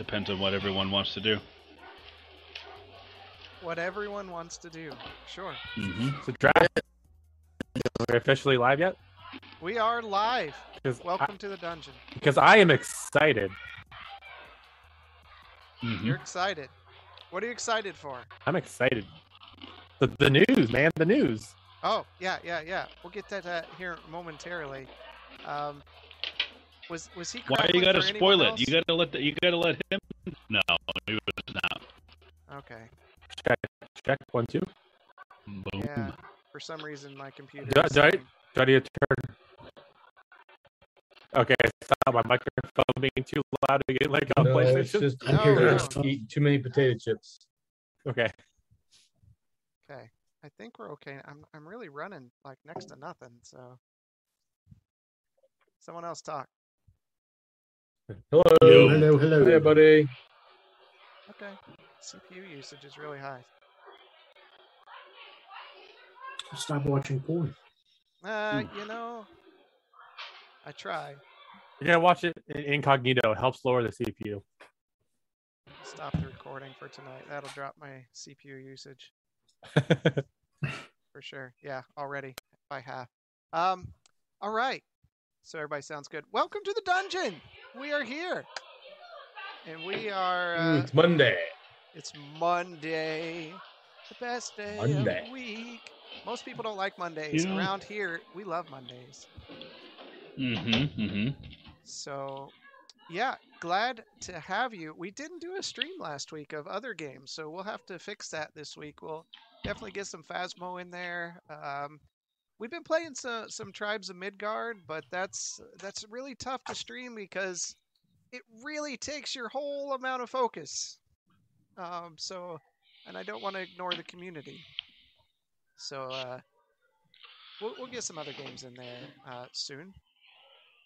depends on what everyone wants to do. What everyone wants to do. Sure. Mm-hmm. So draft. We're officially live yet? We are live. Because Welcome to the dungeon. because I am excited. Mm-hmm. You're excited. What are you excited for? I'm excited. The the news, man, the news. Oh, yeah, yeah, yeah. We'll get that uh, here momentarily. Um, was was he? Why are you crackling gotta spoil anyone it? You gotta let the, you gotta let him. No, he was not. Okay. Check check one two. Boom. Yeah. For some reason, my computer. Do I- do I- saying- Do I need to turn? Okay, stop my microphone being too loud to get like on No, it's PlayStation. just I'm I'm here here to- oh. eating too many potato chips. Okay. Okay. I think we're okay. I'm I'm really running like next to nothing. So. Someone else talk. Hello. Yo. Hello, hello. Hey, buddy. Okay. CPU usage is really high. Stop watching porn. Uh, you know, I try. You gotta watch it in incognito. It helps lower the CPU. Stop the recording for tonight. That'll drop my CPU usage for sure. Yeah, already by half. Um, all right. So everybody sounds good. Welcome to the dungeon. We are here, and we are. Mm, Uh, it's Monday. it's Monday, the best day of Monday. the week. Most people don't like Mondays. Know- Around here, we love Mondays. Mm-hmm. Mm-hmm. So, yeah, glad to have you. We didn't do a stream last week of other games, so we'll have to fix that this week. We'll definitely get some Phasmo in there. Um, we've been playing some some Tribes of Midgard, but that's that's really tough to stream because it really takes your whole amount of focus. Um, so, and I don't want to ignore the community. So, uh, we'll, we'll get some other games in there uh, soon.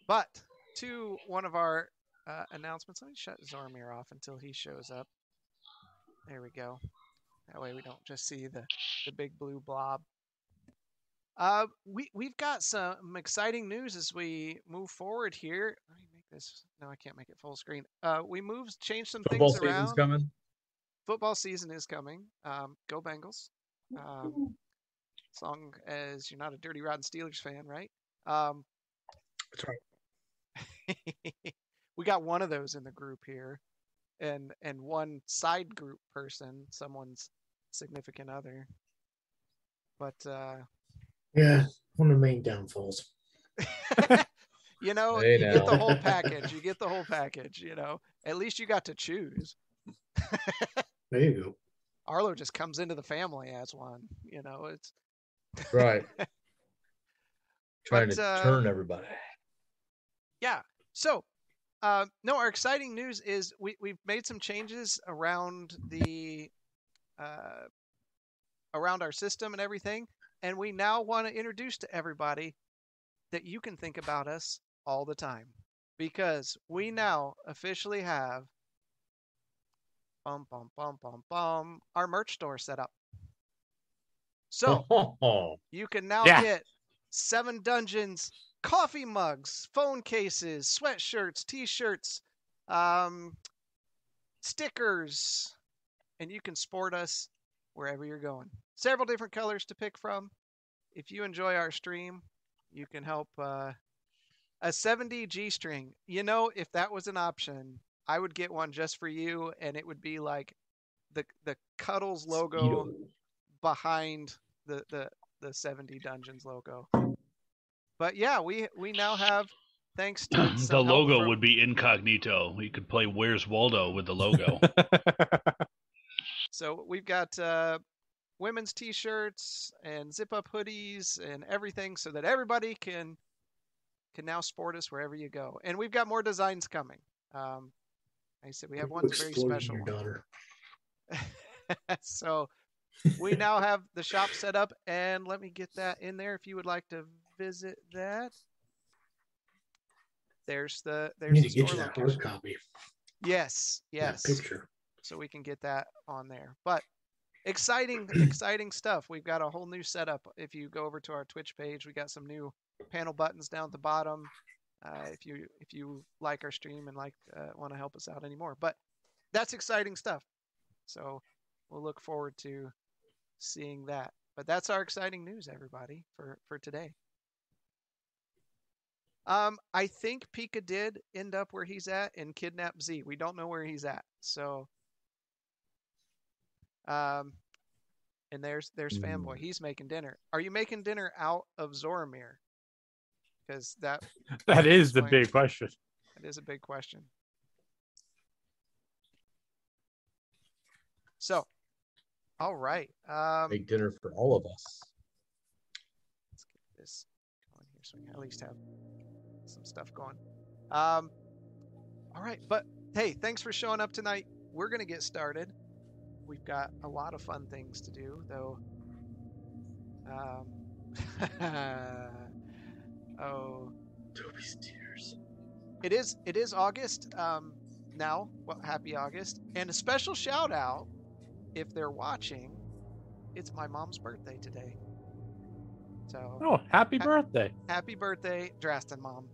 But to one of our uh, announcements, let me shut Zormir off until he shows up. There we go. That way we don't just see the, the big blue blob. Uh, we we've got some exciting news as we move forward here. Let me make this. No, I can't make it full screen. Uh, we moved, changed some Football things season's coming. Football season is coming. Um, go Bengals. Um, as long as you're not a Dirty Rotten Steelers fan, right? Um, That's right. we got one of those in the group here, and and one side group person, someone's significant other. But uh, Yeah, one of the main downfalls. you know, Hey, you get the whole package. You get the whole package. You know, at least you got to choose. There you go. Arlo just comes into the family as one. You know, it's Right. Trying But, to uh, turn everybody. yeah. So, uh, no, our exciting news is we we've made some changes around the uh, around our system and everything, and we now want to introduce to everybody that you can think about us all the time because we now officially have bum bum bum bum bum our merch store set up. So. Oh, You can now Yeah. get Seven Dungeons coffee mugs, phone cases, sweatshirts, t-shirts, um, stickers, and you can sport us wherever you're going. Several different colors to pick from. If you enjoy our stream, you can help uh, a 70 G string. You know, if that was an option, I would get one just for you, and it would be like the the Cuddles logo behind the the the 70 dungeons logo but yeah we we now have thanks to the logo from- would be incognito. You could play Where's Waldo with the logo. so we've got uh women's t-shirts and zip up hoodies and everything so that everybody can can now sport us wherever you go and we've got more designs coming um like i said we have one very special one. so we now have the shop set up and let me get that in there if you would like to visit that there's the You there's need the to get you that hard copy. yes that yes picture. So we can get that on there but exciting exciting stuff we've got a whole new setup if you go over to our twitch page we got some new panel buttons down at the bottom uh, if you if you like our stream and like uh, want to help us out anymore but that's exciting stuff. So we'll look forward to seeing that. But that's our exciting news, everybody, for for today. Um, I think Pika did end up where he's at and kidnap Z. We don't know where he's at, so. Um, and there's there's fanboy. He's making dinner. Are you making dinner out of Zoramir? Because that That is the big question. that is a big question. So, all right. Um, Make dinner for all of us. let's get this going here so we can at least have some stuff going. Um, all right, but hey, thanks for showing up tonight. We're gonna get started. We've got a lot of fun things to do, though. Um, oh, Toby's tears. it is it is August um, now. Well, happy August, and a special shout out if they're watching. It's my mom's birthday today. So Oh, happy Ha- birthday. happy birthday, Draston mom.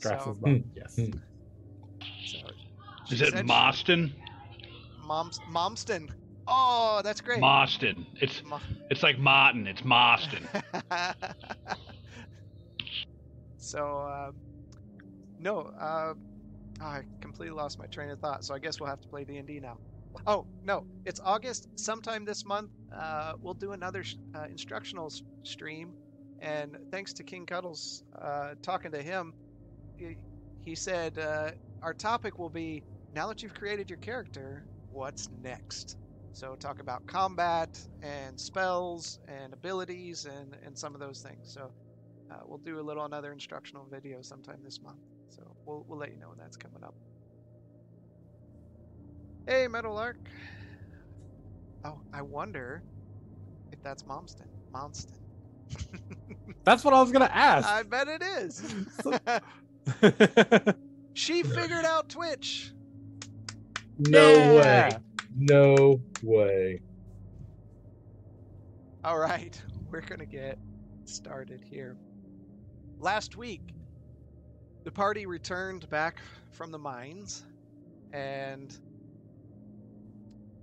Draftsman's So, mom. Yes. So Is it said she- Moston? Mom's Momston. Oh, that's great. Moston. It's Mo- it's like Martin. It's Moston. so, um, no, uh, I completely lost my train of thought. So I guess we'll have to play D and D now. Oh no, it's August. Sometime this month, uh, we'll do another sh- uh, instructional s- stream. And thanks to King Cuddles, uh, talking to him, he, he said uh, our topic will be now that you've created your character, what's next? So talk about combat and spells and abilities and, and some of those things. So uh, we'll do a little another instructional video sometime this month. So we'll we'll let you know when that's coming up. Hey, Meadowlark. Oh, I wonder if that's Momston. Momston. That's what I was gonna ask. I bet it is. she figured out Twitch. No Yeah. way. No way. All right, we're going to get started here. Last week, the party returned back from the mines and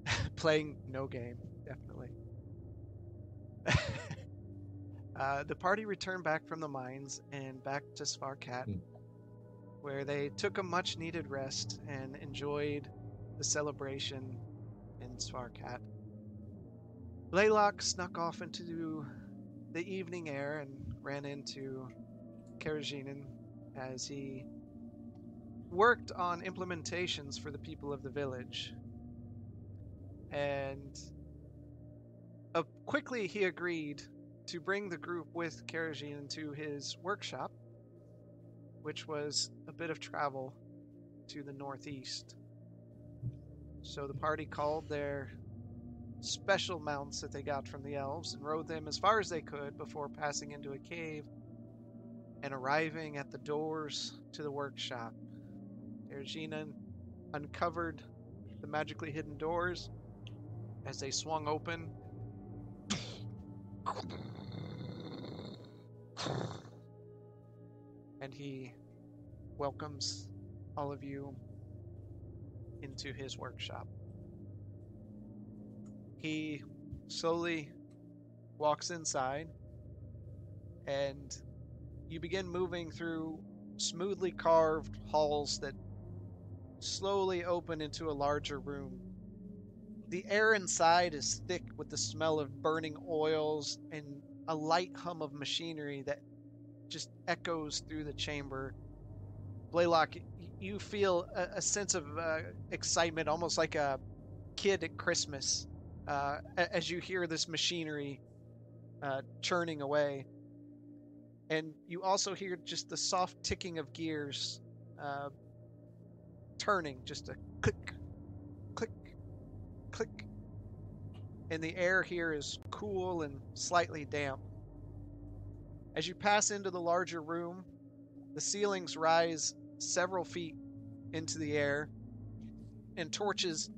playing no game, definitely. uh, the party returned back from the mines and back to Svarkat, Hmm. where they took a much needed rest and enjoyed the celebration in Svarkat. Blaylock snuck off into the evening air and ran into Karajinin as he worked on implementations for the people of the village. And uh, quickly he agreed to bring the group with Karajinin to his workshop, which was a bit of travel to the northeast. So the party called their special mounts that they got from the elves and rode them as far as they could before passing into a cave and arriving at the doors to the workshop. Ergina uncovered the magically hidden doors as they swung open. And he welcomes all of you into his workshop. He slowly walks inside, and you begin moving through smoothly carved halls that slowly open into a larger room. The air inside is thick with the smell of burning oils and a light hum of machinery that just echoes through the chamber. Blaylock, you feel a, a sense of uh, excitement, almost like a kid at Christmas, uh, as you hear this machinery uh, churning away. And you also hear just the soft ticking of gears uh, turning, just a click, click, click. And the air here is cool and slightly damp. As you pass into the larger room, the ceilings rise several feet into the air, and torches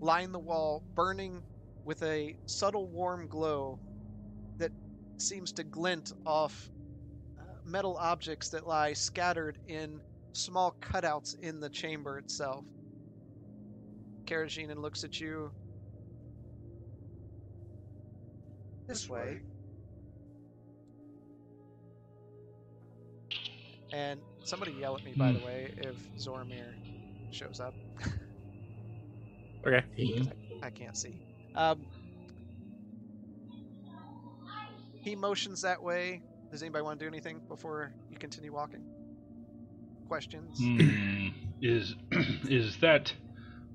line the wall, burning with a subtle warm glow that seems to glint off uh, metal objects that lie scattered in small cutouts in the chamber itself. Karajinin looks at you. This way. And somebody yell at me, by the Hmm. way, if Zoramir shows up. Okay. I can't see. Um, he motions that way. Does anybody want to do anything before you continue walking? Questions? Hmm, is is that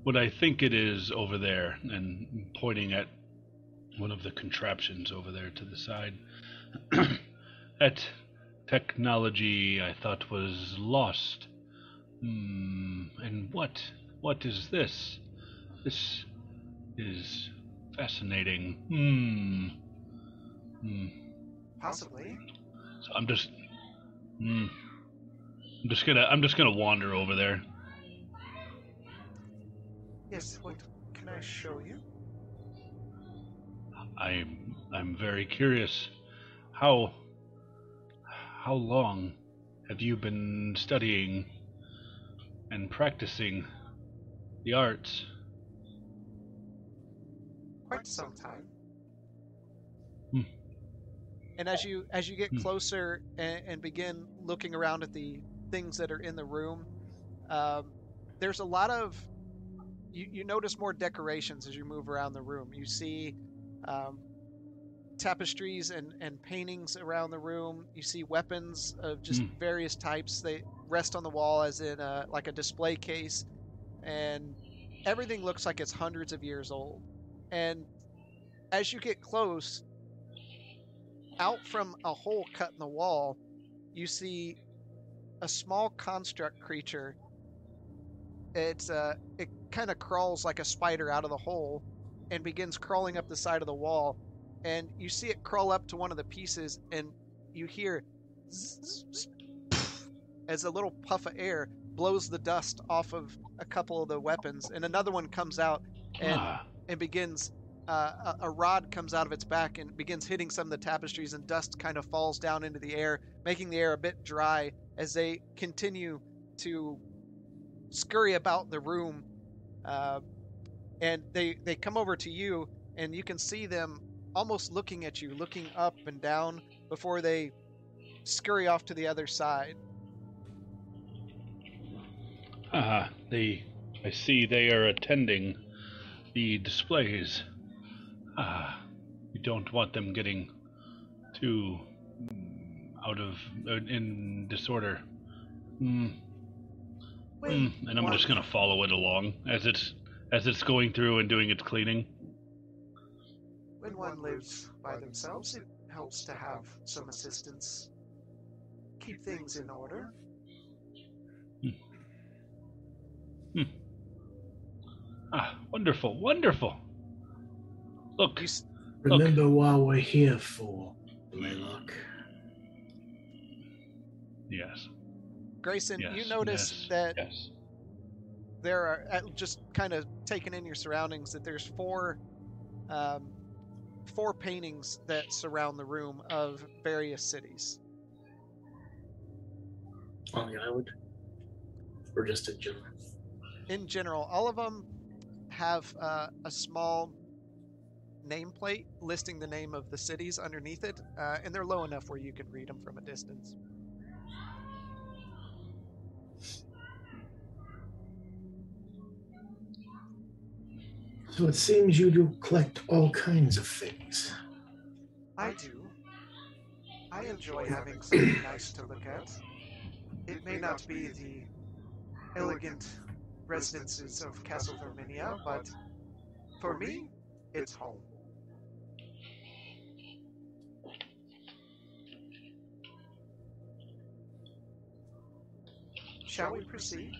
what I think it is over there? And pointing at one of the contraptions over there to the side. that technology I thought was lost. Hmm, and what what is this? This is fascinating. Hmm. Hmm. Possibly. So I'm just. Hmm. I'm just gonna. I'm just gonna wander over there. Yes, what can I show you? I'm. I'm very curious. How. How long have you been studying and practicing the arts? Quite some time. And as you as you get Hmm. closer and, and begin looking around at the things that are in the room, um, there's a lot of you, you notice more decorations as you move around the room. You see um, tapestries and, and paintings around the room. You see weapons of just Hmm. various types. They rest on the wall as in a, like a display case, and everything looks like it's hundreds of years old. And as you get close, out from a hole cut in the wall, you see a small construct creature. It's uh, it kind of crawls like a spider out of the hole, and begins crawling up the side of the wall. And you see it crawl up to one of the pieces, and you hear zzz, zzz, pff, as a little puff of air blows the dust off of a couple of the weapons, and another one comes out and ah, and begins uh, a, a rod comes out of its back and begins hitting some of the tapestries and dust kind of falls down into the air making the air a bit dry as they continue to scurry about the room uh, and they they come over to you and you can see them almost looking at you looking up and down before they scurry off to the other side ah, they. I see they are attending the displays. Ah, you don't want them getting too mm, out of uh, in disorder. Hmm. When Mm, and I'm one- just gonna follow it along as it's as it's going through and doing its cleaning. When one lives by themselves, it helps to have some assistance. Keep things in order. Hmm. Hmm. Ah, wonderful, wonderful. Look, you, s- Remember why we're here for, Blaylock. yes, grayson yes, you notice yes, that yes. there are just kind of taking in your surroundings that there's four um, four paintings that surround the room of various cities On the island? Or just in general? in general all of them have uh, a small nameplate listing the name of the cities underneath it uh, and they're low enough where you can read them from a distance So it seems you do collect all kinds of things. I do. I enjoy having something nice to look at. It may not be the elegant residences of Castle Verminia, but for me, it's home. Shall we proceed?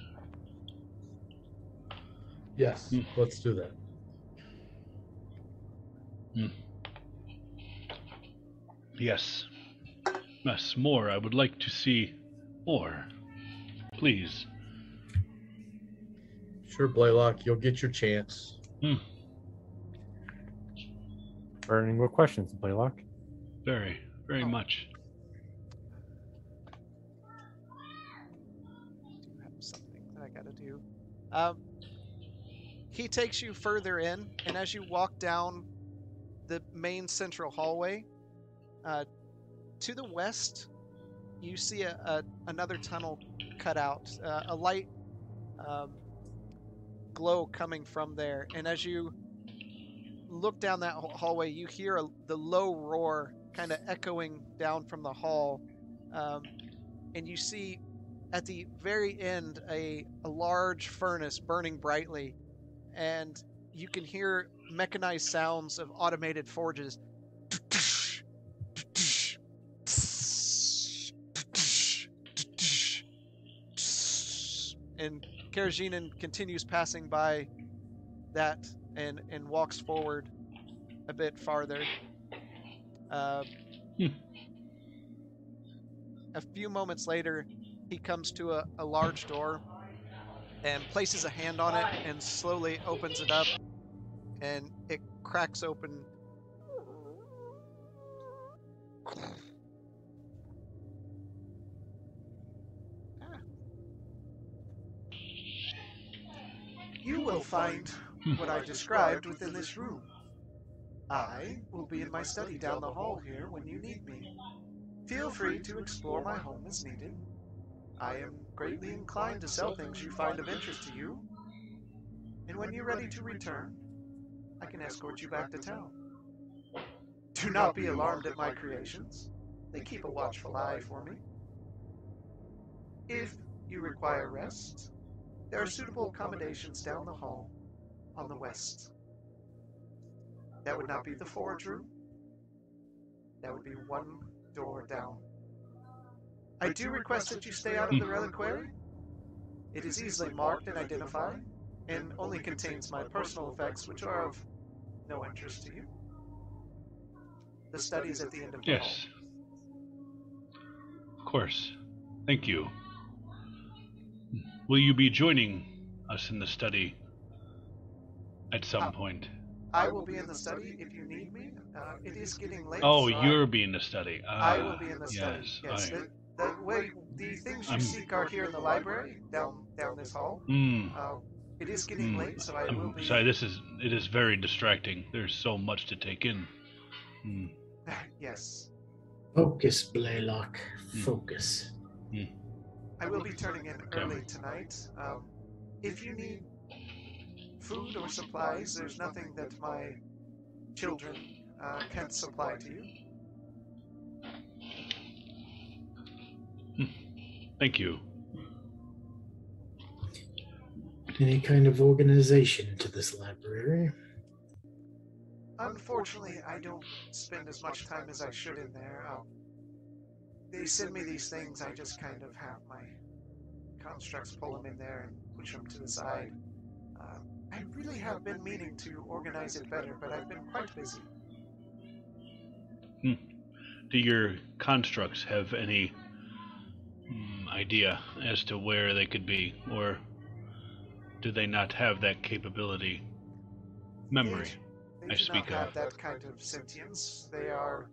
Yes, Hmm. let's do that. Yes. Yes, more. I would like to see more. Please. Sure, Blaylock, you'll get your chance. Burning with questions, Blaylock. Very, very Oh. much. I do have something that I gotta do. Um, he takes you further in, and as you walk down the main central hallway, uh, to the west, you see a, a another tunnel cut out, uh, a light um, glow coming from there, and as you look down that hallway, you hear a, the low roar kind of echoing down from the hall, um, and you see at the very end a, a large furnace burning brightly, and you can hear mechanized sounds of automated forges. And Karajinin continues passing by that and, and walks forward a bit farther. Uh. A few moments later, he comes to a, a large door and places a hand on it and slowly opens it up and it cracks open. You will find what I described within this room. I will be in my study down the hall here when you need me. Feel free to explore my home as needed. I am greatly inclined to sell things you find of interest to you. And when you're ready to return, I can escort you back to town. Do not be alarmed at my creations. They keep a watchful eye for me. If you require rest, there are suitable accommodations down the hall on the west. That would not be the forge room. That would be one door down. I do request that you stay out of the reliquary. It is easily marked and identified, and only contains my personal effects, which are of no interest to you. The study is at the end of the hall. Yes. Of course. Thank you. Will you be joining us in the study at some Uh, point? I will be in the study if you need me. Uh, it is getting late. Oh, so you're being the study. I Ah, will be in the study. yes, Yes. I- The, the way the things you I'm- seek are here in the library, down down this hall. Mm, Uh, it is getting mm. late, so I I'm be. sorry. This is it is very distracting. There's so much to take in. Mm, yes, Focus, Blaylock. Hmm. Focus. I will be turning in Okay. early tonight. Um, if you need food or supplies, there's nothing that my children uh, can't supply to you. thank you. Any kind of organization to this library? Unfortunately, I don't spend as much time as I should in there. Um, they send me these things, I just kind of have my constructs pull them in there and push them to the side. Uh, I really have been meaning to organize it better, but I've been quite busy. Do your constructs have any mm, idea as to where they could be, or do they not have that capability? Memory. They, I they do speak not have of. that kind of sentience. They are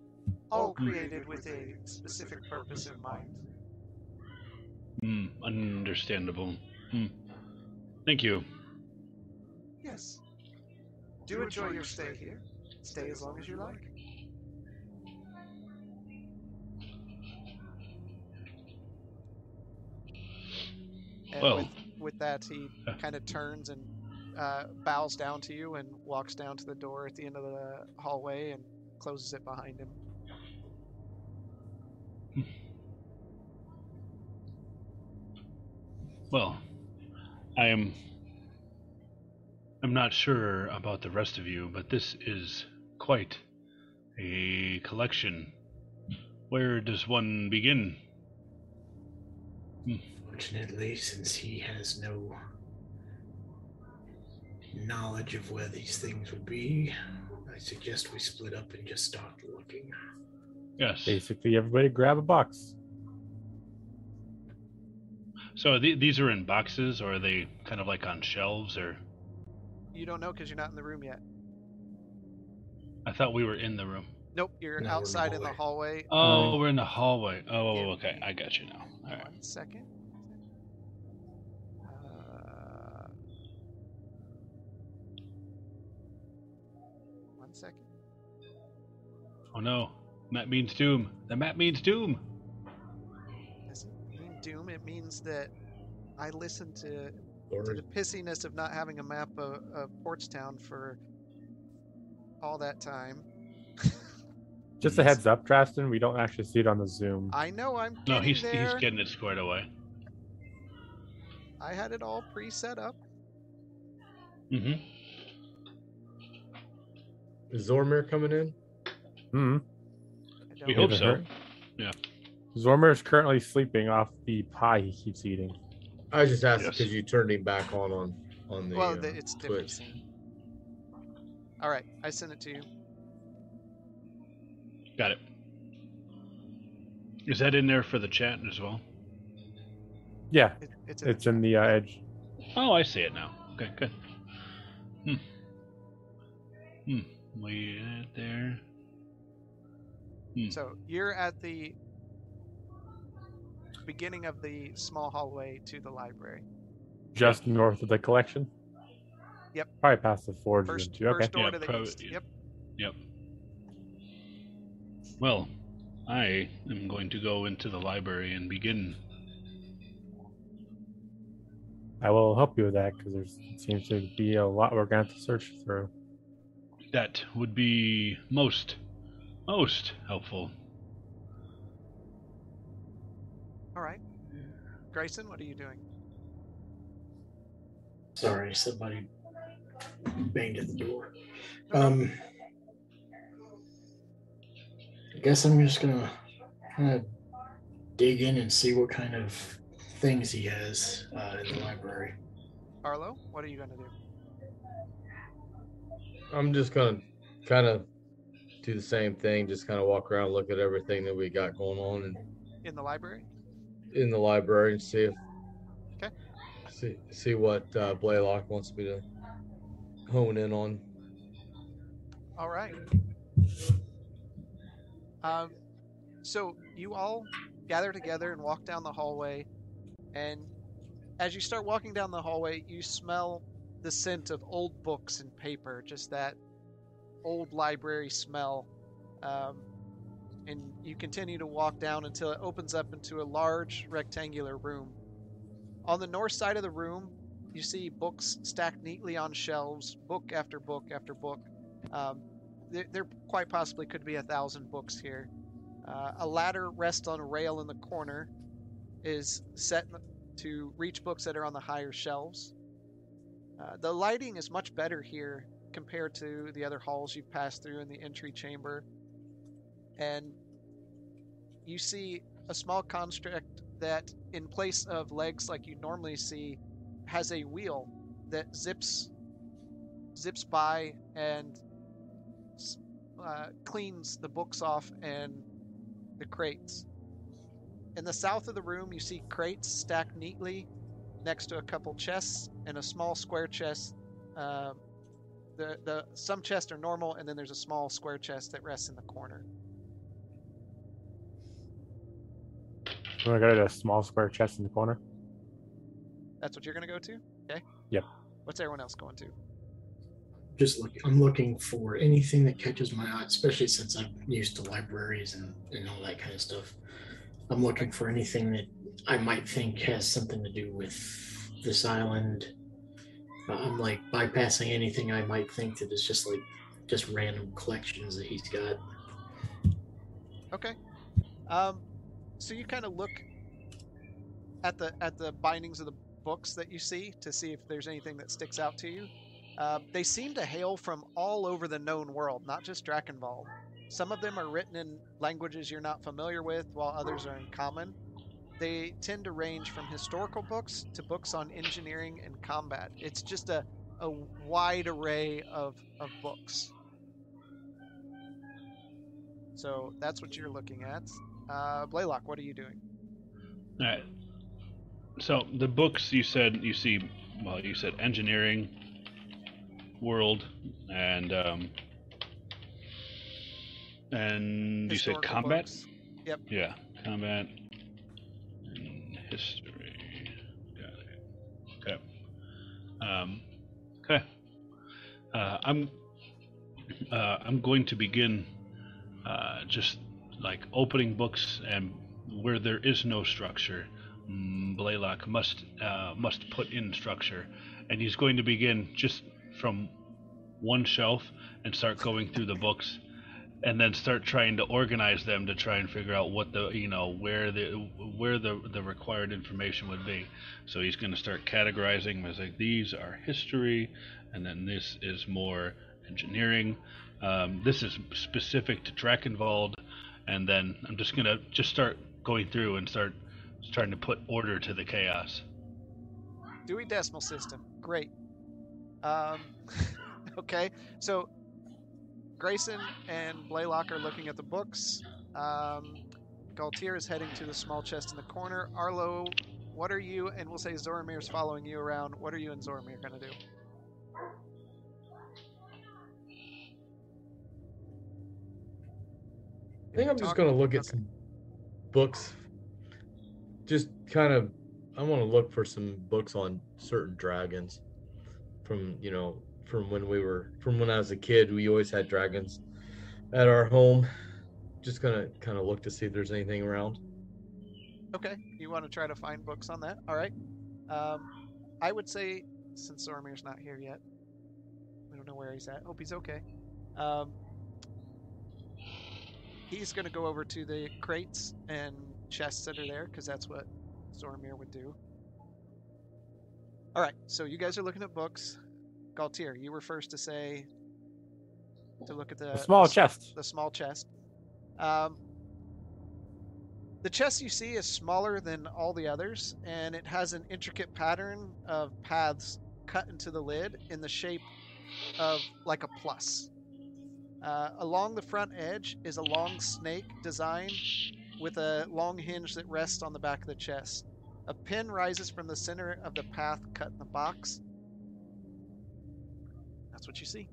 all created with a specific purpose in mind. Mm, understandable. Mm. Thank you. Yes. Do enjoy your stay here. Stay as long as you like. And Well- with, with that, he kind of turns and uh, bows down to you and walks down to the door at the end of the hallway and closes it behind him. Well, I am. I'm not sure about the rest of you, but this is quite a collection. Where does one begin? Fortunately, since he has no knowledge of where these things would be, I suggest we split up and just start looking. Yes. Basically, everybody grab a box. So th- these are in boxes, or are they kind of like on shelves, or You don't know because you're not in the room yet. I thought we were in the room. Nope, you're No, we're in the outside in the hallway. Oh, we're in the hallway. Oh, okay. I got you now. All right. One second. Oh no, that means doom. The map means doom. Does it mean doom? It means that I listened to, to the pissiness of not having a map of, of Portstown for all that time. Just a heads up, Draston. We don't actually see it on the Zoom. I know I'm No, he's there. he's getting it squared away. I had it all pre-set up. Mm-hmm. is Zormir coming in? Hmm. We hope Either so. Yeah. Zormer is currently sleeping off the pie he keeps eating. I just asked Yes. because you turned him back on on on the. well, uh, the, it's different scene. All right, I sent it to you. Got it. Is that in there for the chat as well? Yeah, It, it's in the it's in the uh, edge. Oh, I see it now. Okay, good. Hmm. Hmm. We at there. Hmm. So you're at the beginning of the small hallway to the library. Just north of the collection. Yep. Probably past the forge. First, too. Okay. first door Yeah, to the probably- east. Yep. Yep. Well, I am going to go into the library and begin. I will help you with that because there seems to be a lot we're going to have to search through. That would be most, most helpful. All right. Grayson, what are you doing? Sorry, somebody banged at the door. Um, I guess I'm just gonna kind of dig in and see what kind of things he has uh, in the library. Arlo, what are you going to do? I'm just gonna kind of do the same thing. Just kind of walk around, look at everything that we got going on, and In the library? in the library and see if Okay. see see what uh, Blaylock wants me to hone in on. All right. Um, so you all gather together and walk down the hallway, and as you start walking down the hallway, you smell the scent of old books and paper, just that old library smell. Um, and you continue to walk down until it opens up into a large rectangular room. On the north side of the room, you see books stacked neatly on shelves, book after book after book. Um, there, there quite possibly could be a thousand books here. Uh, a ladder rests on a rail in the corner, is set to reach books that are on the higher shelves. Uh, the lighting is much better here compared to the other halls you've passed through in the entry chamber. And you see a small construct that, in place of legs like you normally see, has a wheel that zips zips by and uh, cleans the books off and the crates. In the south of the room, you see crates stacked neatly next to a couple chests and a small square chest. Uh, the the some chests are normal, and then there's a small square chest that rests in the corner. We're going to go to a small square chest in the corner. That's what you're gonna go to. Okay. Yep. What's everyone else going to? Just look, I'm looking for anything that catches my eye, especially since I'm used to libraries and, and all that kind of stuff. I'm looking for anything that I might think has something to do with this island. I'm like bypassing anything I might think that is just like just random collections that he's got. Okay. Um, so you kind of look at the at the bindings of the books that you see to see if there's anything that sticks out to you. Uh, they seem to hail from all over the known world, not just Drakenwald. Some of them are written in languages you're not familiar with, while others are in common. They tend to range from historical books to books on engineering and combat. It's just a, a wide array of, of books. So that's what you're looking at. Uh, Blaylock, what are you doing? All right. So the books you said you see, well, you said engineering, world, and um, and you said combat. books. Yeah, combat history. Got it. Okay. Um, okay. Uh, I'm uh, I'm going to begin uh, just like opening books and where there is no structure, mm, Blaylock must uh, must put in structure, and he's going to begin just from one shelf and start going through the books and then start trying to organize them to try and figure out what the you know where the where the the required information would be so he's going to start categorizing them as like these are history and then this is more engineering um, this is specific to Drakenwald and then i'm just going to just start going through and start trying to put order to the chaos Dewey Decimal System. Great. Um, okay, so Grayson and Blaylock are looking at the books. Um, Galtier is heading to the small chest in the corner. Arlo, what are you, and we'll say Zoromir's following you around. What are you and Zoromir going to do? I think I'm just gonna look at some books. Just kind of, I want to look for some books on certain dragons. From you know, from when we were, from when I was a kid, we always had dragons at our home. Just gonna kind of look to see if there's anything around. Okay, you want to try to find books on that? All right. Um, I would say, since Zoromir's not here yet, we don't know where he's at. Hope he's okay. Um, he's to go over to the crates and chests that are there because that's what Zoromir would do. All right, so you guys are looking at books. Galtier, you were first to say to look at the A small the chest. the small chest. Um, the chest you see is smaller than all the others, and it has an intricate pattern of paths cut into the lid in the shape of like a plus. Uh, along the front edge is a long snake design with a long hinge that rests on the back of the chest. A pin rises from the center of the path cut in the box. That's what you see.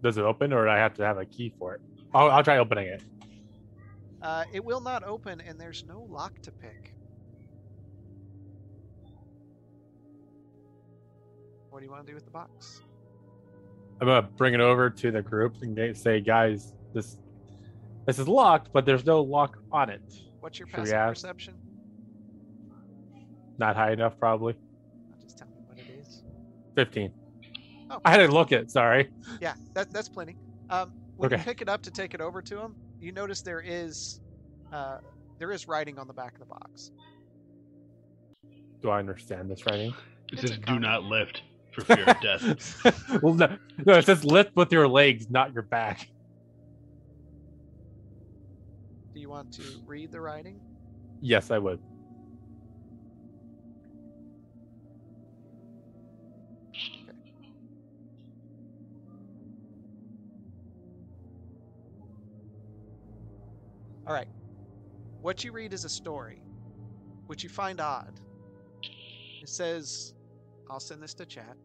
Does it open, or do I have to have a key for it? I'll, I'll try opening it. Uh, it will not open, and there's no lock to pick. What do you want to do with the box? I'm gonna bring it over to the group and say, guys, this this is locked, but there's no lock on it. What's your Should passive perception? Not high enough, probably. 15. Oh. I had to look it. Sorry. Yeah, that, that's plenty. Um, when okay. you pick it up to take it over to him, you notice there is uh, there is writing on the back of the box. Do I understand this writing? It it's says, "Do not lift for fear of death." well, no, no, it says lift with your legs, not your back. Do you want to read the writing? Yes, I would. All right. What you read is a story, which you find odd. It says, I'll send this to chat.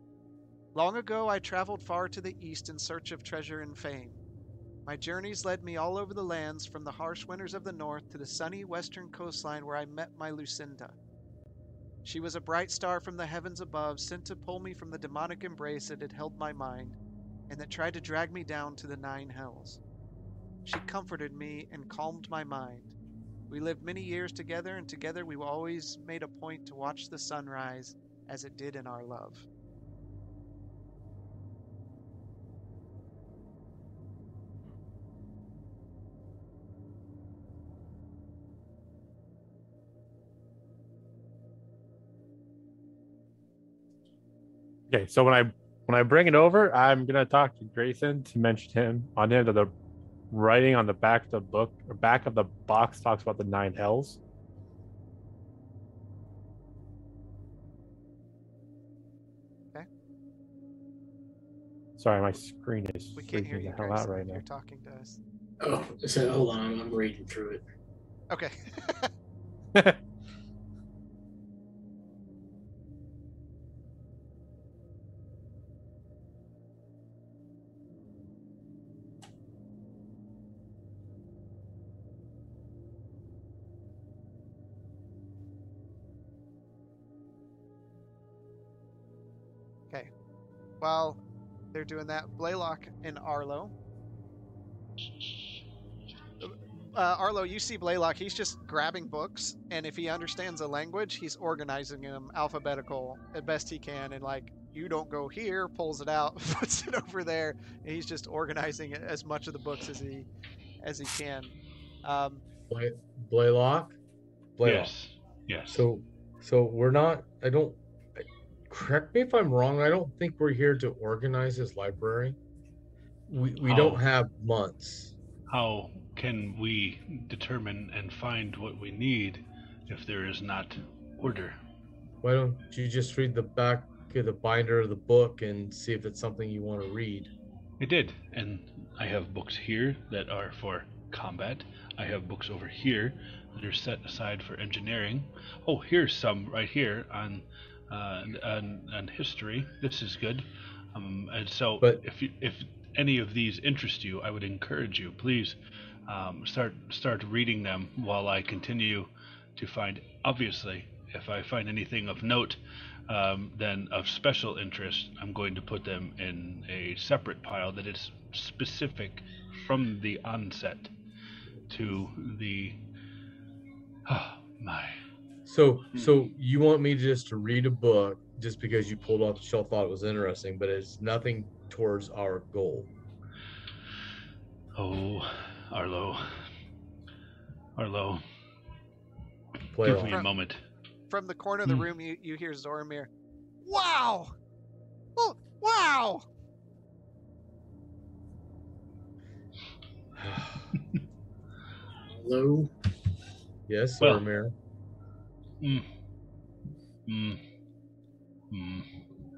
Long ago, I traveled far to the east in search of treasure and fame. My journeys led me all over the lands, from the harsh winters of the north to the sunny western coastline where I met my Lucinda. She was a bright star from the heavens above, sent to pull me from the demonic embrace that had held my mind, and that tried to drag me down to the nine hells. She comforted me and calmed my mind. We lived many years together, and together we always made a point to watch the sunrise as it did in our love. Okay, so when I when I bring it over, I'm gonna talk to Grayson to mention him on him that the writing on the back of the book or back of the box talks about the nine hells. Okay. Sorry, my screen is We can't hear freaking you, the hell out right now. you're talking to us. Oh, so hold on, I'm, I'm reading through it. Okay. While they're doing that. Blaylock and Arlo. Uh, Arlo, you see Blaylock. He's just grabbing books, and if he understands a language, he's organizing them alphabetical as best he can. And like, you don't go here, pulls it out, puts it over there, and he's just organizing as much of the books as he as he can. Um, Blay, Blaylock. Blaylock. Yes. Yes. So, so we're not. I don't. Correct me if I'm wrong. I don't think we're here to organize this library. We we Oh. don't have months. How can we determine and find what we need if there is not order? Why don't you just read the back of the binder of the book and see if it's something you want to read? I did, and I have books here that are for combat. I have books over here that are set aside for engineering. Oh, here's some right here on uh, on, on history. This is good. Um, and so, But- if you, if any of these interest you, I would encourage you, please um, start start reading them while I continue to find. Obviously, if I find anything of note, um, then of special interest, I'm going to put them in a separate pile that is specific from the onset to the. Oh, my. So, Hmm. so you want me just to read a book just because you pulled off the shelf, thought it was interesting, but it's nothing towards our goal. Oh, Arlo. Arlo, Play give along. me a moment. from the corner of the Hmm. room, you, you hear Zoramir. Wow! Oh, wow! Hello. yes, Well- Ormir. Mm. Mm. Mm.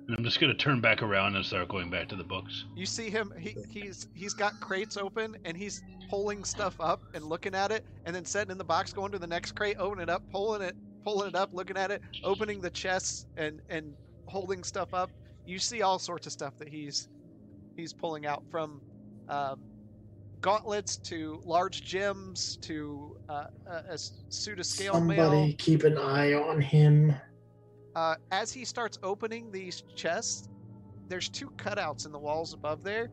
And I'm just to turn back around and start going back to the books. You see him. He, he's he's got crates open and he's pulling stuff up and looking at it, and then setting in the box, going to the next crate, opening it up, pulling it, pulling it up, looking at it, opening the chests and and holding stuff up. You see all sorts of stuff that he's he's pulling out from um, gauntlets to large gems to uh, a, suit of scale Somebody mail. keep an eye on him. Uh, as he starts opening these chests, there's two cutouts in the walls above there,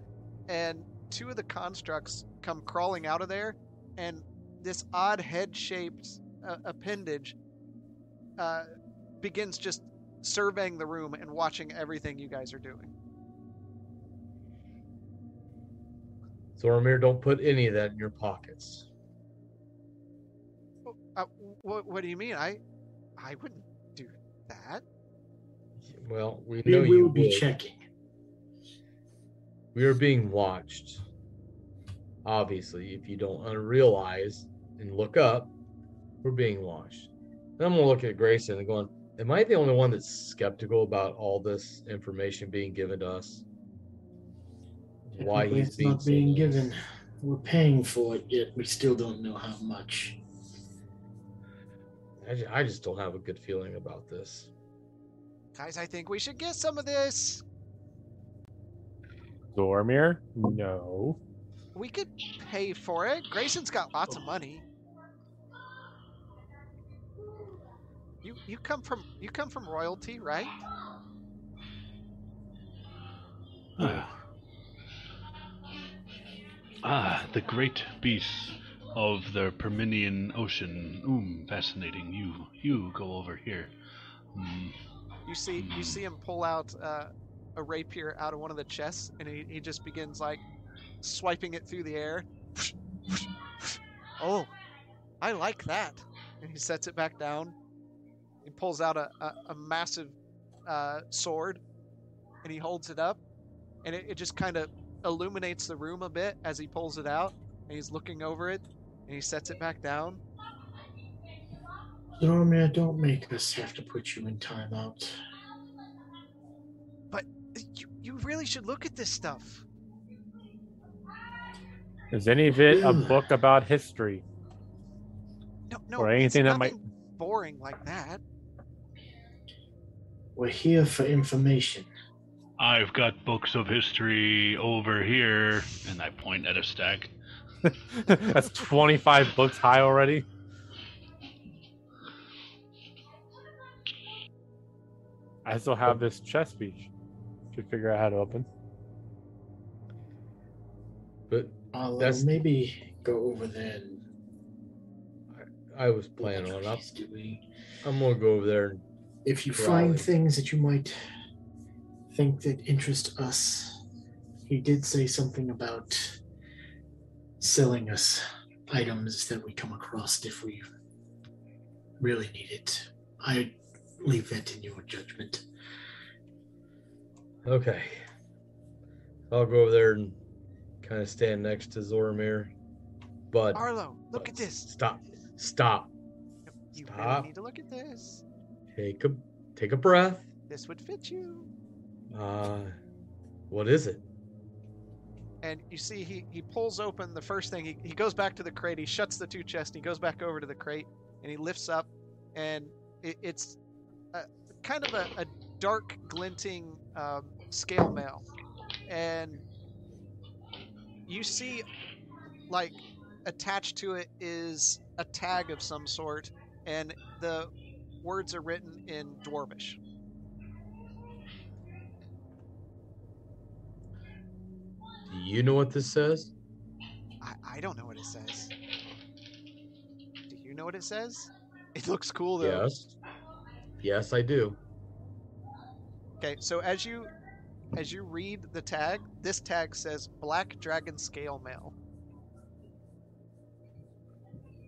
and two of the constructs come crawling out of there, and this odd head-shaped uh, appendage uh, begins just surveying the room and watching everything you guys are doing. So, Ormir, don't put any of that in your pockets. Uh, what, what do you mean? I, I wouldn't do that. Well, we We know you will be would. checking. We are being watched. Obviously, if you don't realize and look up, we're being watched. And I'm gonna look at Grayson and going, Am I the only one that's skeptical about all this information being given to us? Why he's it's being not so being nice. given. We're paying for it, yet we still don't know how much. I ju- I just don't have a good feeling about this. Guys, I think we should get some of this. Zormir? No. We could pay for it. Grayson's got lots of oh. money. You you come from you come from royalty, right? Ah. Ah. The great beasts of the Perminian Ocean. Oom, fascinating. You, you go over here. Mm, You see you see him pull out uh, a rapier out of one of the chests, and he, he just begins like swiping it through the air. oh, I like that. And he sets it back down. He pulls out a, a, a massive uh, sword, and he holds it up, and it, it just kind of illuminates the room a bit as he pulls it out, and he's looking over it, and he sets it back down. Zormir, don't make us have to put you in timeout. But you, you really should look at this stuff. Is any of it a book about history? No, no, Or it's anything that might- boring like that. We're here for information. I've got books of history over here, and I point at a stack. That's 25 books high already. I still have this chest piece. Should figure out how to open. But I'll uh, That's- maybe go over there and I was planning on. what I'm, doing. I'm gonna go over there. And, If you Growling. find things that you might think that interest us, he did say something about selling us items that we come across if we really need it. I leave that in your judgment. okay. I'll go over there and kind of stand next to Zoramir. But Arlo, look at this. Stop. Stop. You really Stop. need to look at this. Take a take a breath. This would fit you. Uh, what is it? And you see, he, he pulls open the first thing. He, he goes back to the crate. He shuts the two chests. He goes back over to the crate and he lifts up, and it, it's a, kind of a, a dark, glinting um, scale mail. And you see, like, attached to it is a tag of some sort, and the words are written in Dwarvish. Do you know what this says? I, I don't know what it says. Do you know what it says? It looks cool though. Yes. Yes, I do. Okay, so as you as you read the tag, this tag says Black Dragon Scale Mail.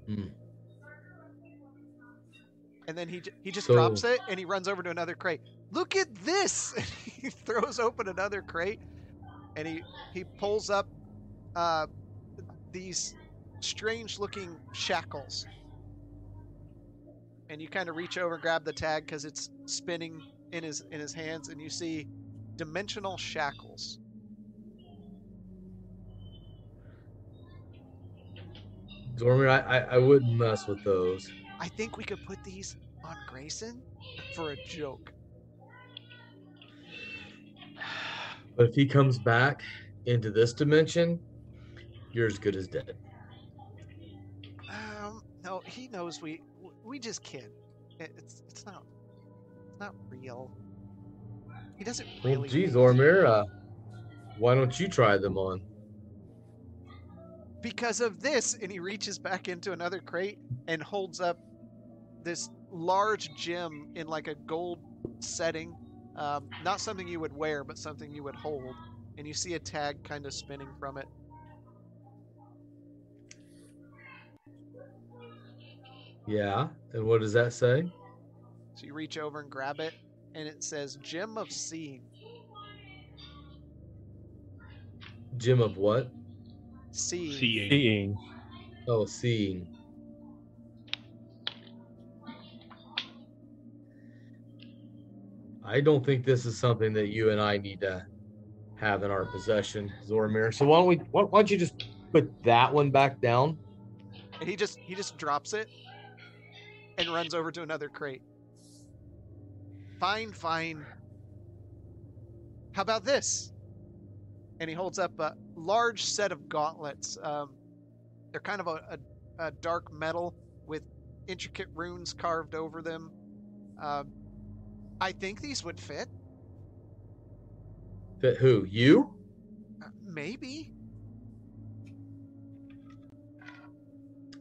Hmm. And then he j- he just So- drops it and he runs over to another crate. Look at this! And he throws open another crate and he he pulls up uh, these strange looking shackles. And you kind of reach over and grab the tag because it's spinning in his in his hands, and you see dimensional shackles. Zoramir, I, I I wouldn't mess with those. I think we could put these on Grayson for a joke. But if he comes back into this dimension, you're as good as dead. Um, no, he knows we we just kid. It, it's it's not it's not real. He doesn't really. Well, geez, Ormir, uh, why don't you try them on? because of this and he reaches back into another crate and holds up this large gem in like a gold setting um, not something you would wear but something you would hold and you see a tag kind of spinning from it Yeah. And what does that say? so you reach over and grab it and it says gem of seeing Gem of what? seeing Seeing. Seeing. Oh, seeing. I don't think this is something that you and I need to have in our possession, Zoramir. So why don't we? Why, don't you just put that one back down? and he just he just drops it and runs over to another crate fine fine how about this and he holds up a large set of gauntlets um, they're kind of a, a, a dark metal with intricate runes carved over them um, i think these would fit Fit who? You? Uh, maybe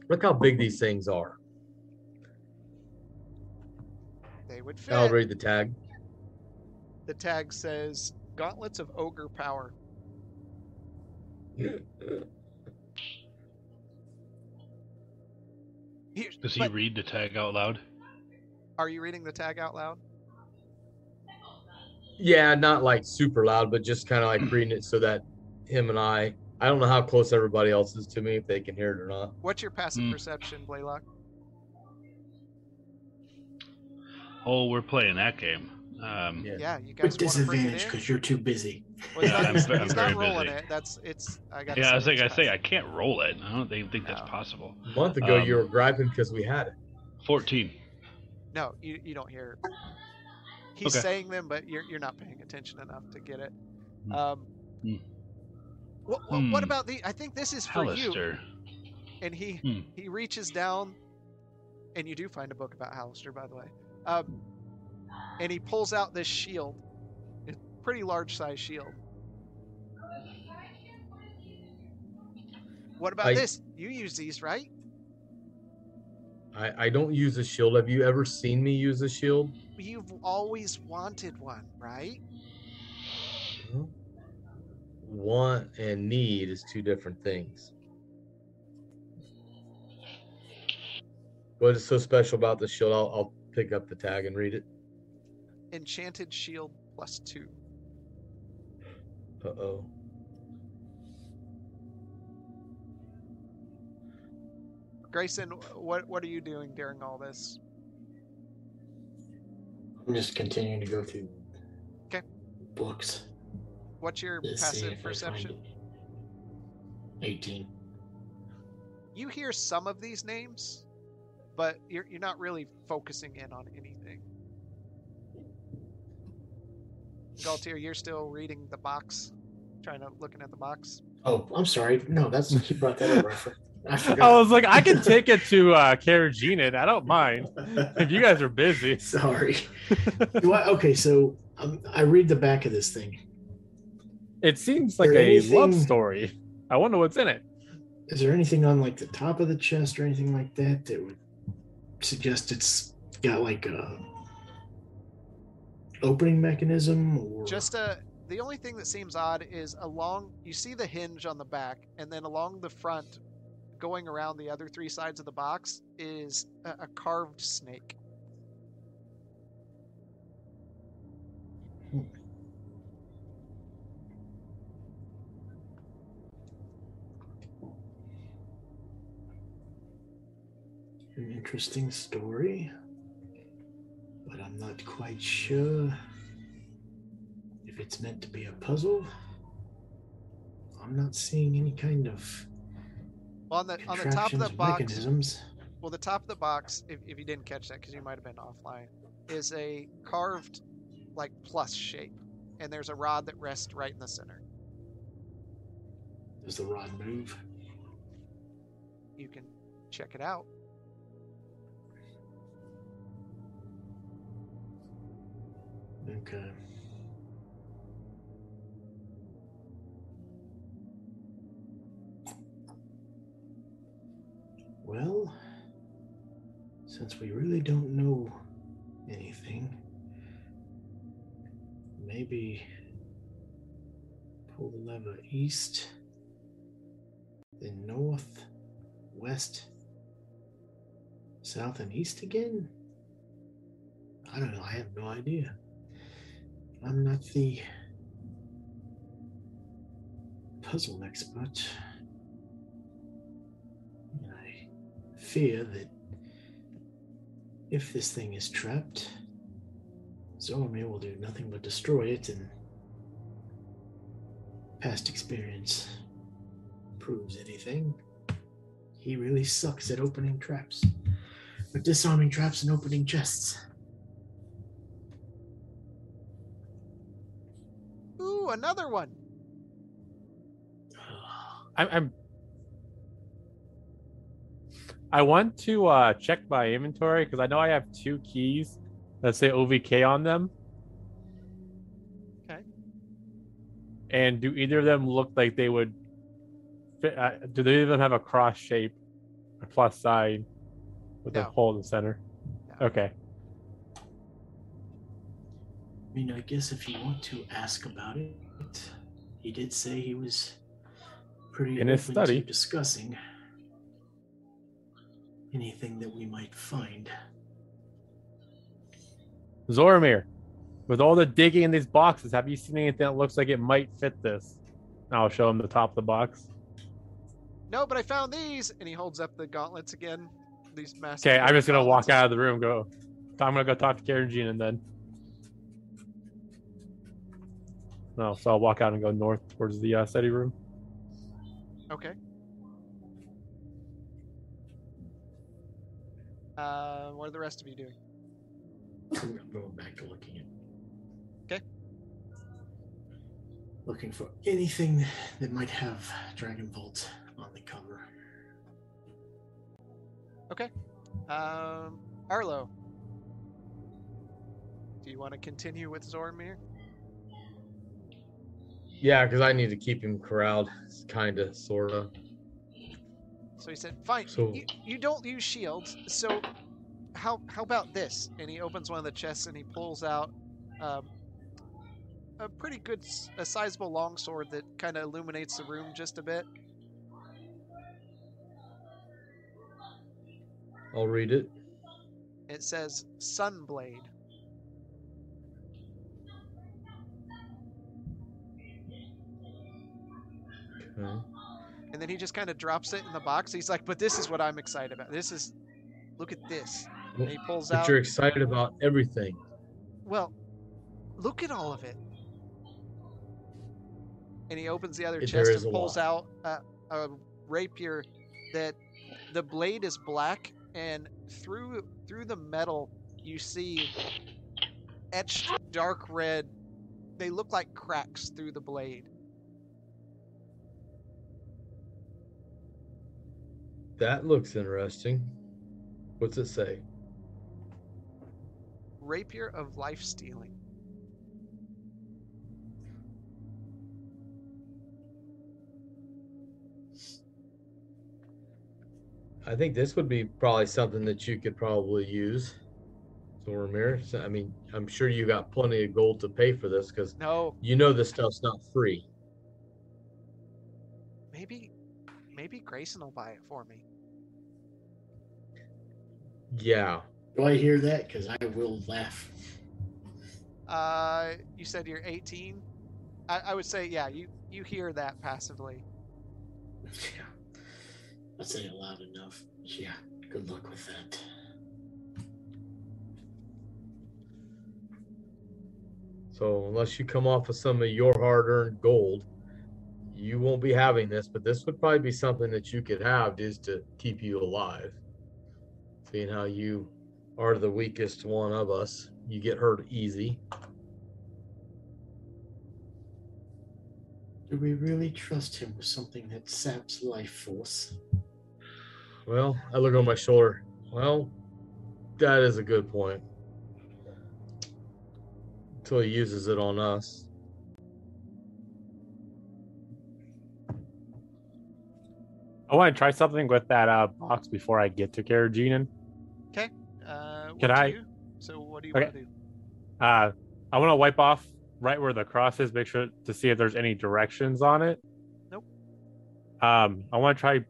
Look how big these things are. they would fit I'll read the tag. the tag says gauntlets of ogre power Here- Does he but- read the tag out loud? Are you reading the tag out loud? Yeah, not like super loud, but just kind of like reading it so that him and I. I don't know how close everybody else is to me, if they can hear it or not. What's your passive Hmm. perception, Blaylock? Oh, we're playing that game. Um, Yeah. Yeah, you guys With want to bring disadvantage it in? because you're too busy. Well, he's Yeah, not, I'm he's, I'm not rolling busy. it. That's it's. I got. Yeah, I was like, I say, I can't roll it. I don't even think that's possible. A month ago, you Um, were griping because we had it. 14. No, you you don't hear. He's Okay. saying them, but you're you're not paying attention enough to get it. Hmm. Um. Hmm. What, what, what Hmm. about the? I think this is for you. And he Hmm. he reaches down, and you do find a book about Halaster, by the way. Um, and he pulls out this shield, a pretty large size shield. What about I- this? You use these, right? I, I don't use a shield. Have you ever seen me use a shield? You've always wanted one, right? Want and need is two different things. What is so special about the shield? I'll, I'll pick up the tag and read it. Enchanted shield plus two. Uh oh. Grayson, what what are you doing during all this? I'm just continuing to go through 'Kay. books. What's your passive if I find perception? 18. You hear some of these names, but you're you're not really focusing in on anything. Galtier, you're still reading the box, trying to looking at the box. Oh, I'm sorry. No, that's he brought that up. I I I was like, I can take it to uh, Karajinin. I don't mind if you guys are busy. Sorry. Do I- okay, so um, I read the back of this thing. It seems like There a love story. I wonder what's in it. Is there anything on like the top of the chest or anything like that that would suggest it's got like a opening mechanism or Just a the only thing that seems odd is along you see the hinge on the back, and then along the front, going around the other three sides of the box is a, a carved snake. an interesting story, but I'm not quite sure if it's meant to be a puzzle. I'm not seeing any kind of On the on the top of the box, mechanisms. well, the top of the box, if, if you didn't catch that because you might have been offline, is a carved like plus shape, and there's a rod that rests right in the center. Does the rod move? You can check it out. Okay. Well, since we really don't know anything, maybe pull the lever east, then north, west, south, and east again? I don't know. I have no idea. I'm not the puzzle expert. Fear that if this thing is trapped, Zoromir will do nothing but destroy it, and past experience proves anything. He really sucks at opening traps, but disarming traps and opening chests. Ooh, another one. I'm, I'm I want to uh, check my inventory because I know I have two keys that say OVK on them. Okay. And do either of them look like they would fit? Uh, do they even have a cross shape, a plus sign, with a hole in the center? No. Okay. I mean, I guess if you want to ask about it, he did say he was pretty In his study. to discussing anything that we might find. Zoramir, with all the digging in these boxes, have you seen anything that looks like it might fit this? I'll show him the top of the box. No, but I found these, and he holds up the gauntlets again. These massive. Okay, I'm just gonna walk out of the room. Go. I'm gonna go talk to Karajinin and then. No, so I'll walk out and go north towards the uh, study room. Okay. Uh, what are the rest of you doing? I'm going back to looking at. Okay. Looking for anything that might have Dragon Vault on the cover. Okay. Um, Arlo. Do you want to continue with Zormir? Yeah, because I need to keep him corralled, kind of, sort of. So he said, "Fine. So- you, you don't use shields. So how how about this?" And he opens one of the chests and he pulls out um, a pretty good, a sizable longsword that kind of illuminates the room just a bit. I'll read it. It says Sunblade. Okay. And then he just kind of drops it in the box. He's like, "But this is what I'm excited about. This is, look at this." And he pulls But out. you're excited about everything. Well, look at all of it. And he opens the other There chest and pulls lot. out a, a rapier that the blade is black, and through through the metal you see etched dark red. They look like cracks through the blade. That looks interesting. What's it say? Rapier of life stealing. I think this would be probably something that you could probably use. So Ramirez, I mean, I'm sure you got plenty of gold to pay for this because No, you know this stuff's not free. maybe maybe Grayson will buy it for me. Yeah. Do I hear that? Because I will laugh. Uh, you said you're 18. I, I would say, yeah, you you hear that passively. Yeah. I say it loud enough. Yeah. Good luck with that. So unless you come off of some of your hard-earned gold, you won't be having this. But this would probably be something that you could have just to keep you alive. Seeing how you are the weakest one of us, you get hurt easy. Do we really trust him with something that saps life force? Well, I look on my shoulder. Well, that is a good point. Until he uses it on us. I want to try something with that uh, box before I get to Karajinin. Uh, what Can I- you- So what do you Okay. want to do? Uh, I want to wipe off right where the cross is, make sure to see if there's any directions on it. Nope. Um, I want to try.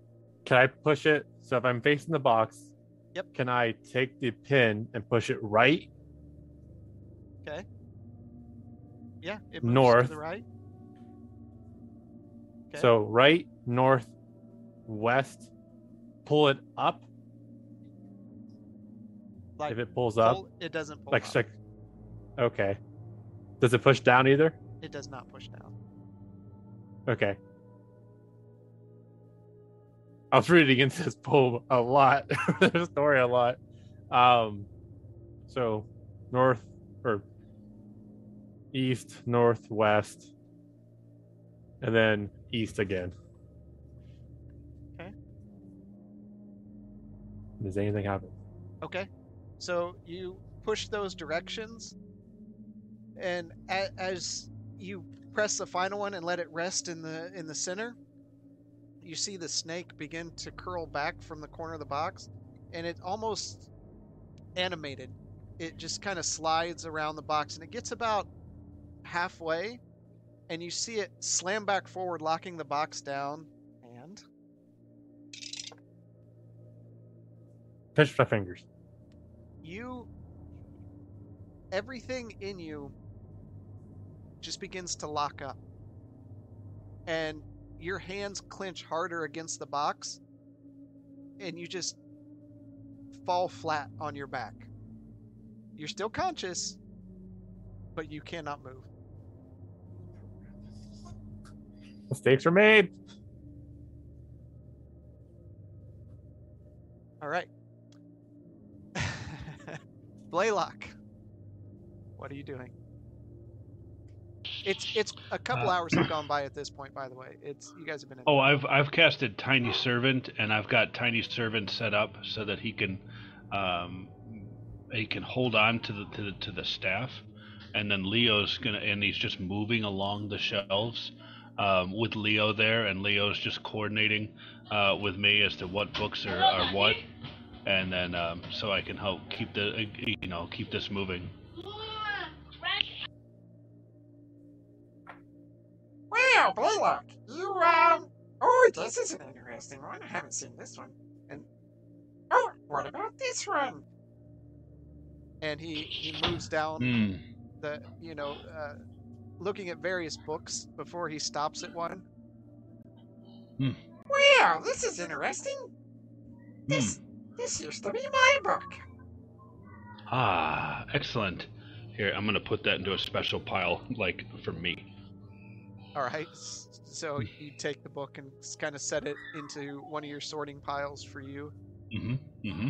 Can I push it? So if I'm facing the box, Yep. Can I take the pin and push it right? Okay. Yeah, it moves North. to the right. Okay. So right, north, west. Pull it up like if it pulls up. pull- it doesn't pull like, up. like, okay. Does it push down either? It does not push down. Okay. I was reading into this poem a lot, the story a lot. Um, so north or east, northwest, and then east again. Does anything happen? Okay. So you push those directions, and a- as you press the final one and let it rest in the in the center, you see the snake begin to curl back from the corner of the box, and it almost animated. It just kind of slides around the box, and it gets about halfway, and you see it slam back forward, locking the box down, Pinch my fingers. you everything in you just begins to lock up and your hands clench harder against the box and you just fall flat on your back you're still conscious but you cannot move Mistakes are made. all right blaylock. What are you doing? It's it's a couple Uh, hours have gone by at this point by the way. It's you guys have been in Oh, I've I've casted Tiny Servant, and I've got Tiny Servant set up so that he can, um, he can hold on to the to the, to the staff, and then Leo's gonna and he's just moving along the shelves, um, with Leo there, and Leo's just coordinating uh, with me as to what books are, are what, and then um, so I can help keep the uh, you know keep this moving. Wow, Blaylock, you, um... Oh, this is an interesting one. I haven't seen this one. And... Oh, what about this one? And he, he moves down Hmm. the, you know, uh, looking at various books before he stops at one. Wow, this is interesting. Hmm. This, this used to be my book. Ah, excellent. Here, I'm gonna put that into a special pile, like for me. All right. So you take the book and kind of set it into one of your sorting piles for you. Mm-hmm. Mm-hmm.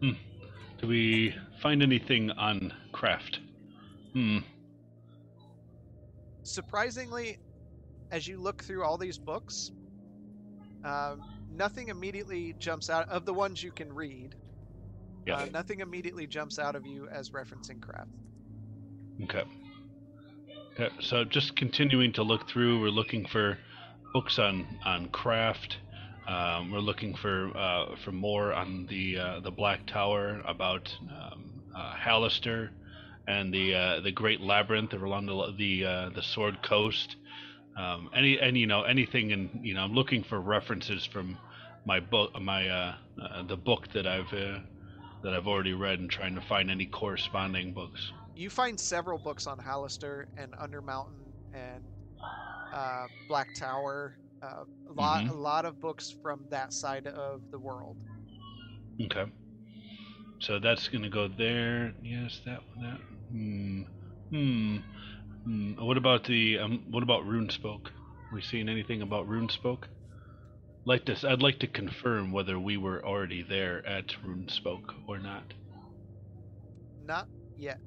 Hmm. Do we find anything on craft? Hmm. Surprisingly, as you look through all these books, um, nothing immediately jumps out of the ones you can read. Yeah. Uh, nothing immediately jumps out of you as referencing craft. Okay. Okay, so just continuing to look through, we're looking for books on on craft. Um, we're looking for uh, for more on the uh, the Black Tower about um, uh, Halaster and the uh, the Great Labyrinth along the the uh, the Sword Coast. Um, any and you know anything and you know I'm looking for references from my book my uh, uh, the book that I've uh, that I've already read and trying to find any corresponding books. You find several books on Halaster and Undermountain and uh, Black Tower. Uh, a lot, Mhm. a lot of books from that side of the world. Okay. So that's gonna go there. Yes, that one. That. Hmm. Hmm. Hmm. What about the? Um. What about Runespoke? We seen anything about Runespoke? Like this, I'd like to confirm whether we were already there at Runespoke or not. Not yet.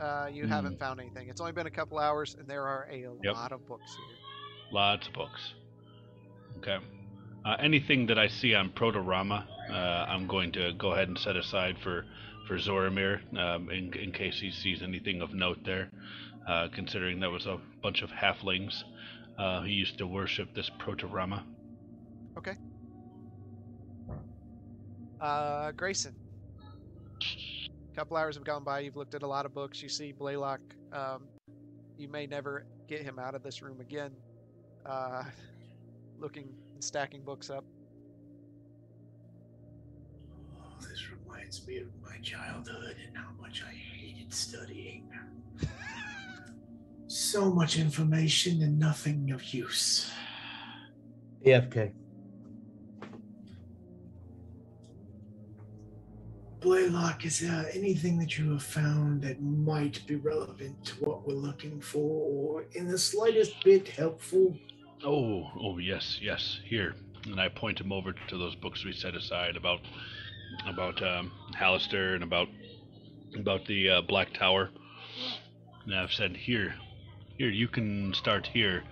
Uh, you Hmm. haven't found anything. It's only been a couple hours, and there are a Yep. lot of books here. Lots of books. Okay. Uh, anything that I see on Protorama, uh, I'm going to go ahead and set aside for for Zoramir um, in in case he sees anything of note there. Uh, considering there was a bunch of halflings uh, who used to worship this Protorama. Okay. Uh, Grayson. A couple hours have gone by. You've looked at a lot of books. You see Blaylock. Um, you may never get him out of this room again. Uh, looking and stacking books up. Oh, this reminds me of my childhood and how much I hated studying. so much information and nothing of use. AFK. Blaylock, is there anything that you have found that might be relevant to what we're looking for, or in the slightest bit helpful? Oh, oh yes, yes. Here, and I point him over to those books we set aside about about um, Halaster and about about the uh, Black Tower. And I've said, here, here, you can start here.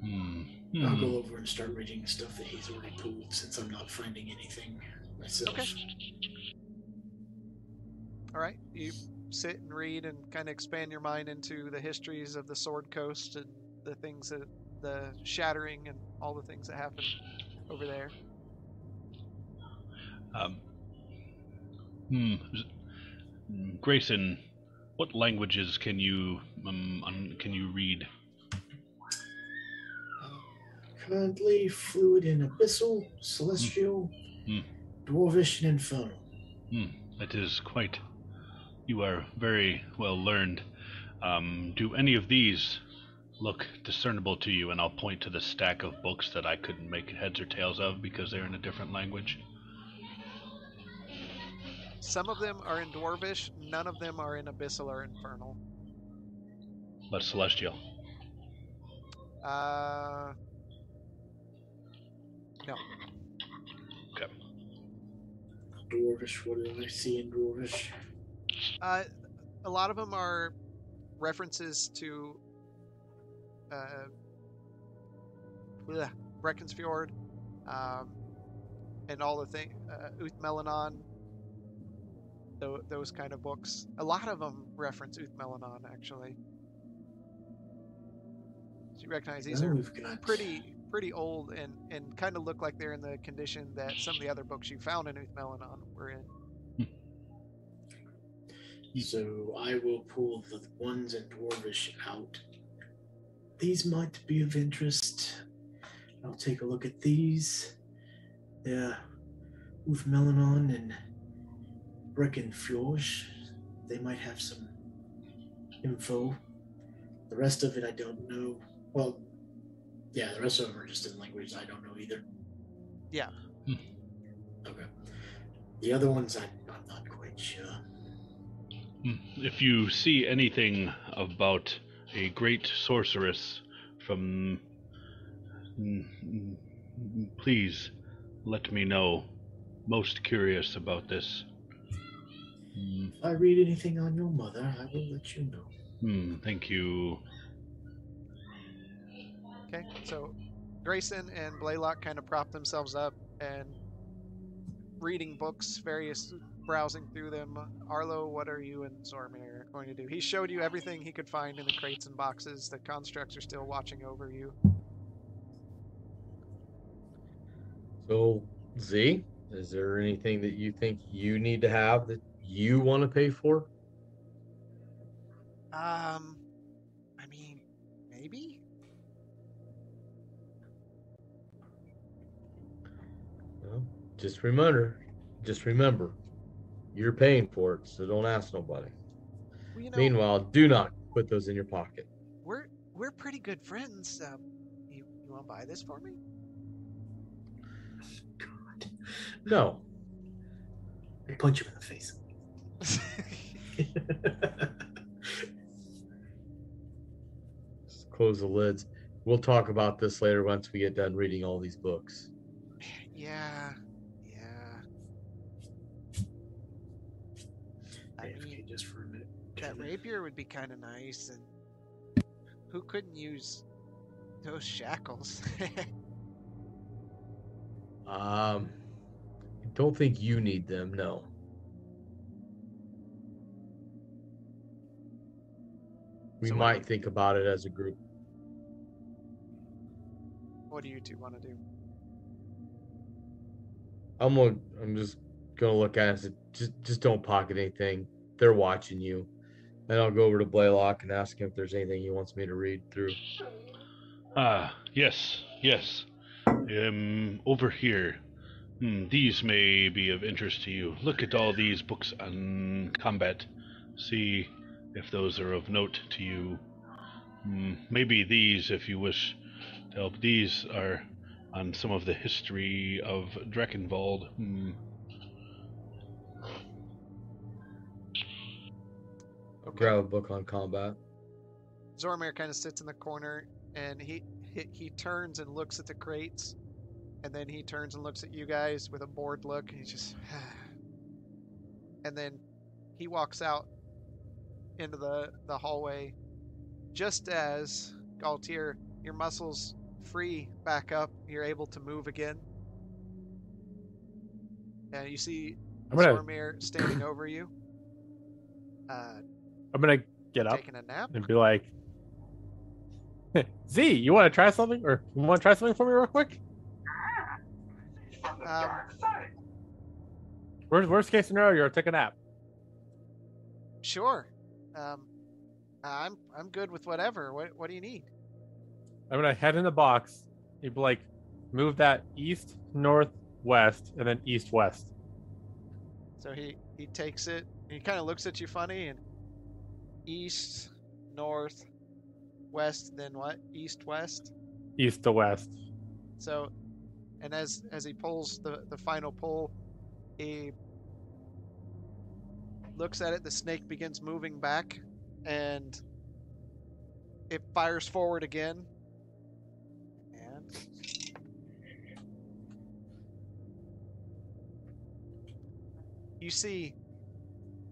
Hmm. I'll hmm. go over and start reading the stuff that he's already pulled since I'm not finding anything myself. Okay. All right. You sit and read and kind of expand your mind into the histories of the Sword Coast and the things that the shattering and all the things that happen over there. Um, hmm. mm, Grayson, what languages can you um, un, can you read? Currently fluid in abyssal, celestial, Hmm. dwarvish, and infernal. That is quite. You are very well learned. Um, do any of these look discernible to you? And I'll point to the stack of books that I couldn't make heads or tails of because they're in a different language. Some of them are in Dwarvish, none of them are in Abyssal or Infernal. But celestial. Uh, no. Okay. Dwarvish, what do I see in Dwarvish? Uh, a lot of them are references to uh, bleh, Breckenfjord, um, and all the thing, uh, Uth Melanon, tho- those kind of books. A lot of them reference Uth Melanon, actually. You recognize these Now are got pretty pretty old and and kind of look like they're in the condition that some of the other books you found in Uth Melanon were in. Hmm. So I will pull the ones in Dwarvish out. These might be of interest. I'll take a look at these. They're Uth Melanon and Breckenfjords. They might have some info. The rest of it I don't know. Well, yeah, the rest of them are just in languages I don't know either. Yeah. Hmm. Okay. The other ones I'm, I'm not quite sure. Hmm. If you see anything about a great sorceress from. mm, mm, Please let me know. Most curious about this. If I read anything on your mother, I will let you know. Hmm, thank you. Okay, so Grayson and Blaylock kind of prop themselves up and reading books, various browsing through them. Arlo, what are you and Zormir going to do? He showed you everything he could find in the crates and boxes. The constructs are still watching over you. So, Z, is there anything that you think you need to have that you want to pay for? Um, I mean, maybe. Well, just remember, just remember, you're paying for it, so don't ask nobody. Well, you know, Meanwhile, do not put those in your pocket. we're we're pretty good friends. Um, you you want to buy this for me? God. No, I punch him in the face. just close the lids. We'll talk about this later once we get done reading all these books. yeah, yeah. I mean, just for a minute. that rapier would be kind of nice, and who couldn't use those shackles? Um, I don't think you need them. No. We So might do think about it as a group. what do you two want to do? I'm gonna, I'm just gonna look at it and say, just just don't pocket anything. They're watching you. And I'll go over to Blaylock and ask him if there's anything he wants me to read through. Ah, yes, yes. Um, over here. Hmm, these may be of interest to you. Look at all these books on combat. See if those are of note to you. Hmm, maybe these, if you wish to help. These are on some of the history of Dreckenwald. Hmm. Okay. Grab a book on combat. Zormir kind of sits in the corner, and he, he he turns and looks at the crates, and then he turns and looks at you guys with a bored look. And he's just, and then he walks out into the the hallway, just as Galtier, your muscles free back up. You're able to move again, and you see I'm gonna Zormir standing over you, uh, I'm gonna get up taking a nap. and be like, Z, you want to try something, or you want to try something for me real quick? Um, Worst worst case scenario, you're take a nap. Sure. Um, I'm I'm good with whatever. What what do you need? I'm gonna head in the box. You'd be like, move that east, north, west, and then east, west. So he he takes it. He kind of looks at you funny and east, north, west, then what? East, west. East to west. So, and as as he pulls the the final pull, he looks at it. The snake begins moving back, and it fires forward again. And you see,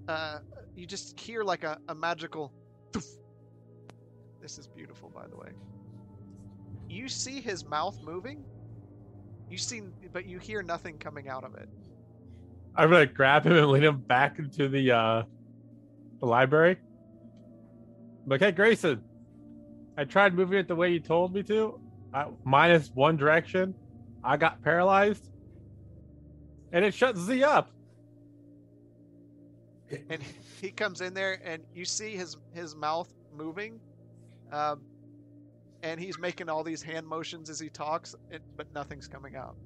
uh, you just hear like a, a magical. This is beautiful, by the way. You see his mouth moving. You see, but you hear nothing coming out of it. I'm gonna grab him and lead him back into the uh the library. I'm like, hey Grayson, I tried moving it the way you told me to, I, minus one direction. I got paralyzed, and it shuts Z up. and he comes in there and you see his his mouth moving um, and he's making all these hand motions as he talks but nothing's coming out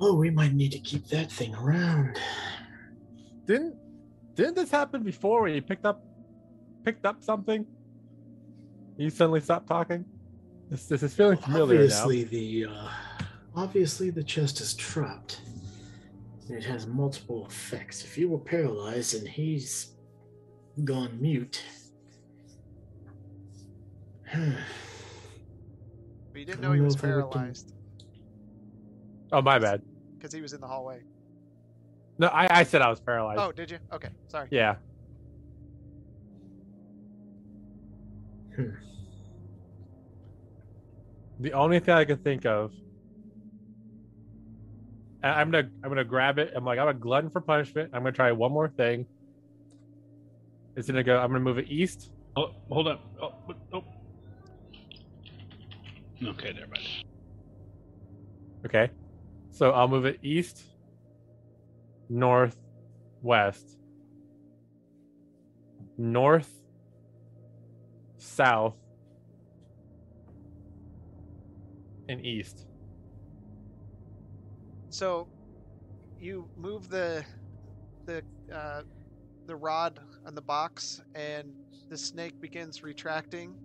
Oh, we might need to keep that thing around. Didn't didn't this happen before when you picked up picked up something? You suddenly stopped talking. This this is feeling familiar obviously, the uh, obviously the chest is trapped. It has multiple effects. If you were paralyzed and he's gone mute, but you didn't know he was know if I would do- paralyzed now. Oh my bad. because he was in the hallway No, I, I said I was paralyzed. oh did you okay sorry Yeah. Hmm. The only thing I can think of, I- I'm gonna I'm gonna grab it. I'm like I'm a glutton for punishment. I'm gonna try one more thing. It's gonna go. I'm gonna move it east. Oh, hold on. Oh, what- oh. Okay, never mind. Okay, so I'll move it east, north, west, north, south, and east. so you move the the uh, the rod on the box and the snake begins retracting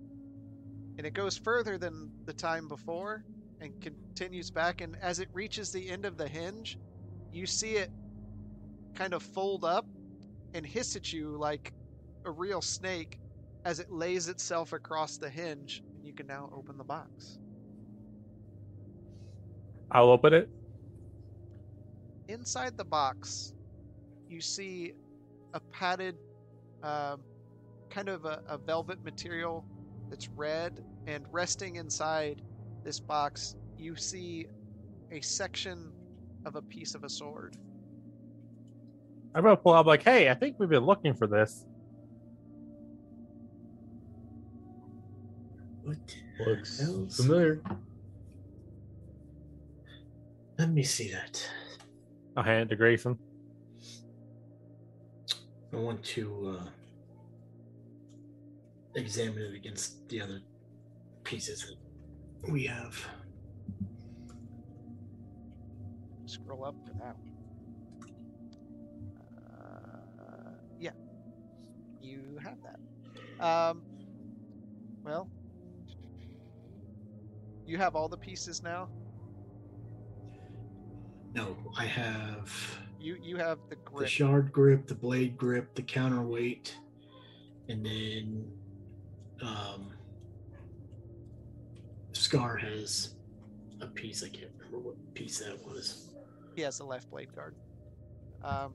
and it goes further than the time before and continues back and as it reaches the end of the hinge you see it kind of fold up and hiss at you like a real snake as it lays itself across the hinge and you can now open the box I'll open it. inside the box, you see a padded, um, kind of a, a velvet material that's red, and resting inside this box, you see a section of a piece of a sword. I'm gonna pull up like, hey, I think we've been looking for this. what? Looks else? familiar. Let me see that. I'll hand it to Grayson. I want to uh, examine it against the other pieces that we have. Scroll up for that one. Uh, yeah, you have that. Um, well, you have all the pieces now. No, I have You you have the grip. the shard grip, the blade grip, the counterweight, and then um, Scar has a piece. I can't remember what piece that was. He has the left blade guard. Um,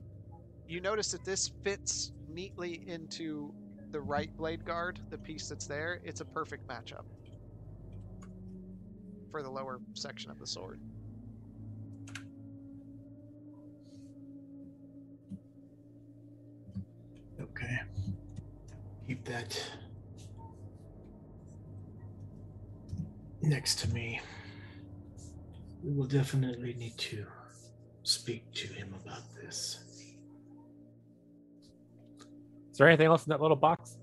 you notice that this fits neatly into the right blade guard, the piece that's there. It's a perfect matchup for the lower section of the sword. Okay. Keep that next to me. We will definitely need to speak to him about this. Is there anything else in that little box?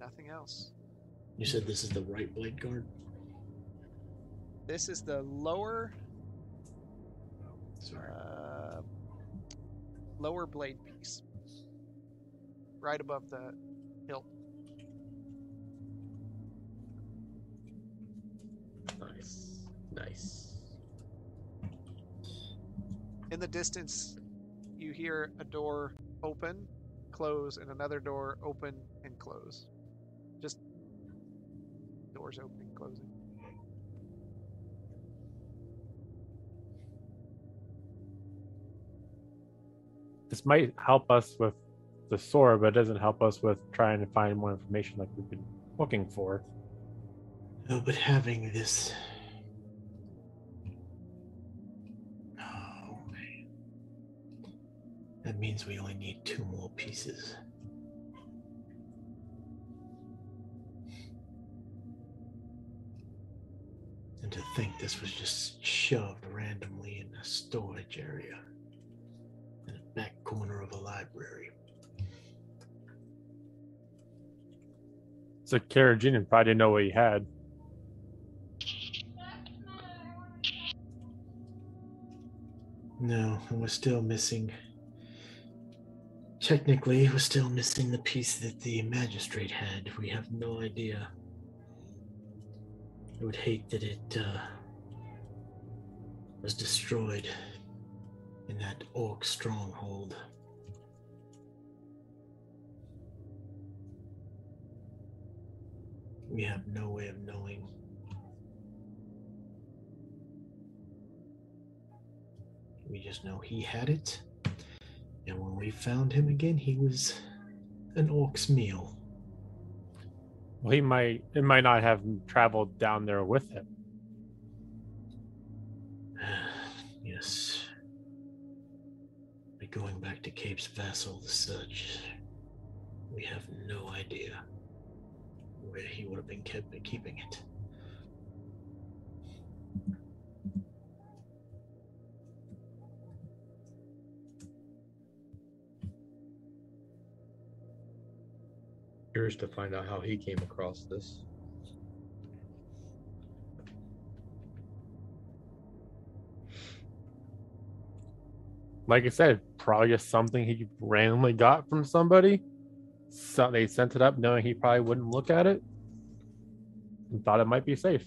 Nothing else. You said this is the right blade guard? This is the lower Sorry. uh, lower blade piece, right above the hilt. Nice. Nice. In the distance, you hear a door open, close, and another door open and close. Just doors opening, closing. This might help us with the sword, but it doesn't help us with trying to find more information like we've been looking for. No, but having this—that oh, means we only need two more pieces. And to think this was just shoved randomly in a storage area in the back corner of a library. So Karajinin probably didn't know what he had. No, and we're still missing. Technically, we're still missing the piece that the magistrate had. We have no idea. I would hate that it uh, was destroyed in that orc stronghold. We have no way of knowing. We just know he had it. And when we found him again, he was an orc's meal. Well, he might it might not have traveled down there with him. yes. By going back to Cape's vassal to search, we have no idea where he would have been kept by keeping it. Curious to find out how he came across this. Like I said, probably just something he randomly got from somebody. So they sent it up knowing he probably wouldn't look at it and thought it might be safe.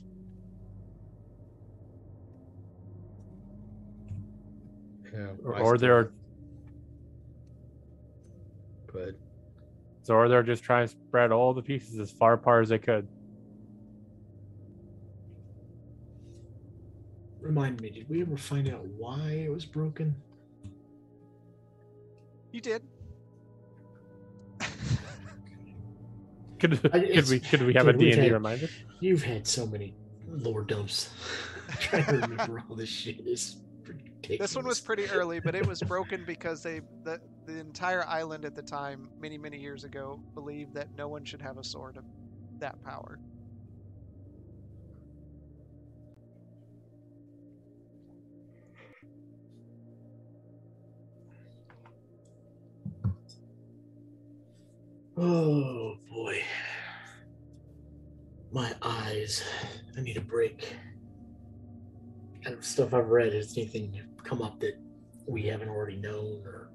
Yeah, Or, or Go ahead. So or they're just trying to spread all the pieces as far apart as they could. Remind me, did we ever find out why it was broken? You did. Could, could we could we have a dude, D&D had- reminder? You've had so many lore dumps. Trying to remember all this shit is ridiculous. This one was pretty early, but it was broken because they the the entire island at the time, many many years ago, believed that no one should have a sword of that power. Oh boy. My eyes. I need a break. Kind of stuff I've read. is anything come up that we haven't already known or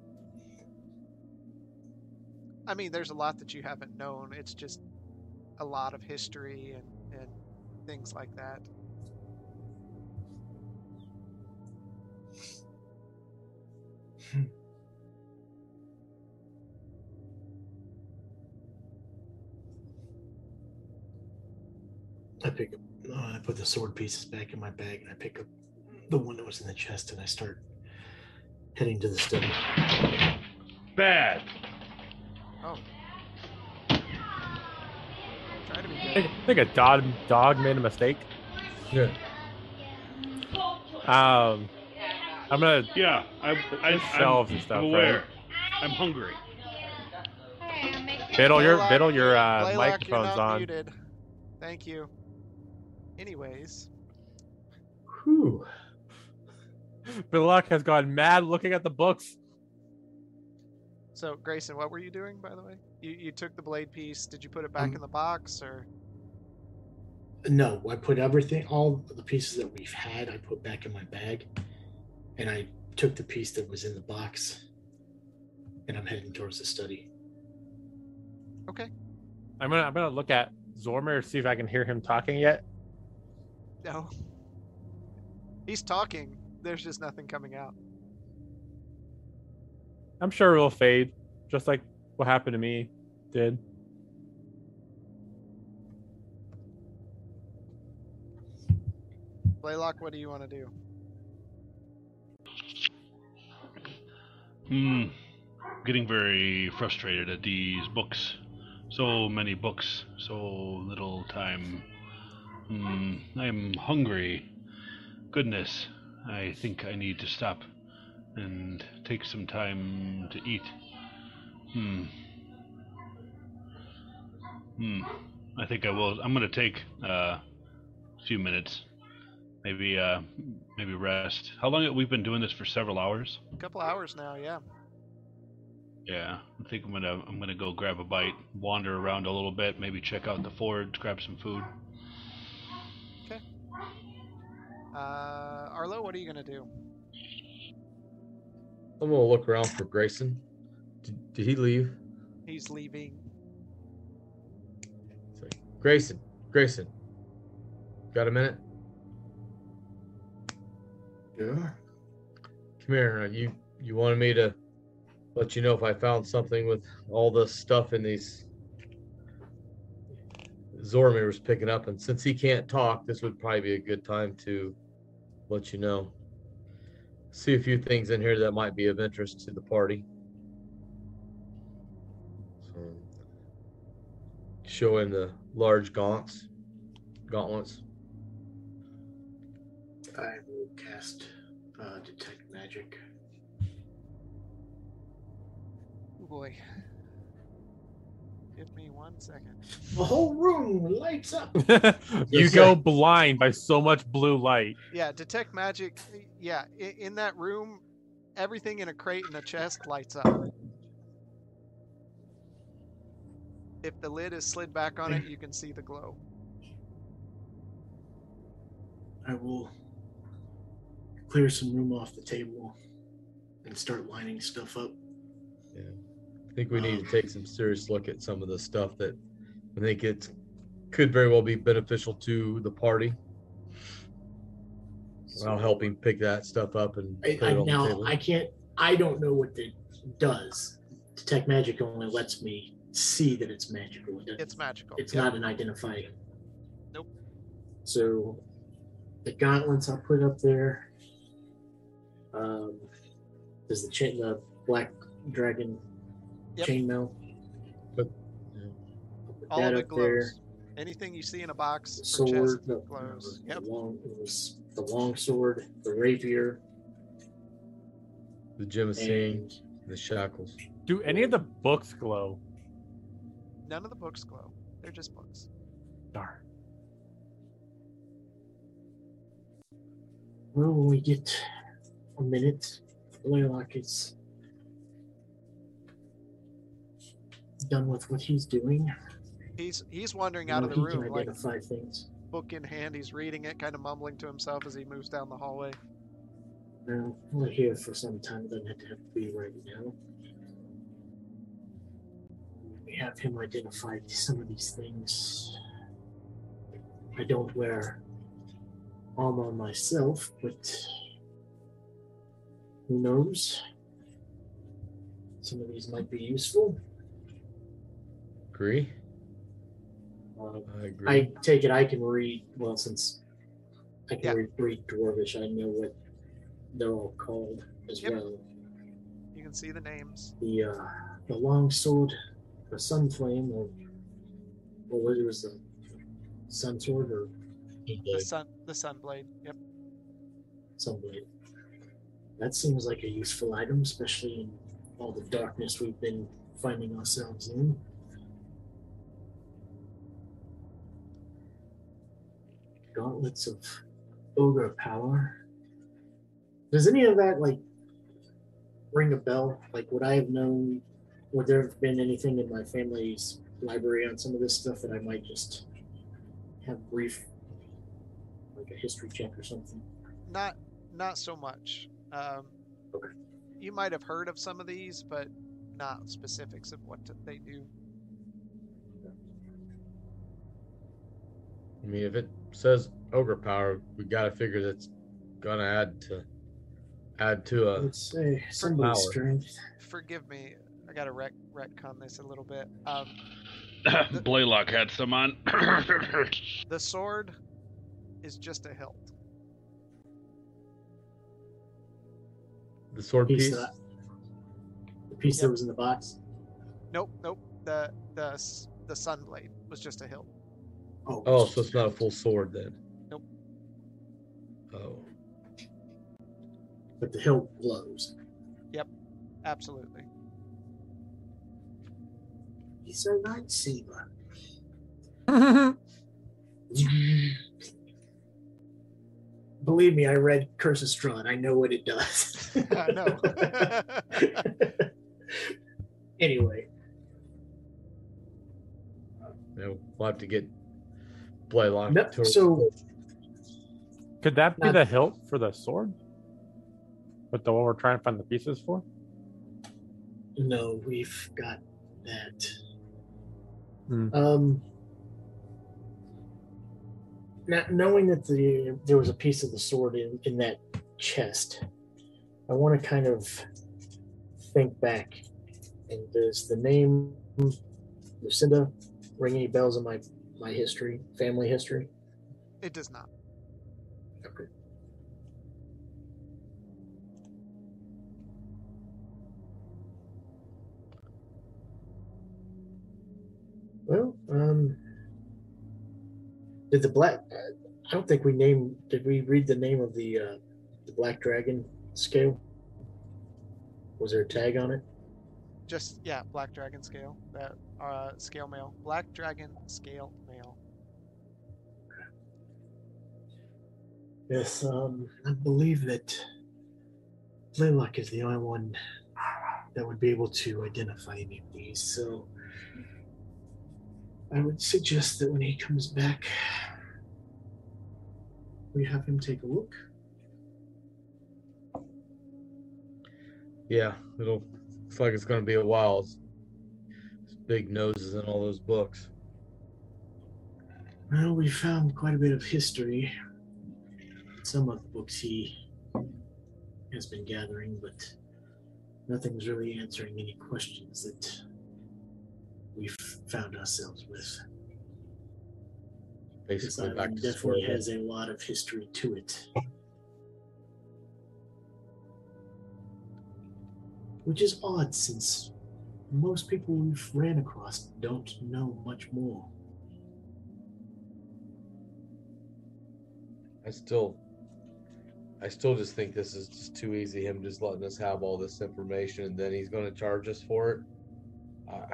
I mean, there's a lot that you haven't known. It's just a lot of history and and things like that. I pick up uh, I put the sword pieces back in my bag and I pick up the one that was in the chest and I start heading to the study. Bad. Oh. Try to be I good. think, I think a dog dog made a mistake. Yeah. Um, I'm gonna Yeah, I, I, There's I'm, shelves and stuff, I'm right? I'm hungry. Biddle your Blaylock, Biddle your uh, Blaylock, you're microphone's not on. muted. Thank you. Anyways, Whew. Biddlelock has gone mad looking at the books. so Grayson, what were you doing by the way? You you took the blade piece. Did you put it back Um, in the box or? No, I put everything, all the pieces that we've had, I put back in my bag, and I took the piece that was in the box, and I'm heading towards the study. Okay. I'm gonna I'm gonna look at Zormir see if I can hear him talking yet. No. He's talking. There's just nothing coming out. I'm sure it'll fade, just like what happened to me did. Blaylock, what do you want to do? Hmm. Getting very frustrated at these books. So many books, so little time. Hmm. I'm hungry. Goodness, I think I need to stop and take some time to eat. Hmm. Hmm. I think I will. I'm gonna take uh, a few minutes maybe uh, maybe rest. How long? Have We've been doing this for several hours. A couple hours now, yeah. Yeah, I think I'm gonna I'm gonna go grab a bite, wander around a little bit, maybe check out the forge, grab some food. Uh, Arlo, what are you gonna do? I'm gonna look around for Grayson. Did, did he leave? He's leaving. It's like, Grayson, Grayson, got a minute? Yeah. Come here. uh, You you wanted me to let you know if I found something with all the stuff in these. Zormir was picking up, and since he can't talk, this would probably be a good time to let you know. See a few things in here that might be of interest to the party. So, show him the large gaunts, gauntlets. I will cast uh, detect magic. Oh boy. Give me one second. The whole room lights up. you go blind by so much blue light. Yeah, detect magic. Yeah, in, in that room, everything in a crate and a chest lights up. If the lid is slid back on it, you can see the glow. I will clear some room off the table and start lining stuff up. Yeah. I think we need to take some serious look at some of the stuff that I think it could very well be beneficial to the party. I'll help him pick that stuff up and I, put I, it on the now table. I can't. I don't know what it does. Detect magic only lets me see that it's magical. It It's magical. It's Yep. not an identifier. Nope. So the gauntlets I'll put up there. Um, does the chain the black dragon Yep. chainmail? But- put All that of it up there. Anything you see in a box The or sword, chest the, glows. the Yep. long, the long sword, the rapier, the gem of seeing, and the shackles. Do any of the books glow? None of the books glow. They're just books. Darn. well, when we get a minute, Blaylock is done with what he's doing. He's he's wandering out of the he can room, like identify things. book in hand. He's reading it, kind of mumbling to himself as he moves down the hallway. No, we're here for some time. It doesn't have to be right now. We have him identify some of these things. I don't wear armor myself, but who knows? Some of these might be useful. Agree? Uh, I agree. I take it I can read. Well, since I can Yeah. read, read Dwarvish, I know what they're all called as Yep. well. You can see the names. the uh, the long sword, the sun flame, or or what was the sun sword or The sun the sun blade. Yep. sun blade. That seems like a useful item, especially in all the darkness we've been finding ourselves in. Gauntlets of ogre power. Does any of that like ring a bell? Like, would I have known? Would there have been anything in my family's library on some of this stuff that I might just have brief, like a history check or something? Not not so much. Um, Okay. You might have heard of some of these, but not specifics of what they do. I mean, if it says ogre power, we got to figure that's gonna add to add to a. Let's say somebody's power. strength. Forgive me. I gotta rec- retcon this a little bit. Um, Blaylock had some on. the sword is just a hilt. The sword Piece piece. that. The piece Yep. that was in the box. Nope, nope. The the the sun blade was just a hilt. Oh, Oh, so it's not a full sword then. Nope. Oh, but the hilt glows. Yep, absolutely. He's a lightsaber. believe me, I read Curse of Strahd. I know what it does. I know. anyway, You we'll have to get Blaylock no, to so Could that be Not- the hilt for the sword? But the one we're trying to find the pieces for? no, we've got that. Hmm. Um, not knowing that the there was a piece of the sword in, in that chest, I want to kind of think back. And does the name Lucinda ring any bells in my my history, family history? it does not. Okay. Well, um, did the black? Uh, I don't think we named. Did we read the name of the uh, the black dragon scale? Was there a tag on it? Just yeah, black dragon scale. That uh scale mail. Black dragon scale mail. Yes, um, I believe that Blaylock is the only one that would be able to identify any of these. So I would suggest that when he comes back, we have him take a look. Yeah, it'll looks like it's gonna be a while. It's, it's big noses in all those books. Well, we found quite a bit of history. Some of the books he has been gathering, but nothing's really answering any questions that we've found ourselves with. This Basically back island to definitely has a lot of history to it. Which is odd since most people we've ran across don't know much more. I still, I still just think this is just too easy. Him just letting us have all this information, and then he's going to charge us for it. Uh,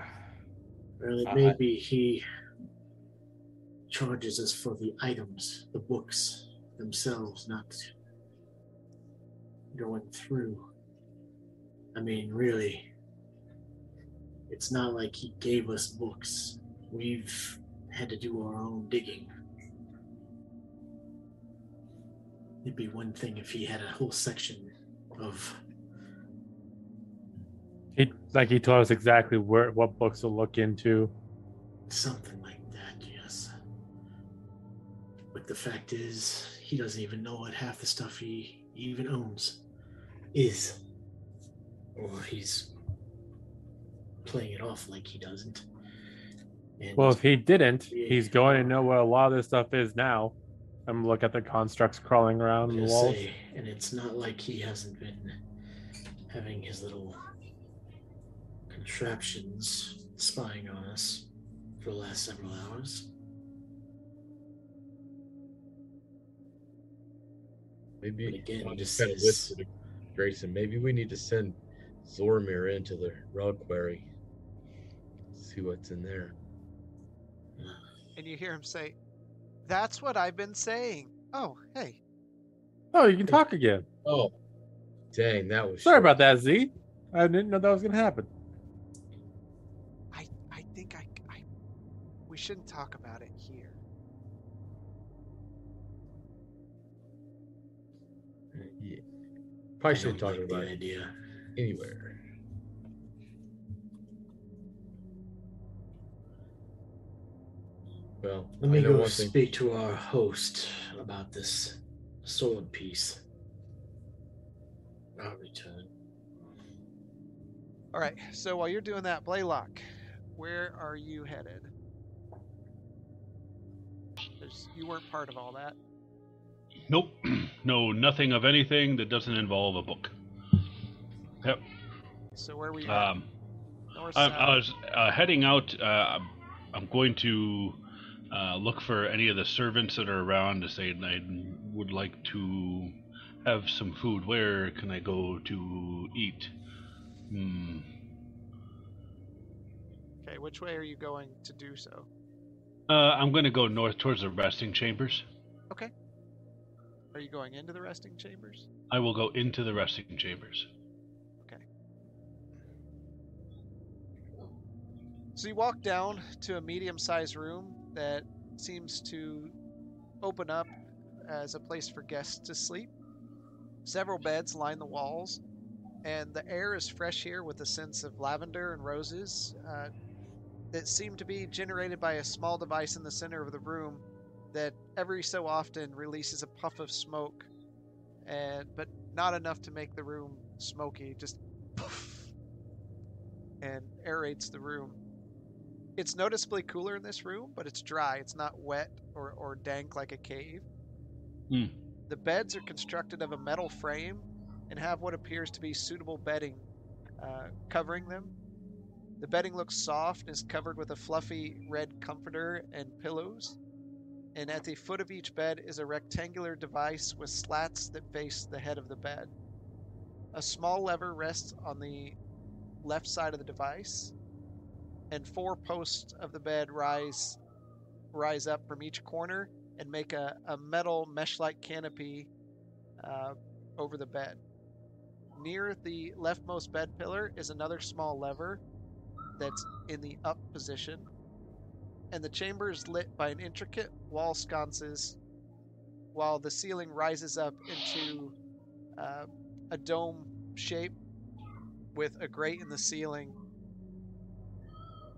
Well, it I- be he charges us for the items, the books themselves, not going through. I mean, really, it's not like he gave us books. We've had to do our own digging. It'd be one thing if he had a whole section of He like he told us exactly where what books to look into. Something like that, yes. But the fact is, he doesn't even know what half the stuff he even owns is. Or he's playing it off like he doesn't. And Well, if he didn't, Yeah. he's going to know what a lot of this stuff is now. And look at the constructs crawling around the gonna walls. say, and it's not like he hasn't been having his little contraptions spying on us for the last several hours. maybe But again, I it just just kind of says- whispered Grayson. Maybe we need to send Zormir into the reliquary. See what's in there. And you hear him say, That's what I've been saying. Oh, hey. Oh, you can talk again. Oh, dang, that was Sorry short. about that, Z. I didn't know that was going to happen. I I think I, I we shouldn't talk about it here. Uh, yeah. Probably I shouldn't talk like about it idea. Anywhere. Well, Let me go one speak to our host about this sword piece. I'll return. All right. So while you're doing that, Blaylock, where are you headed? 'Cause you weren't part of all that. Nope. no, nothing of anything that doesn't involve a book. Yep. So where were you? Um, North, I? I was uh, heading out. Uh, I'm- I'm going to uh, look for any of the servants that are around to say I would like to have some food. Where can I go to eat? Hmm. Okay, which way are you going to do so? Uh, I'm going to go north towards the resting chambers. Okay. Are you going into the resting chambers? I will go into the resting chambers. So you walk down to a medium sized room that seems to open up as a place for guests to sleep. Several beds line the walls, and the air is fresh here with a sense of lavender and roses uh, that seem to be generated by a small device in the center of the room that every so often releases a puff of smoke, and but not enough to make the room smoky, just poof, and aerates the room. It's noticeably cooler in this room, but it's dry. It's not wet or, or dank like a cave. Hmm. The beds are constructed of a metal frame and have what appears to be suitable bedding uh, covering them. The bedding looks soft and is covered with a fluffy red comforter and pillows. And at the foot of each bed is a rectangular device with slats that face the head of the bed. A small lever rests on the left side of the device, and four posts of the bed rise rise up from each corner and make a, a metal mesh-like canopy uh, over the bed. Near the leftmost bed pillar is another small lever that's in the up position, and the chamber is lit by an intricate wall sconces, while the ceiling rises up into uh, a dome shape with a grate in the ceiling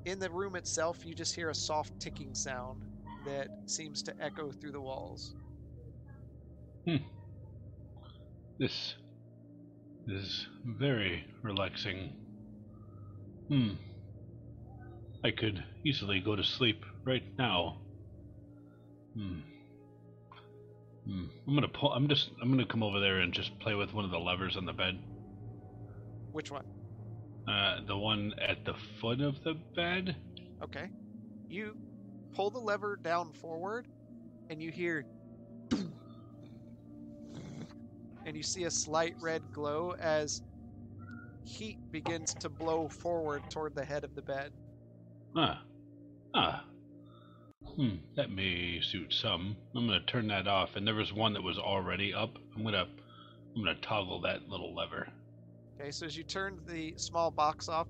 in the room itself, you just hear a soft ticking sound that seems to echo through the walls. This is very relaxing. Hmm. I could easily go to sleep right now. Hmm. Hmm. I'm gonna pull. I'm just. I'm gonna come over there and just play with one of the levers on the bed. Which one? Uh, the one at the foot of the bed. Okay. You pull the lever down forward, and you hear. And you see a slight red glow as heat begins to blow forward toward the head of the bed. Ah. Ah. Hmm. That may suit some. I'm gonna turn that off. And there was one that was already up. I'm gonna. I'm gonna toggle that little lever. Okay, so as you turn the small box off,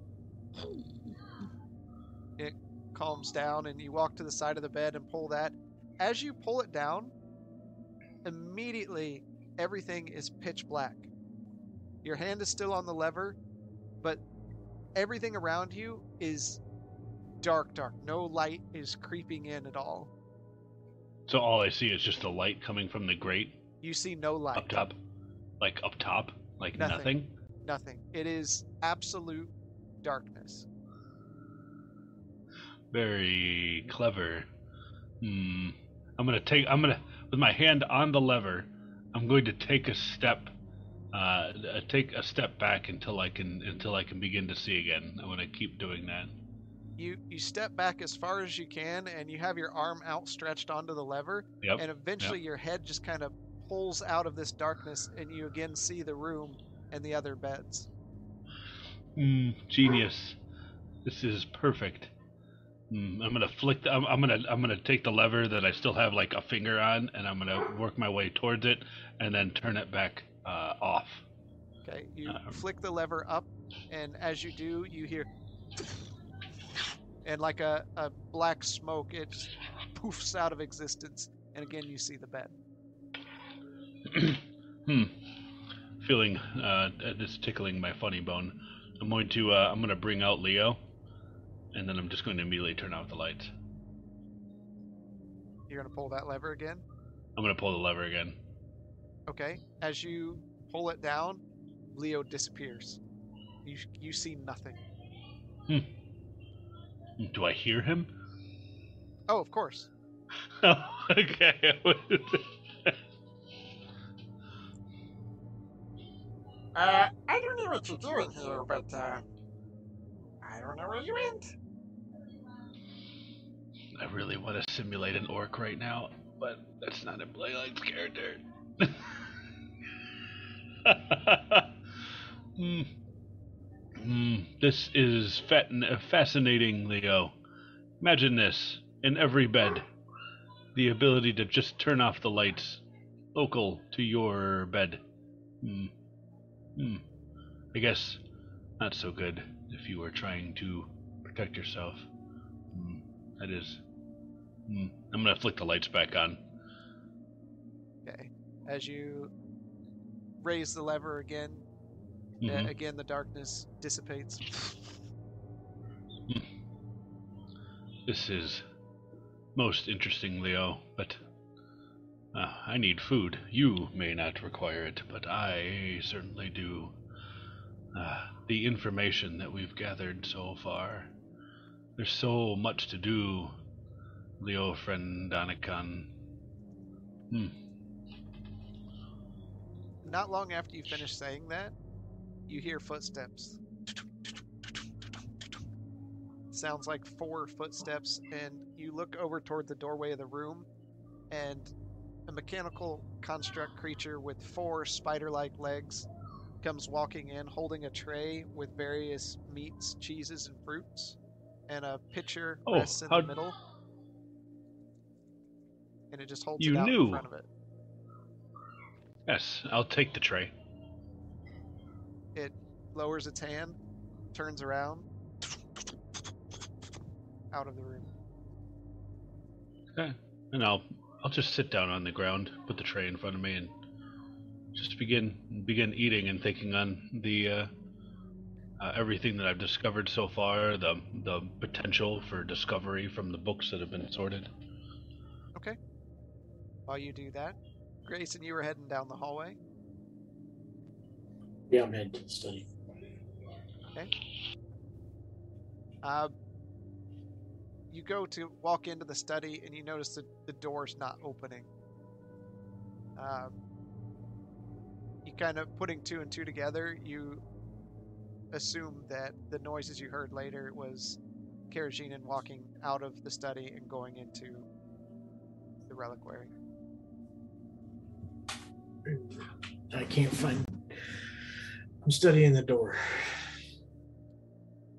it calms down, and you walk to the side of the bed and pull that. As you pull it down, immediately everything is pitch black. Your hand is still on the lever, but everything around you is dark, dark. No light is creeping in at all. So all I see is just the light coming from the grate You see no light. up top, like up top, like Nothing. nothing. Nothing. It is absolute darkness. Very clever. Hmm. I'm gonna take. I'm gonna with my hand on the lever. I'm going to take a step. Uh, uh, take a step back until I can until I can begin to see again. I'm gonna keep doing that. You you step back as far as you can, and you have your arm outstretched onto the lever, Yep. and eventually your head just kind of pulls out of this darkness, and you again see the room and the other beds. Hmm. Genius. This is perfect. Hmm. I'm gonna flick. The, I'm, I'm gonna. I'm gonna take the lever that I still have like a finger on, and I'm gonna work my way towards it, and then turn it back uh, off. Okay, you Um, flick the lever up, and as you do, you hear, and like a, a black smoke, it poofs out of existence, and again you see the bed. hmm. Feeling uh, this tickling my funny bone. I'm going to. Uh, I'm going to bring out Leo, and then I'm just going to immediately turn off the lights. You're gonna pull that lever again. I'm going to pull the lever again. Okay, as you pull it down, Leo disappears. You you see nothing. Hmm. Do I hear him? Oh, of course. Okay. Uh, I don't know what you're doing here, but, uh, I don't know where you went. I really want to simulate an orc right now, but that's not in Blaylight's character. Hmm. Hmm. This is fat- fascinating, Leo. Imagine this in every bed the ability to just turn off the lights local to your bed. Hmm. Hmm. I guess not so good if you were trying to protect yourself. Hmm. That is. Hmm. I'm gonna flick the lights back on. Okay. As you raise the lever again, uh, Mhm. again the darkness dissipates. This is most interesting, Leo, but uh, I need food. You may not require it, but I certainly do. Uh, the information that we've gathered so far. There's so much to do, Leo friend Danikan. Hmm. Not long after you finish saying that, you hear footsteps. Sounds like four footsteps, and you look over toward the doorway of the room, and a mechanical construct creature with four spider like legs comes walking in holding a tray with various meats, cheeses, and fruits, and a pitcher Oh, rests in how- the middle. And it just holds You it out in front of it. Yes, I'll take the tray. It lowers its hand, turns around, out of the room. Okay. And I'll I'll just sit down on the ground, put the tray in front of me, and just begin begin eating and thinking on the uh, uh, everything that I've discovered so far, the the potential for discovery from the books that have been sorted. Okay. While you do that, Grayson, you were heading down the hallway. Yeah, I'm heading to the study. Okay. Uh, you go to walk into the study and you notice that the door's not opening. Um, you kind of putting two and two together, you assume that the noises you heard later was Karajinin walking out of the study and going into the reliquary. I can't find. I'm studying the door.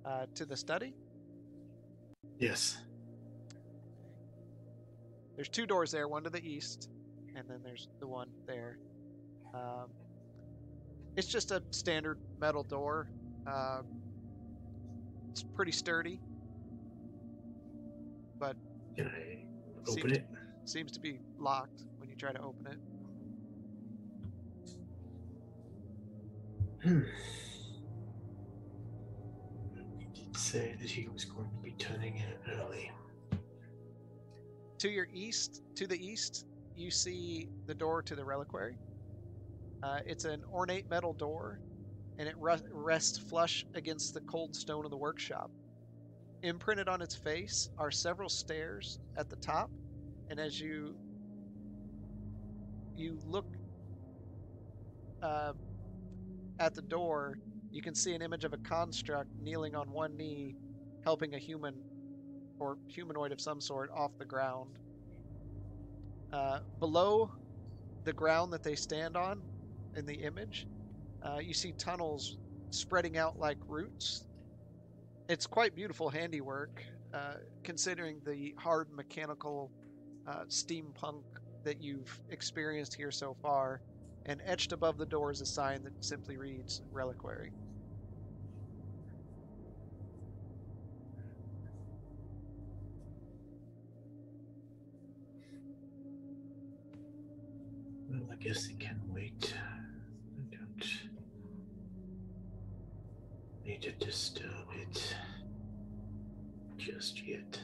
Uh, to the study, Yes. There's two doors there, one to the east, and then there's the one there. Um, it's just a standard metal door. Uh, it's pretty sturdy, but Can I Seems- it? seems to be locked when you try to open it. Hmm. He did say that he was going to be turning in early. To your east, to the east, you see the door to the reliquary. Uh, it's an ornate metal door, and it ru- rests flush against the cold stone of the workshop. Imprinted on its face are several stairs at the top, and as you you look uh, at the door, you can see an image of a construct kneeling on one knee, helping a human or humanoid of some sort off the ground. Uh, below the ground that they stand on in the image, uh, you see tunnels spreading out like roots. It's quite beautiful handiwork, uh, considering the hard mechanical uh, steampunk that you've experienced here so far. And etched above the door is a sign that simply reads Reliquary. Well, I guess it can wait. I don't need to disturb it just yet.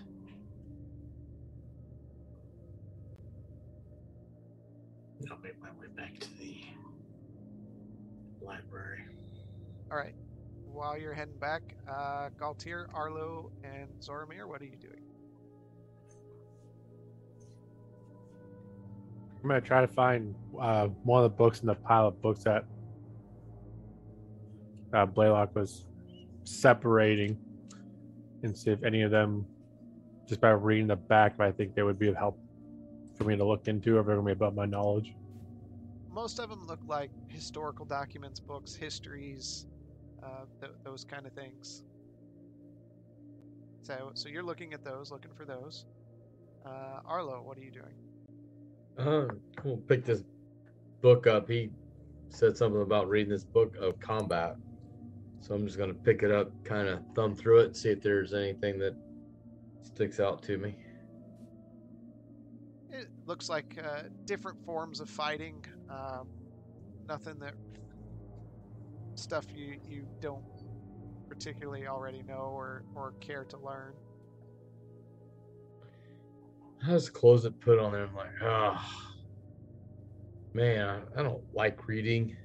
I'll make my way back to the library. All right. While you're heading back, uh, Galtier, Arlo, and Zormir, what are you doing? I'm gonna try to find uh, one of the books in the pile of books that uh, Blaylock was separating, and see if any of them, just by reading the back, I think they would be of help for me to look into, if they're gonna be above my knowledge. Most of them look like historical documents, books, histories, uh, th- those kind of things. So, so you're looking at those, looking for those. Uh, Arlo, what are you doing? Uh, we'll pick this book up. He said something about reading this book of combat. So I'm just gonna pick it up, kind of thumb through it, see if there's anything that sticks out to me. It looks like uh, different forms of fighting. Um, nothing that stuff you you don't particularly already know or or care to learn. How's the clothes it put on there? I'm like, ah, man, I don't like reading.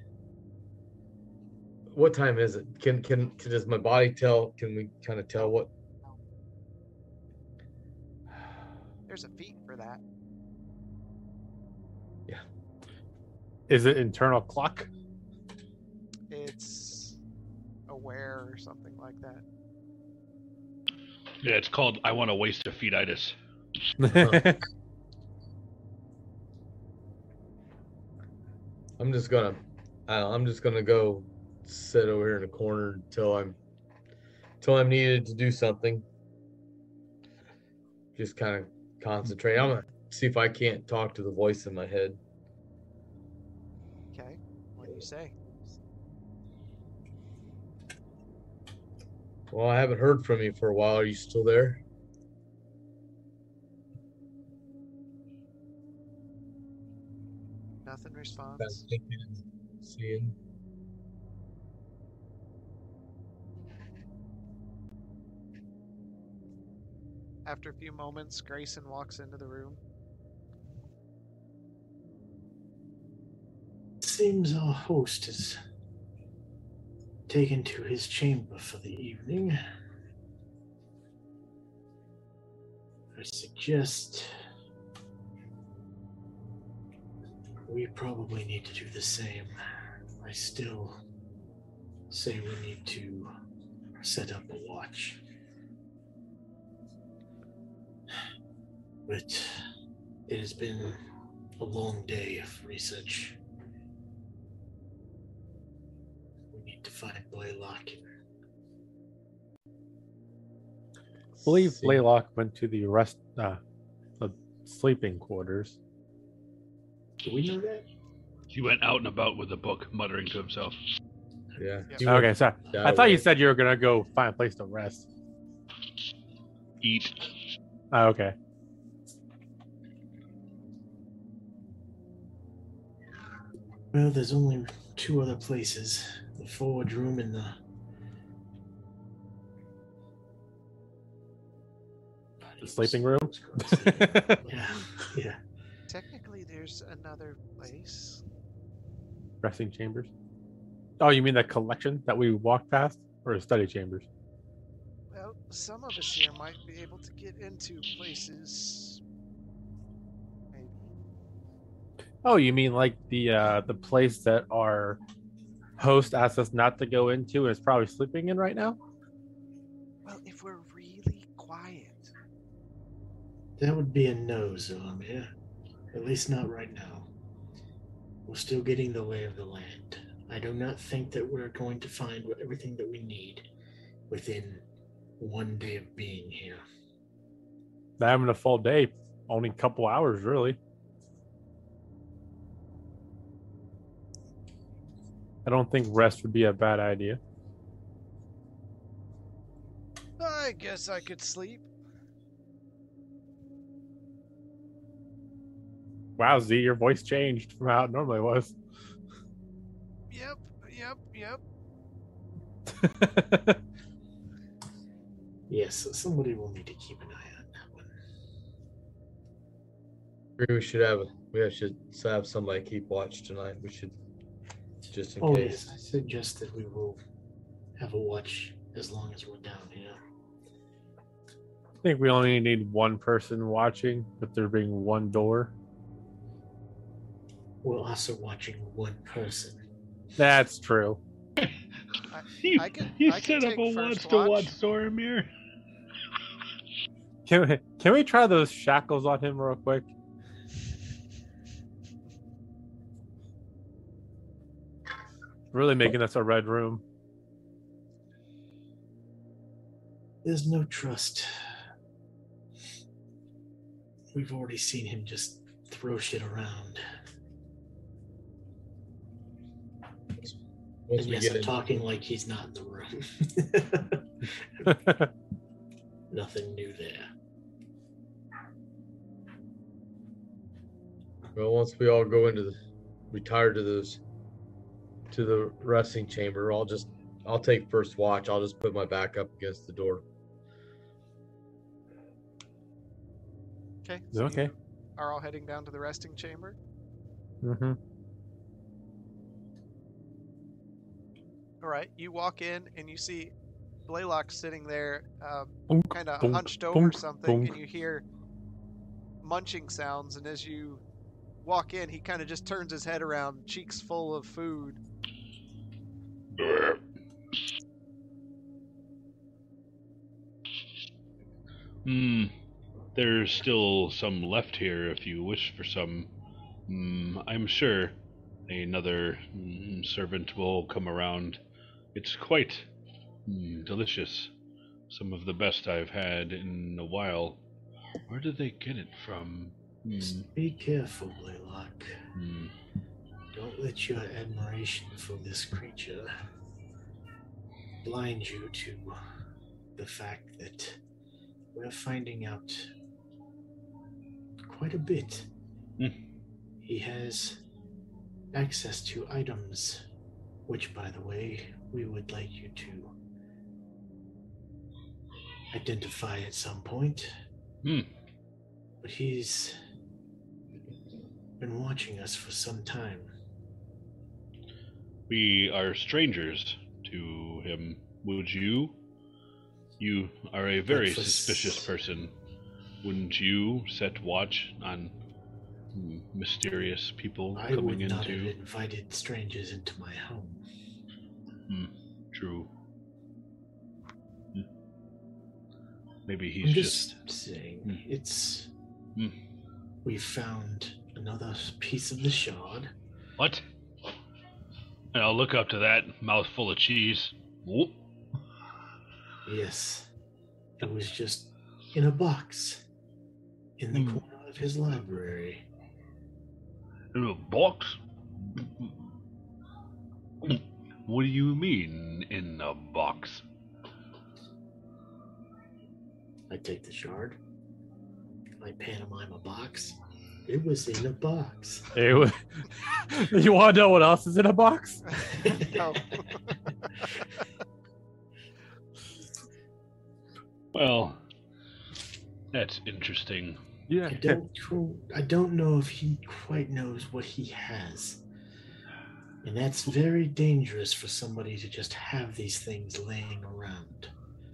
What time is it? Can, can can does my body tell? Can we kind of tell what? There's a feat for that. Yeah. Is it internal clock? It's aware or something like that. Yeah, it's called I want to waste a feetitis. I'm just gonna, I don't, I'm just gonna go sit over here in a corner until I'm, until I'm needed to do something. Just kind of concentrate. I'm gonna see if I can't talk to the voice in my head. Okay. What do you say? Well, I haven't heard from you for a while. Are you still there? Nothing Been responds. thinking and seeing. After a few moments, Grayson walks into the room. Seems our host is taken to his chamber for the evening. I suggest we probably need to do the same. I still say we need to set up a watch. But it has been a long day of research. We need to find Blaylock. I believe Blaylock went to the rest, uh, the sleeping quarters. Do we know that? He went out and about with a book, muttering to himself. Yeah. Yeah. Okay, so I thought you said you were gonna go find a place to rest. Eat. Oh, okay. Well, there's only two other places the forward room and the. The sleeping room. yeah, yeah. Technically, there's another place. Resting chambers. Oh, you mean the collection that we walked past, or study chambers? Well, some of us here might be able to get into places. Maybe. Oh, you mean like the uh the place that our host asked us not to go into and is probably sleeping in right now? Well, if we're really quiet. That would be a no, Zormir. At least not right now. We're still getting the lay of the land. I do not think that we're going to find everything that we need within one day of being here. Not having a full day, only a couple hours really. I don't think rest would be a bad idea. I guess I could sleep. Wow, Z, your voice changed from how it normally was. Yep, yep, yep. Yes, somebody will need to keep an eye on that one. Maybe we should have we should have somebody keep watch tonight. We should just in Oh, case. yes, I suggest that we will have a watch as long as we're down here. I think we only need one person watching, with there being one door. We're also watching one person. That's true. You, I can- you I set up a watch to watch, watch Zormir. Can we, can we try those shackles on him real quick? Really making us a red room. There's no trust. We've already seen him just throw shit around. Once and yes, I'm in, talking like he's not in the room. Nothing new there. well, once we all go into the, retire to those, to the resting chamber, I'll just, I'll take first watch. I'll just put my back up against the door. Okay. Is it okay? Are all heading down to the resting chamber? Mm-hmm. All right. You walk in and you see Blaylock sitting there, um, kind of bonk, hunched over bonk, something, bonk. and you hear munching sounds. And as you walk in, he kind of just turns his head around, cheeks full of food. Hmm. There's still some left here if you wish for some. Hmm. I'm sure another mm, servant will come around. It's quite mm, delicious. Some of the best I've had in a while. Where did they get it from? Just be careful, Blaylock. Hmm. Don't let your admiration for this creature blind you to the fact that we're finding out quite a bit. Hmm. He has access to items, which, by the way, we would like you to identify at some point. Hmm. But he's been watching us for some time. We are strangers to him. Would you? You are a very for suspicious person. Wouldn't you set watch on mysterious people I would coming not have into? invited strangers into my home. True. Hmm. Maybe I'm he's just, just. saying, Hmm. it's. Hmm. We found another piece of the shard. What? And I'll look up to that mouth full of cheese. Whoop. Yes, it was just in a box in the Hmm. corner of his library. In a box? What do you mean, in a box? I take the shard. I pantomime a box. It was in a box. It wa- you want to know what else is in a box? No. Well, that's interesting. Yeah. I don't. I don't know if he quite knows what he has, and that's very dangerous for somebody to just have these things laying around.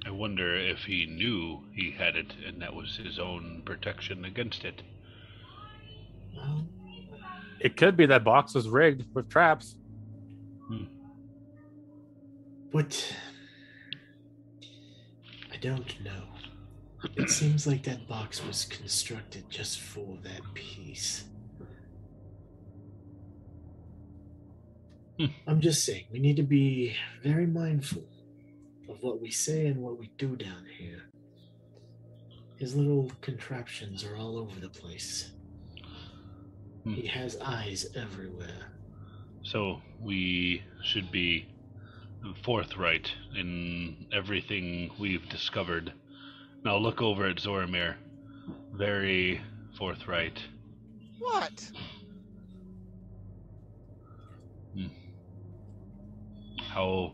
I wonder if he knew he had it and that was his own protection against it. Well, It could be that box was rigged with traps. Hmm. but I don't know. It seems like that box was constructed just for that piece. Hmm. I'm just saying, we need to be very mindful of what we say and what we do down here. His little contraptions are all over the place. Hmm. He has eyes everywhere. So we should be forthright in everything we've discovered. Now look over at Zoramir. Very forthright. what? How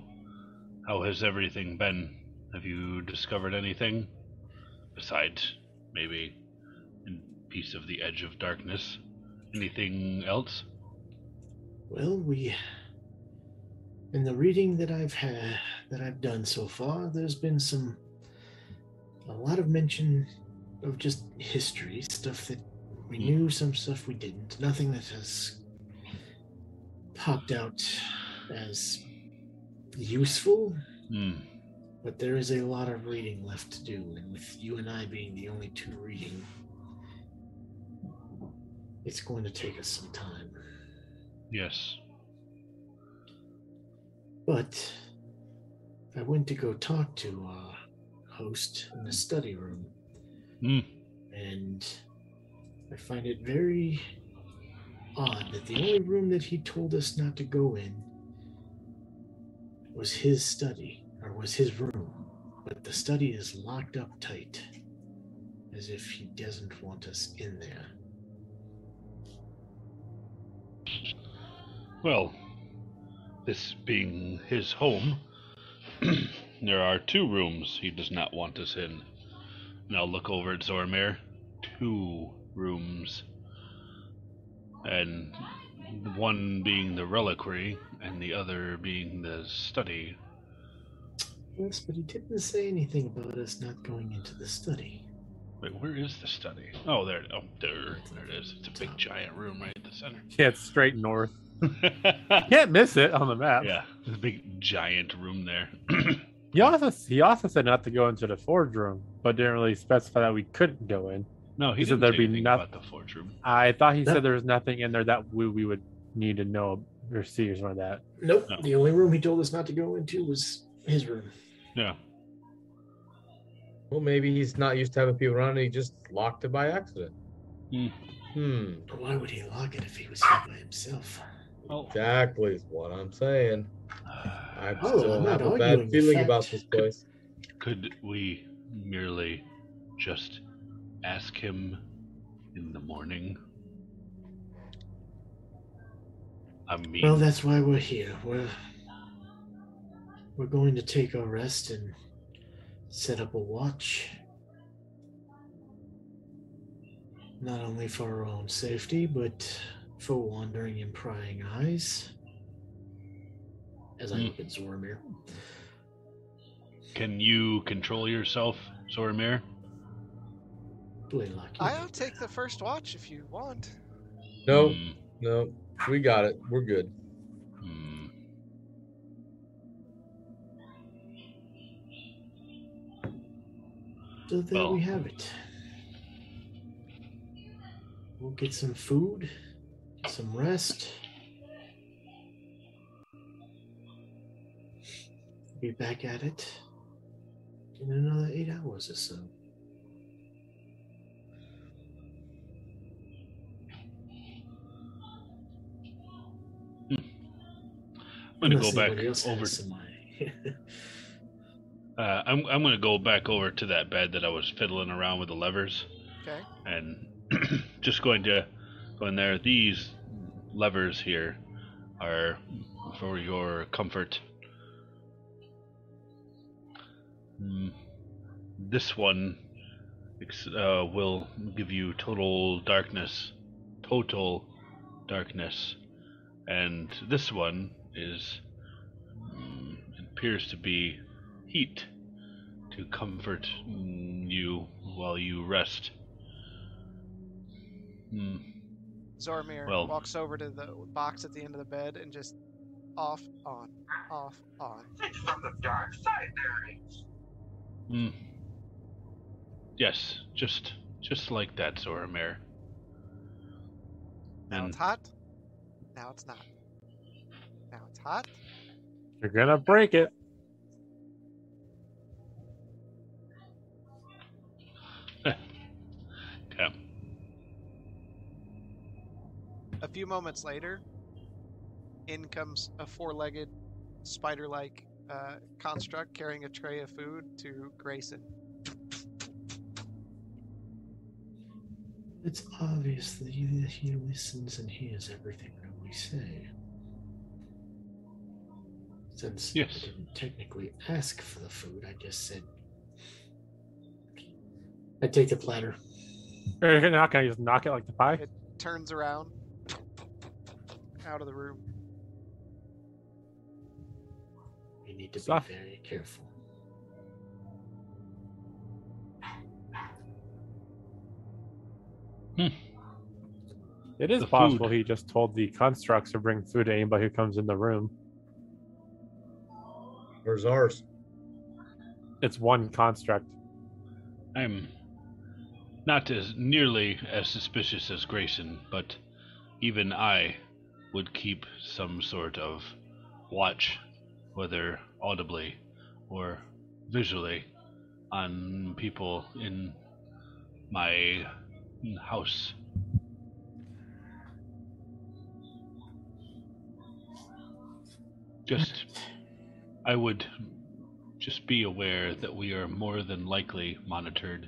how has everything been? Have you discovered anything besides maybe in piece of the edge of darkness? Anything else? Well, we in the reading that I've had that I've done so far, there's been some a lot of mention of just history, stuff that we Hmm. knew, some stuff we didn't. Nothing that has popped out as useful, Hmm. but there is a lot of reading left to do, and with you and I being the only two reading, it's going to take us some time. Yes. But I went to go talk to our host in the study room, Hmm. and I find it very odd that the only room that he told us not to go in was his study or was his room, but the study is locked up tight, as if he doesn't want us in there. Well, this being his home, there are two rooms he does not want us in. I'll look over at Zormir. Two rooms. And one being the reliquary, and the other being the study. Yes, but he didn't say anything about us not going into the study. Wait, where is the study? Oh, there. Oh, there. There it is. It's a big, giant room right at the center. Yeah, it's straight north. Can't miss it on the map. yeah, there's a big, giant room there. He also he also said not to go into the forge room, but didn't really specify that we couldn't go in. no, he He said didn't there'd say be nothing noth- about the forge room. I thought he That- said there was nothing in there that we, we would need to know or see or something like that. Nope. No. The only room he told us not to go into was his room. Yeah. Well, maybe he's not used to having people around and he just locked it by accident. Hmm. Hmm. But why would he lock it if he was here by himself? Well, Exactly is what I'm saying. I Oh, still I'm have a bad feeling fact. about this place. could we merely just ask him in the morning? I mean, Well, that's why we're here. We're we're going to take our rest and set up a watch. Not only for our own safety, but for wandering and prying eyes. As I Hmm. look at Zormir. can you control yourself, Zormir? Blaylock. I'll take the first watch if you want. No, Hmm, no, we got it. We're good. hmm. So there Well. we have it. We'll get some food, some rest. Be back at it in another eight hours or so. I'm gonna go back anybody else has over. some, uh, Uh, I'm I'm gonna go back over to that bed that I was fiddling around with the levers, Okay. and just going to go in there. These levers here are for your comfort. Hmm. This one uh, will give you total darkness, total darkness, and this one is it appears to be heat to comfort mm, you while you rest. Hmm. Zormir Well- walks over to the box at the end of the bed and just off, on, off, on. It's from the dark side, there is. Mm. Yes, just just like that, Zormir. Now And it's hot. Now it's not. Now it's hot. You're gonna break it. okay. A few moments later, in comes a four-legged, spider-like uh, construct carrying a tray of food to Grayson. it's obvious that he, he listens and hears everything that we say. Since Yes. I didn't technically ask for the food, I just said. I take the platter. Or You're not gonna just knock it like the pie. It turns around, out of the room. You need to Stuff. be very careful. Hmm. It is The possible food. he just told the constructs to bring food to anybody who comes in the room. Where's ours? It's one construct. I'm not as nearly as suspicious as Grayson, but even I would keep some sort of watch, whether audibly or visually, on people in my house. Just, I would just be aware that we are more than likely monitored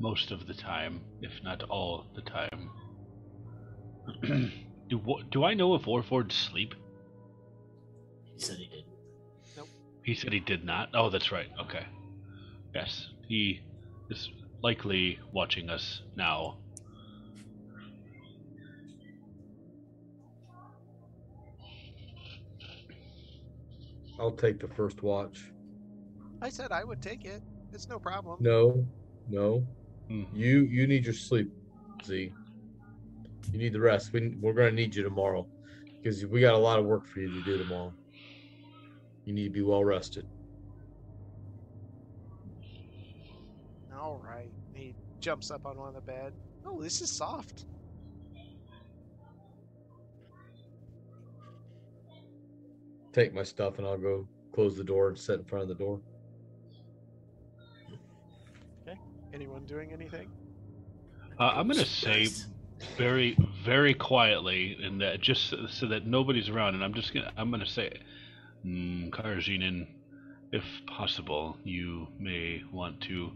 most of the time, if not all the time. do do I know if Orford's sleep? He said he did. Nope. He said he did not. Oh, that's right. Okay. Yes, he is likely watching us now. I'll take the first watch. I said I would take it. It's no problem. No, no. Hmm. You you need your sleep, Z. You need the rest. We, we're gonna need you tomorrow because we got a lot of work for you to do tomorrow. You need to be well rested. All right. He jumps up on one of the bed. Oh, this is soft. Take my stuff and I'll go close the door and sit in front of the door. Okay. Anyone doing anything? Uh, I'm gonna say very, very quietly, and that just so, so that nobody's around, and I'm just gonna, I'm gonna say, mm, Karajinin, if possible, you may want to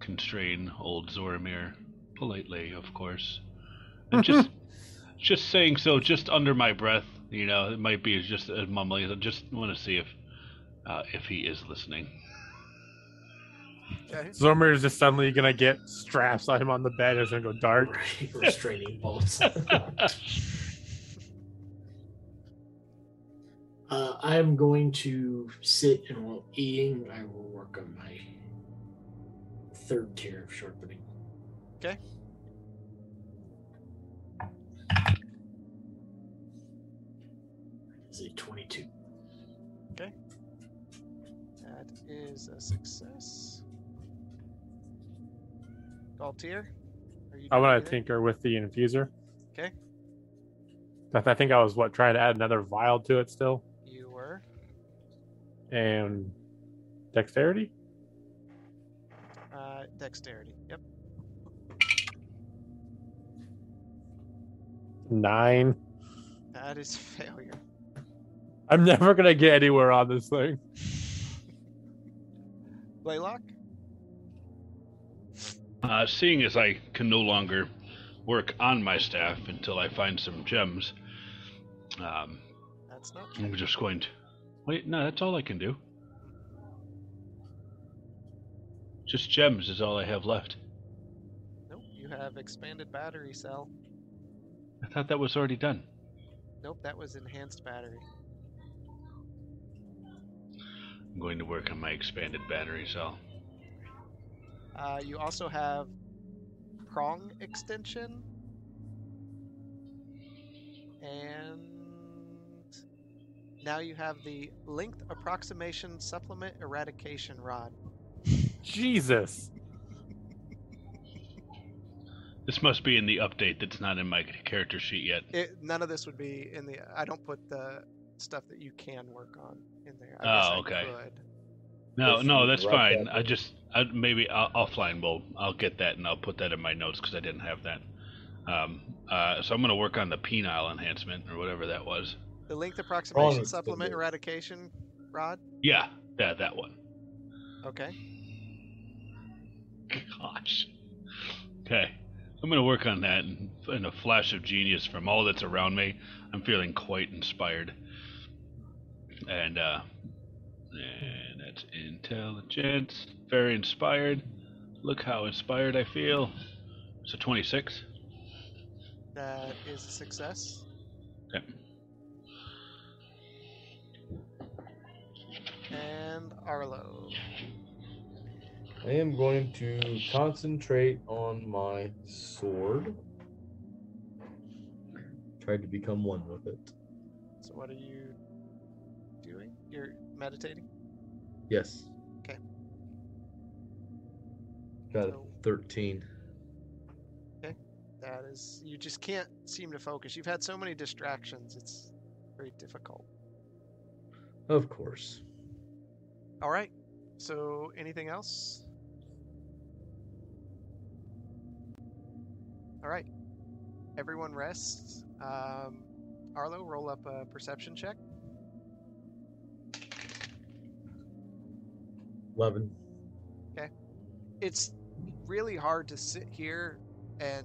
constrain old Zormir politely, of course, and just, just saying so, just under my breath. You know, it might be just a mumbling. I just want to see if, uh, if he is listening. Okay. Zormir is just suddenly gonna get straps on him on the bed. It's gonna go dark. Right, restraining bolts. uh, I'm going to sit and while eating, I will work on my third tier of sharpening. Okay. Is a 22. That is a success. Galtier? Are I doing want to tinker with the infuser. Okay. I, th- I think I was what trying to add another vial to it still, You were. and dexterity. Uh, dexterity. Yep. Nine. That is failure. I'm never gonna get anywhere on this thing. Blaylock? Uh, seeing as I can no longer work on my staff until I find some gems, um, That's not I'm just going to. Wait, no, that's all I can do. Just gems is all I have left. Nope. You have expanded battery cell. I thought that was already done. Nope, that was enhanced battery. I'm going to work on my expanded battery cell. Uh, you also have prong extension and now you have the length approximation supplement eradication rod. Jesus. This must be in the update that's not in my character sheet yet. It, none of this would be in the. I don't put the stuff that you can work on in there. I Oh, guess I okay. could. No, no, that's fine. that I just, I, maybe I'll, offline. We'll, I'll get that and I'll put that in my notes because I didn't have that. Um, uh, so I'm going to work on the penile enhancement or whatever that was. The length approximation extender. supplement eradication rod. Yeah, yeah, that one. Okay. Gosh. Okay. I'm going to work on that and in a flash of genius from all that's around me. I'm feeling quite inspired. And, uh, and that's intelligence. Very inspired. Look how inspired I feel. So 26. That is a success. Okay. And Arlo. I am going to concentrate on my sword. Try to become one with it. So what are you doing? You're meditating. Yes. Okay. Got a So- 13. That is, you just can't seem to focus. You've had so many distractions. It's very difficult. Of course. All right. So anything else? All right. Everyone rests. Um, Arlo, roll up a perception check. 11. Okay. it's really hard to sit here and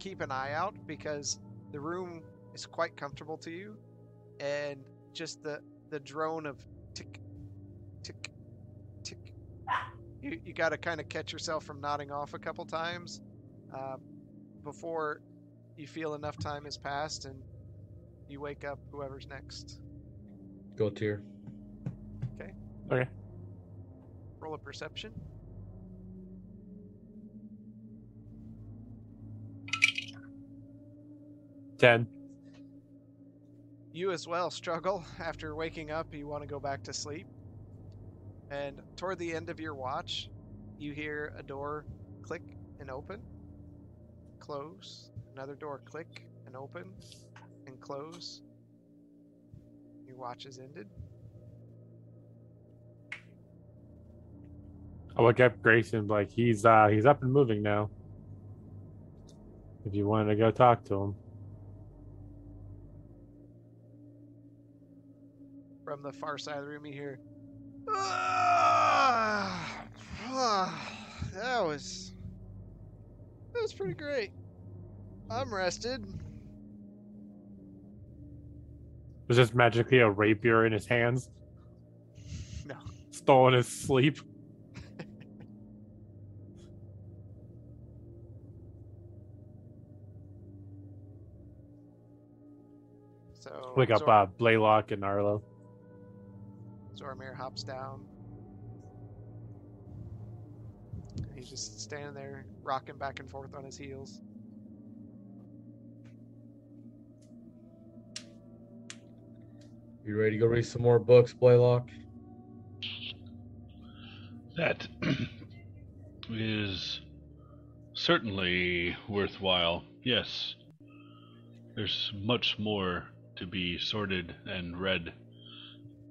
keep an eye out because the room is quite comfortable to you and just the the drone of tick tick tick you, you got to kind of catch yourself from nodding off a couple times uh, before you feel enough time has passed and you wake up whoever's next Galtier. Okay okay. Roll a perception Ten. You as well struggle after waking up. You want to go back to sleep. And toward the end of your watch, you hear a door click and open, close, another door click and open, and close. Your watch is ended. I look up Grayson like he's uh he's up and moving now. If you wanted to go talk to him. From the far side of the room, you hear, "Ah, ah, that was that was pretty great. I'm rested. There's just magically a rapier in his hands. No. Stolen his sleep. So Wake up Zor- uh Blaylock and Arlo. Zormir hops down. He's just standing there, rocking back and forth on his heels. You ready to go read some more books, Blaylock? That is certainly worthwhile. Yes. There's much more to be sorted and read.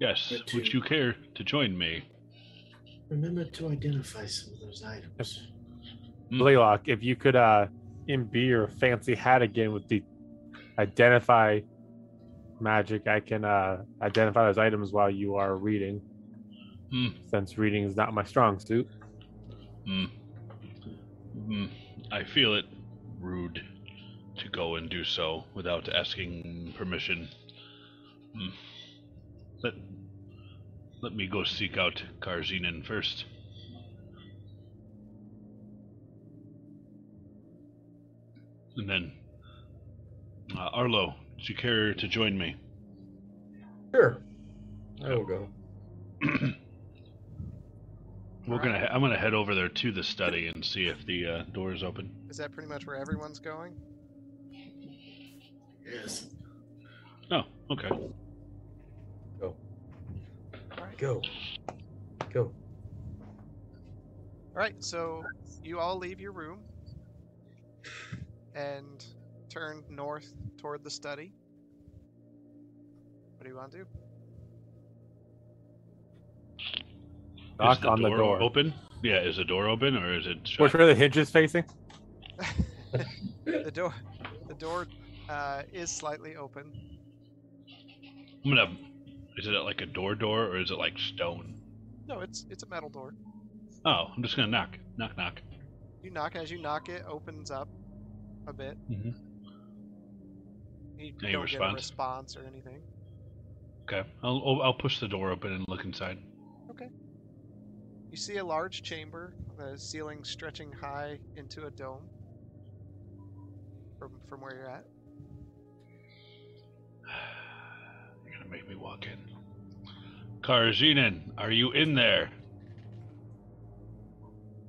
Yes. But Would you care to join me? Remember to identify some of those items. Mm. Blaylock, if you could uh imbue your fancy hat again with the identify magic, I can uh identify those items while you are reading. Hmm. Since reading is not my strong suit. Hmm. Hmm. I feel it rude to go and do so without asking permission. Hmm. Let let me go seek out Karajinin first. And then, uh, Arlo, would you care to join me? Sure. I will go. We're gonna. he- I'm gonna head over there to the study and see if the uh, door is open. Is that pretty much where everyone's going? Yes. Oh, okay. Go. Alright. Go. Go. Alright, so you all leave your room and turn north toward the study. What do you want to do? Knock is the on door the door. open? Yeah, is the door open or is it shut? Which where the hinge is facing? the door the door uh, is slightly open. I'm gonna. Is it like a door door or is it like stone? No, it's it's a metal door. Oh, I'm just gonna knock, knock, knock. You knock as you knock it opens up a bit. Mm-hmm. You Any don't get a response? response or anything. Okay, I'll I'll- I'll push the door open and look inside. Okay. You see a large chamber, the ceiling stretching high into a dome from from where you're at. Make me walk in. Karajinin, are you in there?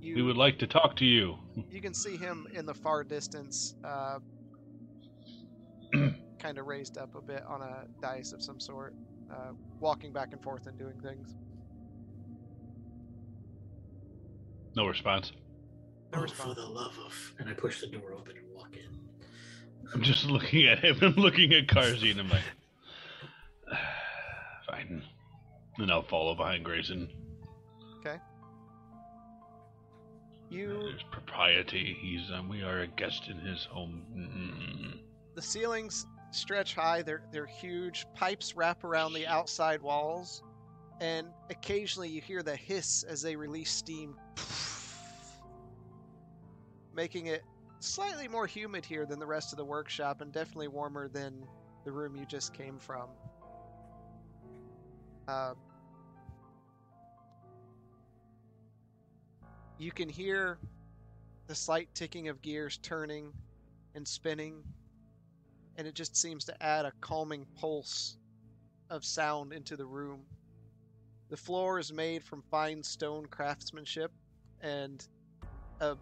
You We would like to talk to you. you can see him in the far distance, uh, kind of raised up a bit on a dice of some sort, uh, walking back and forth and doing things. No response. No oh, response. for the love of. And I push the door open and walk in. I'm just looking at him. I'm looking at Karzine. I'm like, And I'll follow behind Grayson. Okay. You There's propriety. He's um, we are a guest in his home. Mm-mm. the ceilings stretch high. They're they're huge. Pipes wrap around the outside walls, and occasionally you hear the hiss as they release steam, making it slightly more humid here than the rest of the workshop and definitely warmer than the room you just came from. Uh, you can hear the slight ticking of gears turning and spinning, and it just seems to add a calming pulse of sound into the room. The floor is made from fine stone craftsmanship, and a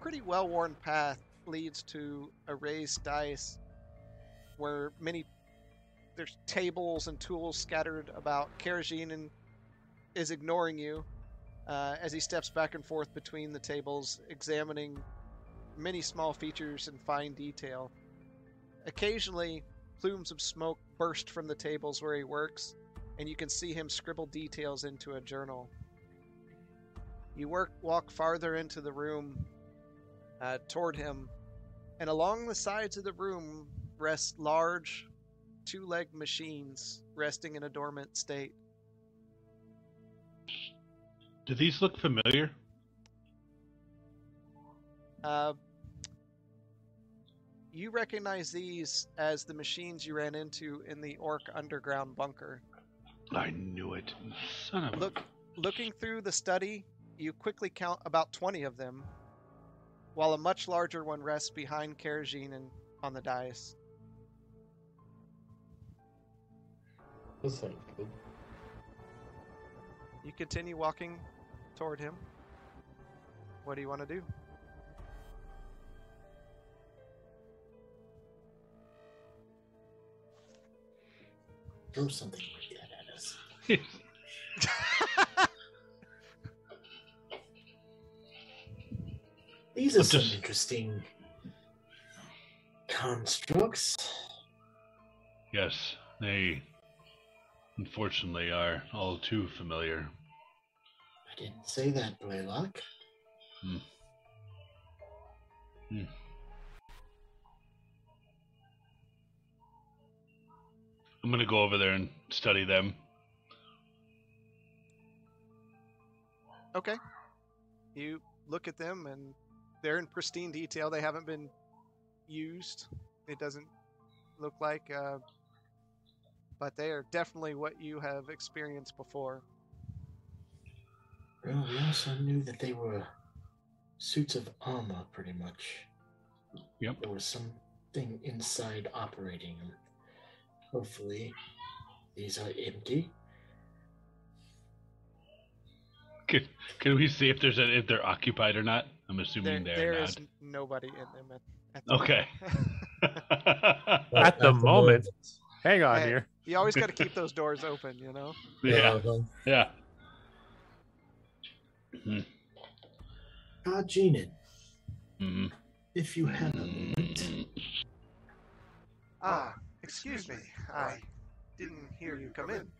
pretty well worn path leads to a raised dais where many there's tables and tools scattered about. Karajin is ignoring you uh, as he steps back and forth between the tables, examining many small features in fine detail. Occasionally, plumes of smoke burst from the tables where he works, and you can see him scribble details into a journal. You work walk farther into the room uh, toward him, and along the sides of the room rest large, two-legged machines resting in a dormant state. Do these look familiar? Uh, you recognize these as the machines you ran into in the Orc underground bunker. I knew it. Son of a. Look, looking through the study, you quickly count about 20 of them, while a much larger one rests behind Karajin and on the dais. That sounds good. You continue walking toward him. What do you want to do? Throw something like that at us. These are some just- interesting constructs. yes, they unfortunately are all too familiar. I didn't say that, Blaylock. I'm gonna go over there and study them. Okay. You look at them and they're in pristine detail. They haven't been used. It doesn't look like, uh, but they are definitely what you have experienced before. Well, we also knew that they were suits of armor, pretty much. Yep. There was something inside operating them. Hopefully, these are empty. Can, can we see if there's a, if they're occupied or not? I'm assuming There, they're there not. is nobody in them at, at the Okay. At the moment. Hang on Hey. here. you always got to keep those doors open, you know? yeah. Yeah. Ah, Genid, Mhm. if you have a moment. Ah, excuse me. I didn't hear you come in.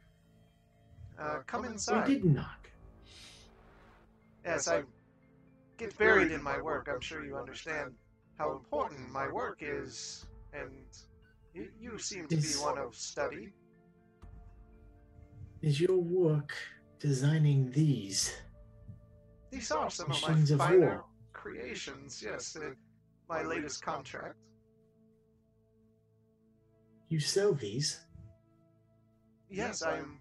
Uh, come We inside. did knock. Yes, I get buried in my work. I'm sure you understand how important my work is, and you, you seem to be one of study. Is your work designing these? These are some of my Machines of finer war. creations. Yes, uh, my latest contract. You sell these? Yes, I'm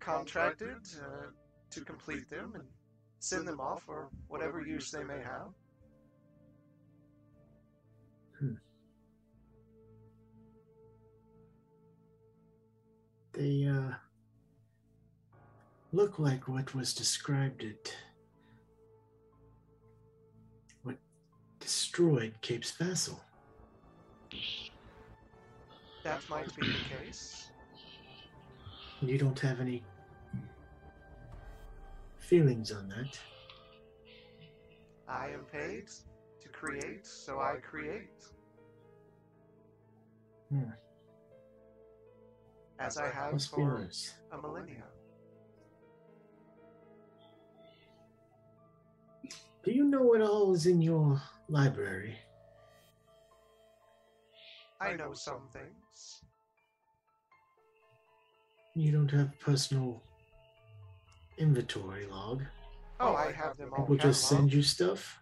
contracted uh, to complete them and send them off for whatever use they may have. They uh look like what was described at what destroyed Cape's vessel. That might be the case. You don't have any feelings on that. I am paid to create, so I create. Hmm. As I have for nice. a millennia. Do you know what all is in your library? I know some things. You don't have personal inventory log. Oh, oh I have them all. People just send you stuff.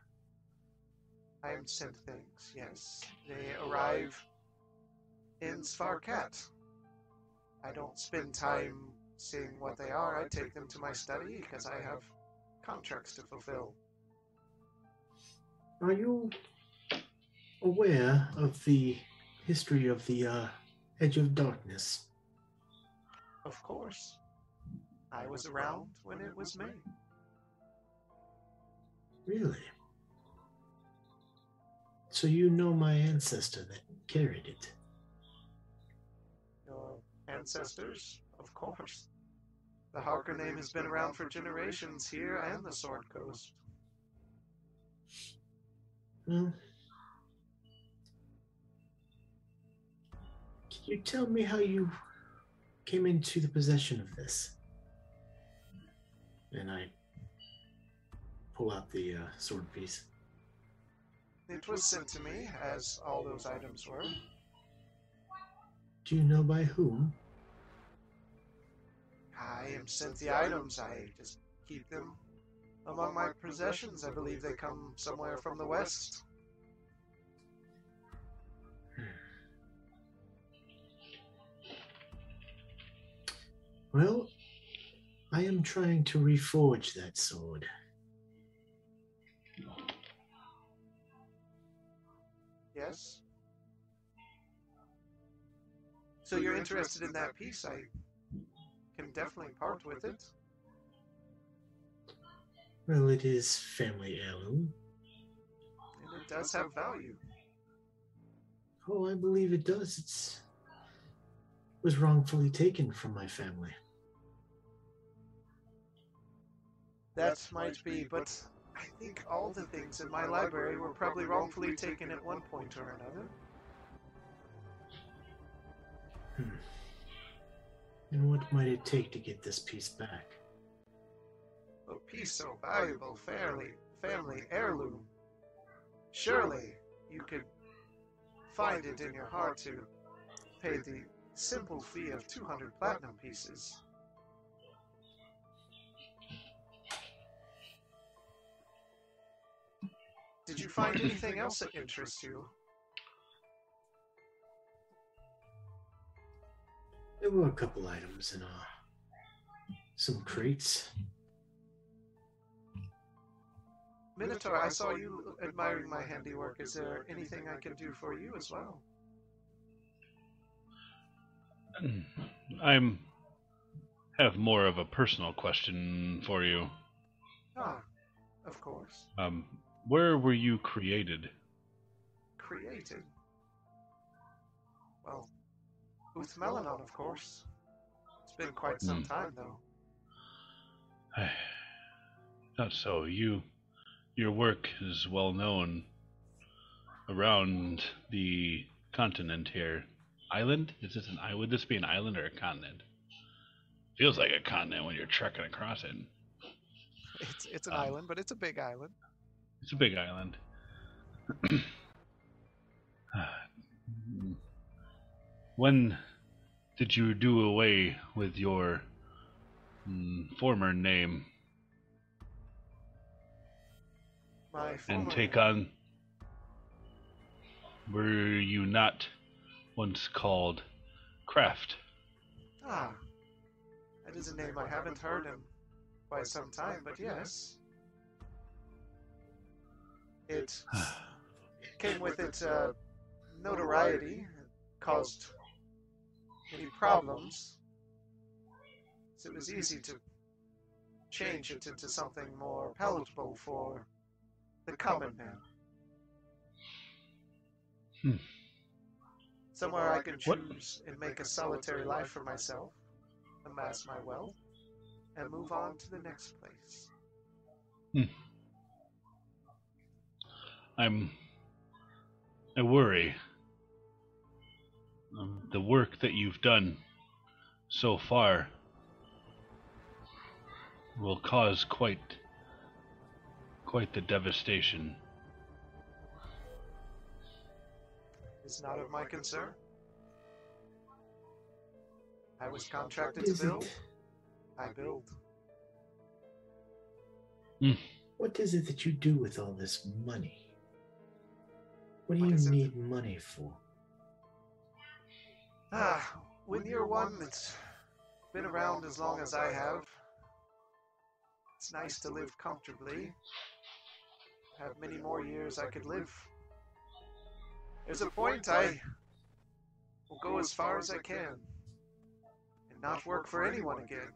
I am sent things, yes. They arrive in Svarkat. I don't spend time seeing what they are. I take them to my study because I have contracts to fulfill. Are you aware of the history of the uh, Edge of Darkness? Of course. I was around when it was made. Really? So you know my ancestor that carried it? Ancestors, of course. The Harker name has been around for generations here and the Sword Coast. Well, can you tell me how you came into the possession of this? And I pull out the uh, sword piece. It was sent to me, as all those items were. Do you know by whom? I am sent the items. I just keep them among my possessions. I believe they come somewhere from the west. Hmm. Well, I am trying to reforge that sword. Yes? So you're interested in that piece? I can definitely part with it. Well, it is family heirloom. And it does have value. Oh, I believe it does. It's was wrongfully taken from my family. That might be, but I think all the things in my library were probably wrongfully taken at one point or another. Hmm. And what might it take to get this piece back? A piece so valuable, fairly family heirloom. Surely you could find it in your heart to pay the simple fee of 200 platinum pieces. Did you find anything else that interests you? There were a couple items in uh, some crates. Minotaur, I saw you admiring my handiwork. Is there anything I can do for you as well? I'm have more of a personal question for you. Ah, of course. Um, where were you created? Created. Well, Uth Melanon, of course. It's been quite some Hmm. time, though. Not so. You, your work is well known around the continent here. Island? Is this an island? Would this be an island or a continent? Feels like a continent when you're trekking across it. It's it's an Um, island, but it's a big island. It's a big island. when did you do away with your mm, former name My and take on? Were you not once called Kraft? Ah, that is a name I haven't heard in quite some time, but yes. It came with its uh, notoriety, caused many problems. So it was easy to change it into something more palatable for the common man. Hmm. Somewhere I can What- choose and make a solitary life for myself, amass my wealth, and move on to the next place. Hmm. I'm. I worry. Um, the work that you've done so far will cause quite, quite the devastation. It's not of my concern. I was contracted to build. I build. Hmm. What is it that you do with all this money? What do What you is it? need money for? Ah, when you're one that's been around as long as I have, it's nice to live comfortably. Have many more years I could live. There's a point I will go as far as I can and not work for anyone again.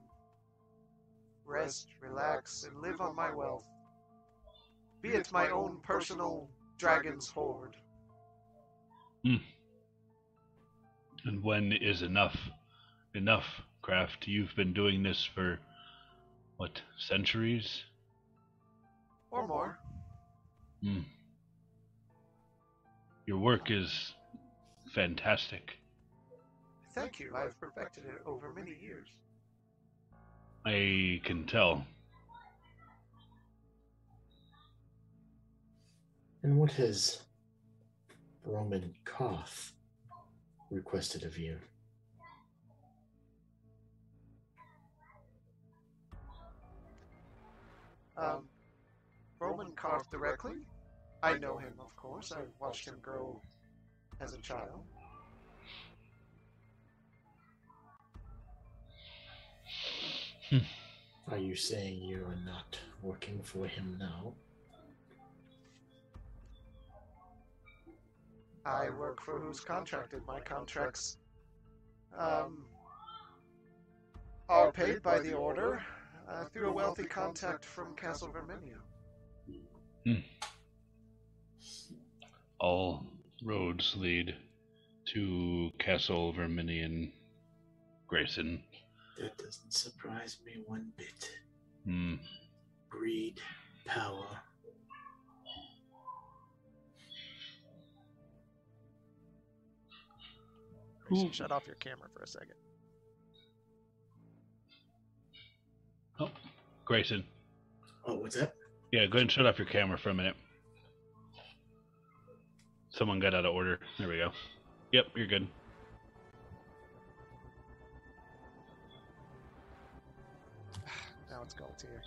Rest, relax, and live on my wealth. Be it my own personal dragon's hoard. And when is enough? Enough, Kraft. You've been doing this for, what, centuries? Or more. Hmm. Your work is fantastic. Thank you. I've perfected it over many years. I can tell. And what has Roman Koth requested of you? Um, Roman Karth directly. I know him, of course. I watched him grow as a child. Are you saying you are not working for him now? I work for who's contracted. My contracts um, are paid by the order uh, through a wealthy contact from Castle Verminia. All roads lead to Castle Verminion Grayson. That doesn't surprise me one bit. Hmm. Greed, power. Grayson, Shut off your camera for a second. Oh, Grayson. Oh, what's that? Yeah, go ahead and shut off your camera for a minute. Someone got out of order. There we go. Yep, you're good. Now it's Galtier.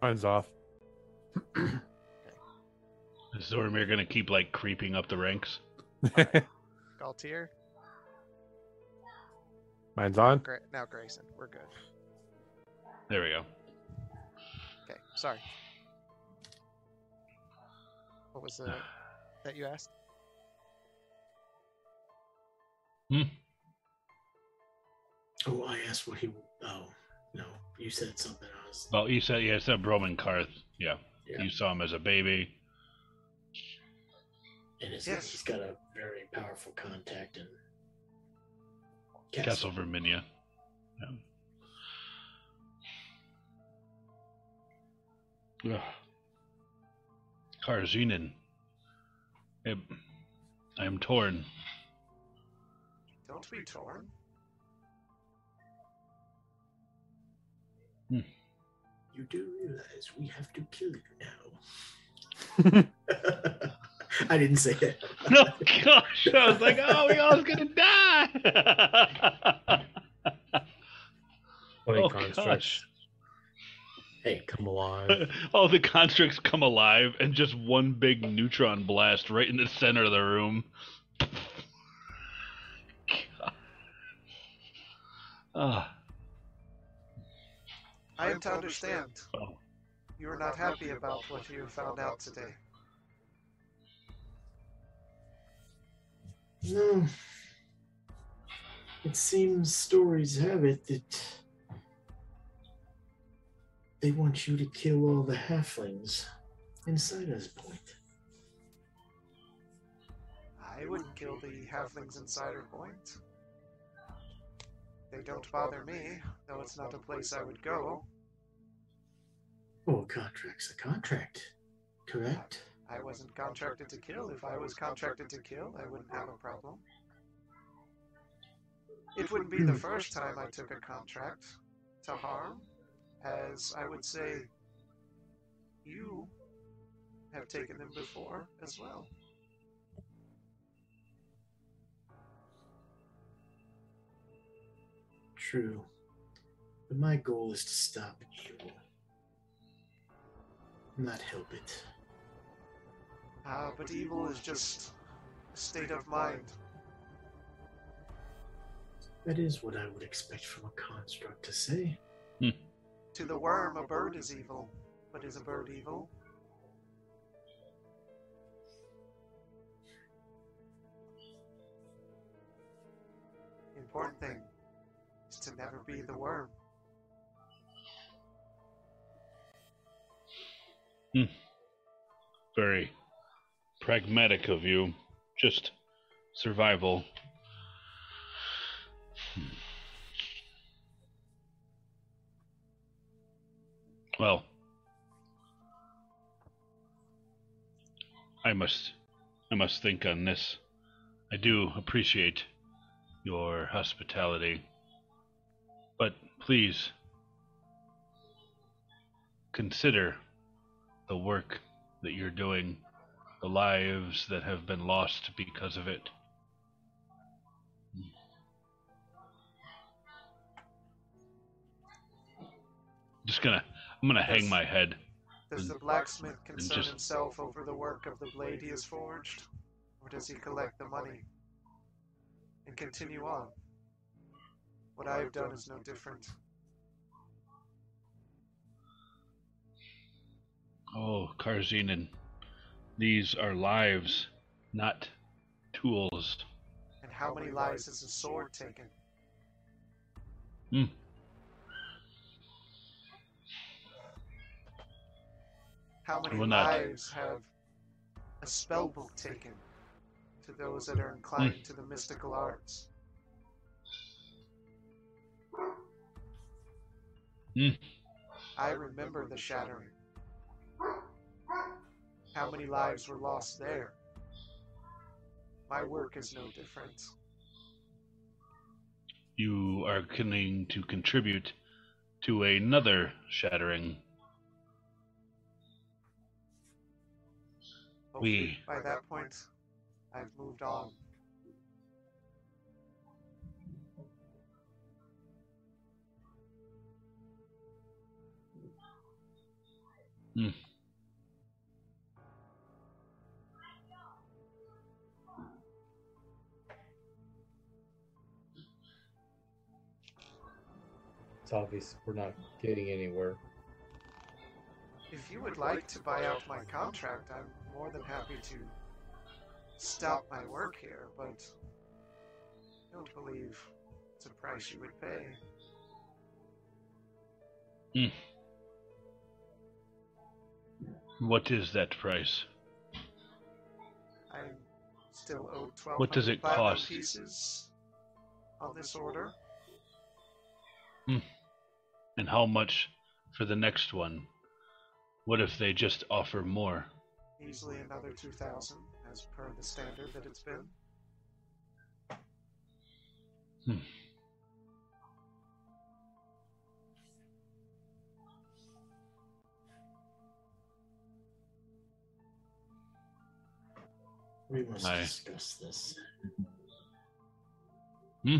Mine's off. Is Zormir gonna keep like creeping up the ranks? Galtier. Mine's on. Gra- now Grayson. We're good. There we go. Okay. Sorry. What was the that you asked? Hmm. Oh, I asked what he. Oh, no. You said something. I was. Well, you said yeah, you said Roman Karth. Yeah. Yeah. you saw him as a baby. And it's, Yes. he's got a very powerful contact in Castle Verminia. Yeah. Ugh. Karajinin. I, I am torn. Don't be torn. Hmm. You do realize we have to kill you now. I didn't say it. No, gosh, I was like, oh, we all's gonna die. Funny oh, construct. gosh. Hey, come alive. All the constructs come alive and just one big neutron blast right in the center of the room. God. Ah, I am to understand. oh. You are not happy about what you found out today. No. It seems stories have it that they want you to kill all the halflings inside us point. I wouldn't kill the halflings in Cider Point. They don't bother me, though it's not a place I would go. Oh, a contract's a contract. Correct? I wasn't contracted to kill. If I was contracted to kill, I wouldn't have a problem. It wouldn't be the first time I took a contract to harm, as I would say you have taken them before as well. True. But my goal is to stop evil. not help it. Ah, but evil is just a state of mind. That is what I would expect from a construct to say. To the worm, a bird is evil. But is a bird evil? The important thing is to never be the worm. Hmm. Very pragmatic of you. Just survival. Hmm. Well, I must I must think on this. I do appreciate your hospitality. But please consider the work that you're doing, the lives that have been lost because of it. Just gonna, I'm gonna hang my head. Does the blacksmith concern just- himself over the work of the blade he has forged? Or does he collect the money and continue on? What I have done is no different. Oh, Karajinin, these are lives, not tools. And how many lives has the sword taken? Hmm. How many lives have a spellbook taken to those that are inclined to the mystical arts? Hmm. I remember the shattering. How many lives were lost there? My work is no different. You are going to contribute to another shattering. Hopefully, We- by that point, I've moved on. Hmm. It's obvious we're not getting anywhere. If you would like to buy out my contract, I'm more than happy to stop my work here, but I don't believe it's a price you would pay. Hmm. What is that price? I'm still owed twelve What does it cost? pieces on this order. Hmm. And how much for the next one? What if they just offer more? Easily another two thousand, as per the standard that it's been. We must Aye. discuss this. Hmm?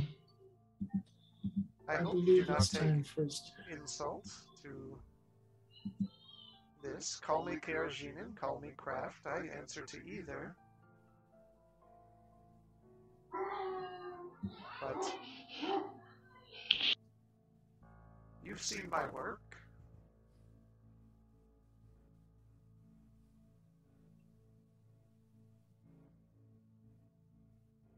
I, I hope you do not take time for us to insult to this. Call me Karajinin, call me Kraft. I answer to either. But you've seen my work.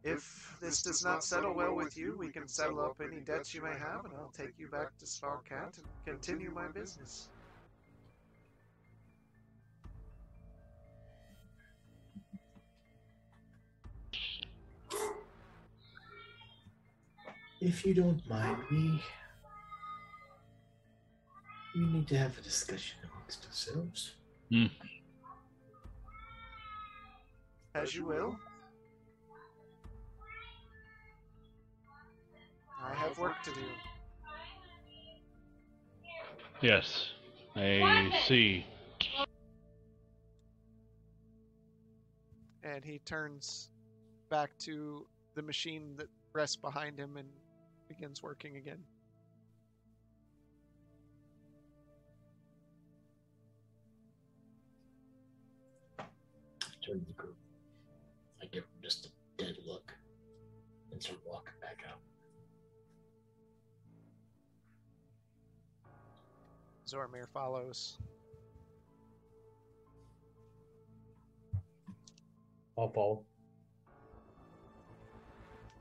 If this does not settle well with you, we can settle up any debts you may have, and I'll take you back to Svarkat and continue my business. If you don't mind me, we need to have a discussion amongst ourselves. Hmm. As you will. I have work to do. Yes, I see. and he turns back to the machine that rests behind him and begins working again. turn to the group. I give him just a dead look and start walking back out. Zormir follows. I'll follow.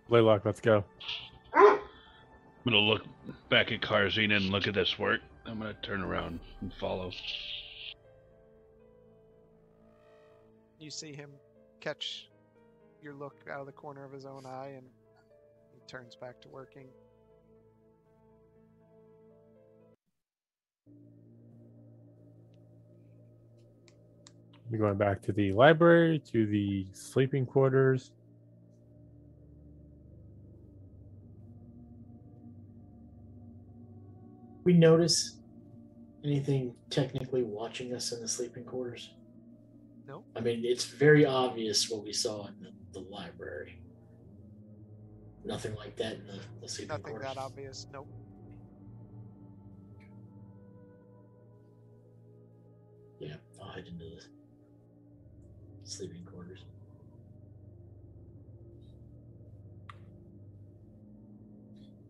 Blaylock, let's go. I'm gonna look back at Karzina and look at this work. I'm gonna turn around and follow. You see him catch your look out of the corner of his own eye and he turns back to working. We're going back to the library, to the sleeping quarters. We notice anything technically watching us in the sleeping quarters? No. I mean, it's very obvious what we saw in the, the library. Nothing like that in the, the sleeping Nothing quarters. that obvious. Nope. Yeah, I'll head into the sleeping quarters.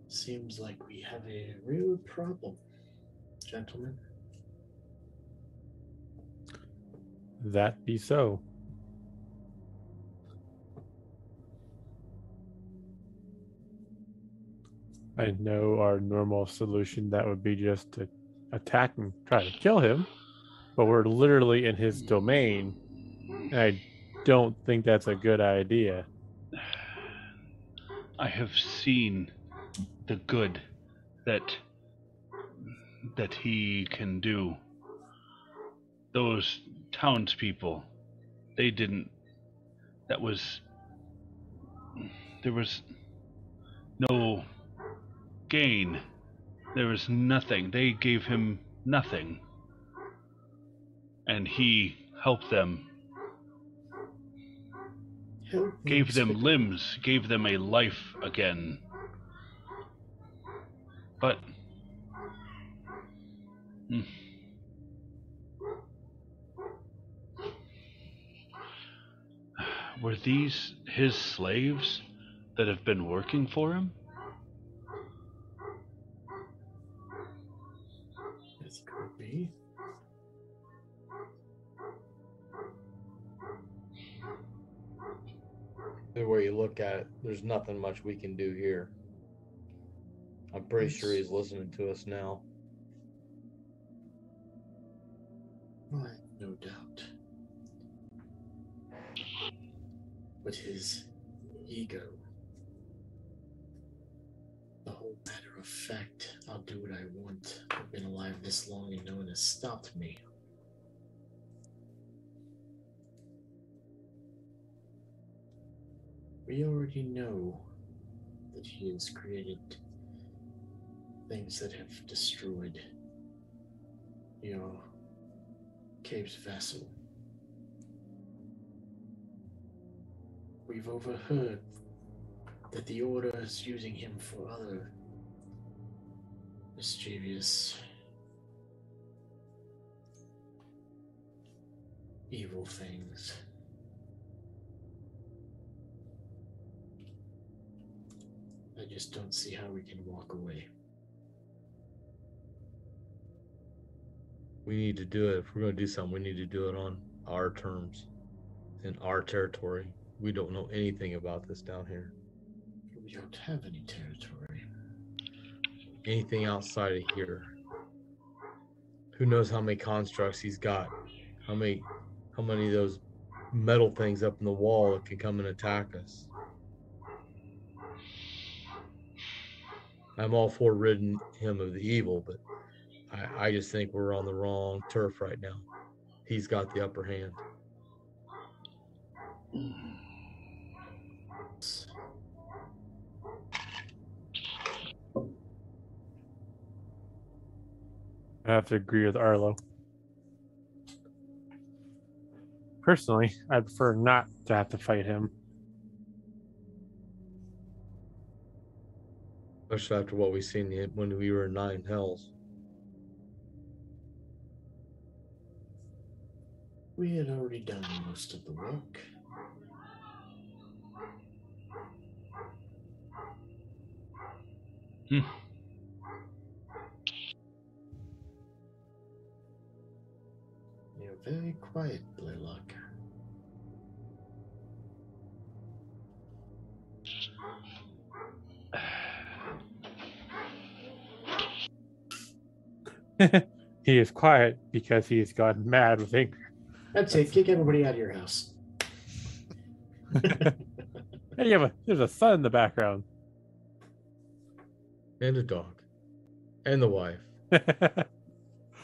Seems like we have a real problem, gentlemen. That be so. I know our normal solution that would be just to attack and try to kill him, but we're literally in his hmm. domain, and I don't think that's a good idea. I have seen the good that that he can do. Those townspeople, they didn't. That was. There was no gain. There was nothing. They gave him nothing. And he helped them, gave them limbs, gave them a life again. But. Hmm. Were these his slaves that have been working for him? This could be. Way you look at it, there's nothing much we can do here. I'm pretty sure he's listening to us now. Why, no doubt. But his ego, the whole matter of fact, I'll do what I want. I've been alive this long and no one has stopped me. We already know that he has created things that have destroyed your Cave's vessel. We've overheard that the Order is using him for other mischievous, evil things. I just don't see how we can walk away. We need to do it. If we're going to do something, we need to do it on our terms, in our territory. We don't know anything about this down here. We don't have any territory. Anything outside of here. Who knows how many constructs he's got? How many, how many of those metal things up in the wall that can come and attack us? I'm all for ridding him of the evil, but I, I just think we're on the wrong turf right now. He's got the upper hand. I have to agree with Arlo. Personally, I prefer not to have to fight him. Especially after what we've seen when we were in Nine Hells. We had already done most of the work. Hmm. You're very quiet, Blaylock. he is quiet because he has gotten mad with anger. That's it. Kick everybody out of your house. Hey, you have a, there's a son in the background. And a dog. And the wife.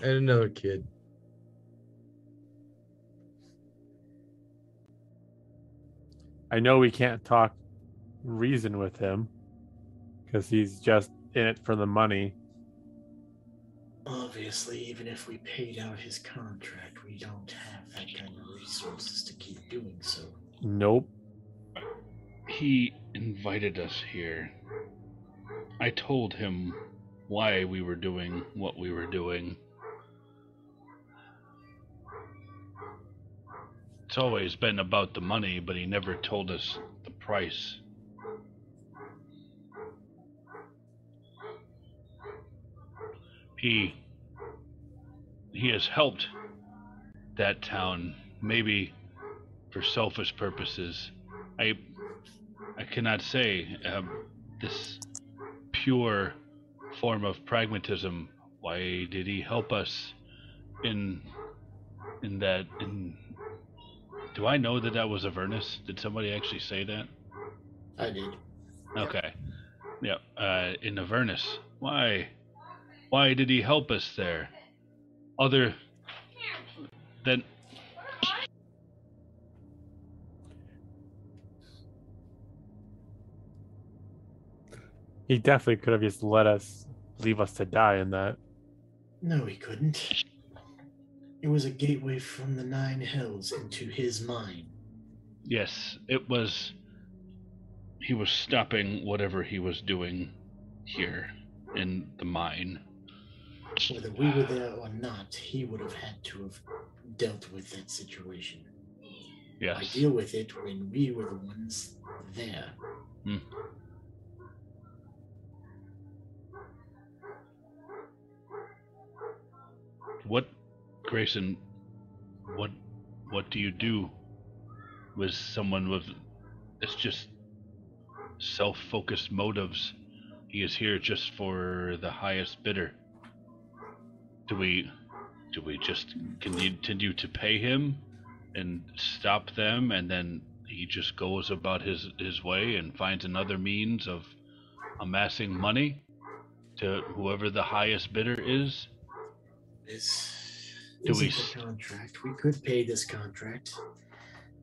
And another kid. I know we can't talk reason with him because he's just in it for the money. Obviously, even if we paid out his contract, we don't have that kind of resources to keep doing so. Nope. He invited us here. I told him why we were doing what we were doing. It's always been about the money, but he never told us the price. He he has helped that town maybe for selfish purposes. I I cannot say um, this pure form of pragmatism. Why did he help us in in that? In do I know that that was Avernus? Did somebody actually say that? I did. Okay. Yeah. Uh, in Avernus. Why? Why did he help us there? Other than He definitely could have just let us leave us to die in that. No, he couldn't. It was a gateway from the Nine Hells into his mind. Yes, it was. He was stopping whatever he was doing here in the mine. Whether we were there or not, he would have had to have dealt with that situation. Yes. I deal with it when we were the ones there. Hmm. What, Grayson? What, what do you do with someone with? It's just self-focused motives. He is here just for the highest bidder. Do we, do we just continue to pay him and stop them, and then he just goes about his his way and finds another means of amassing money to whoever the highest bidder is? This Do we contract. We could pay this contract.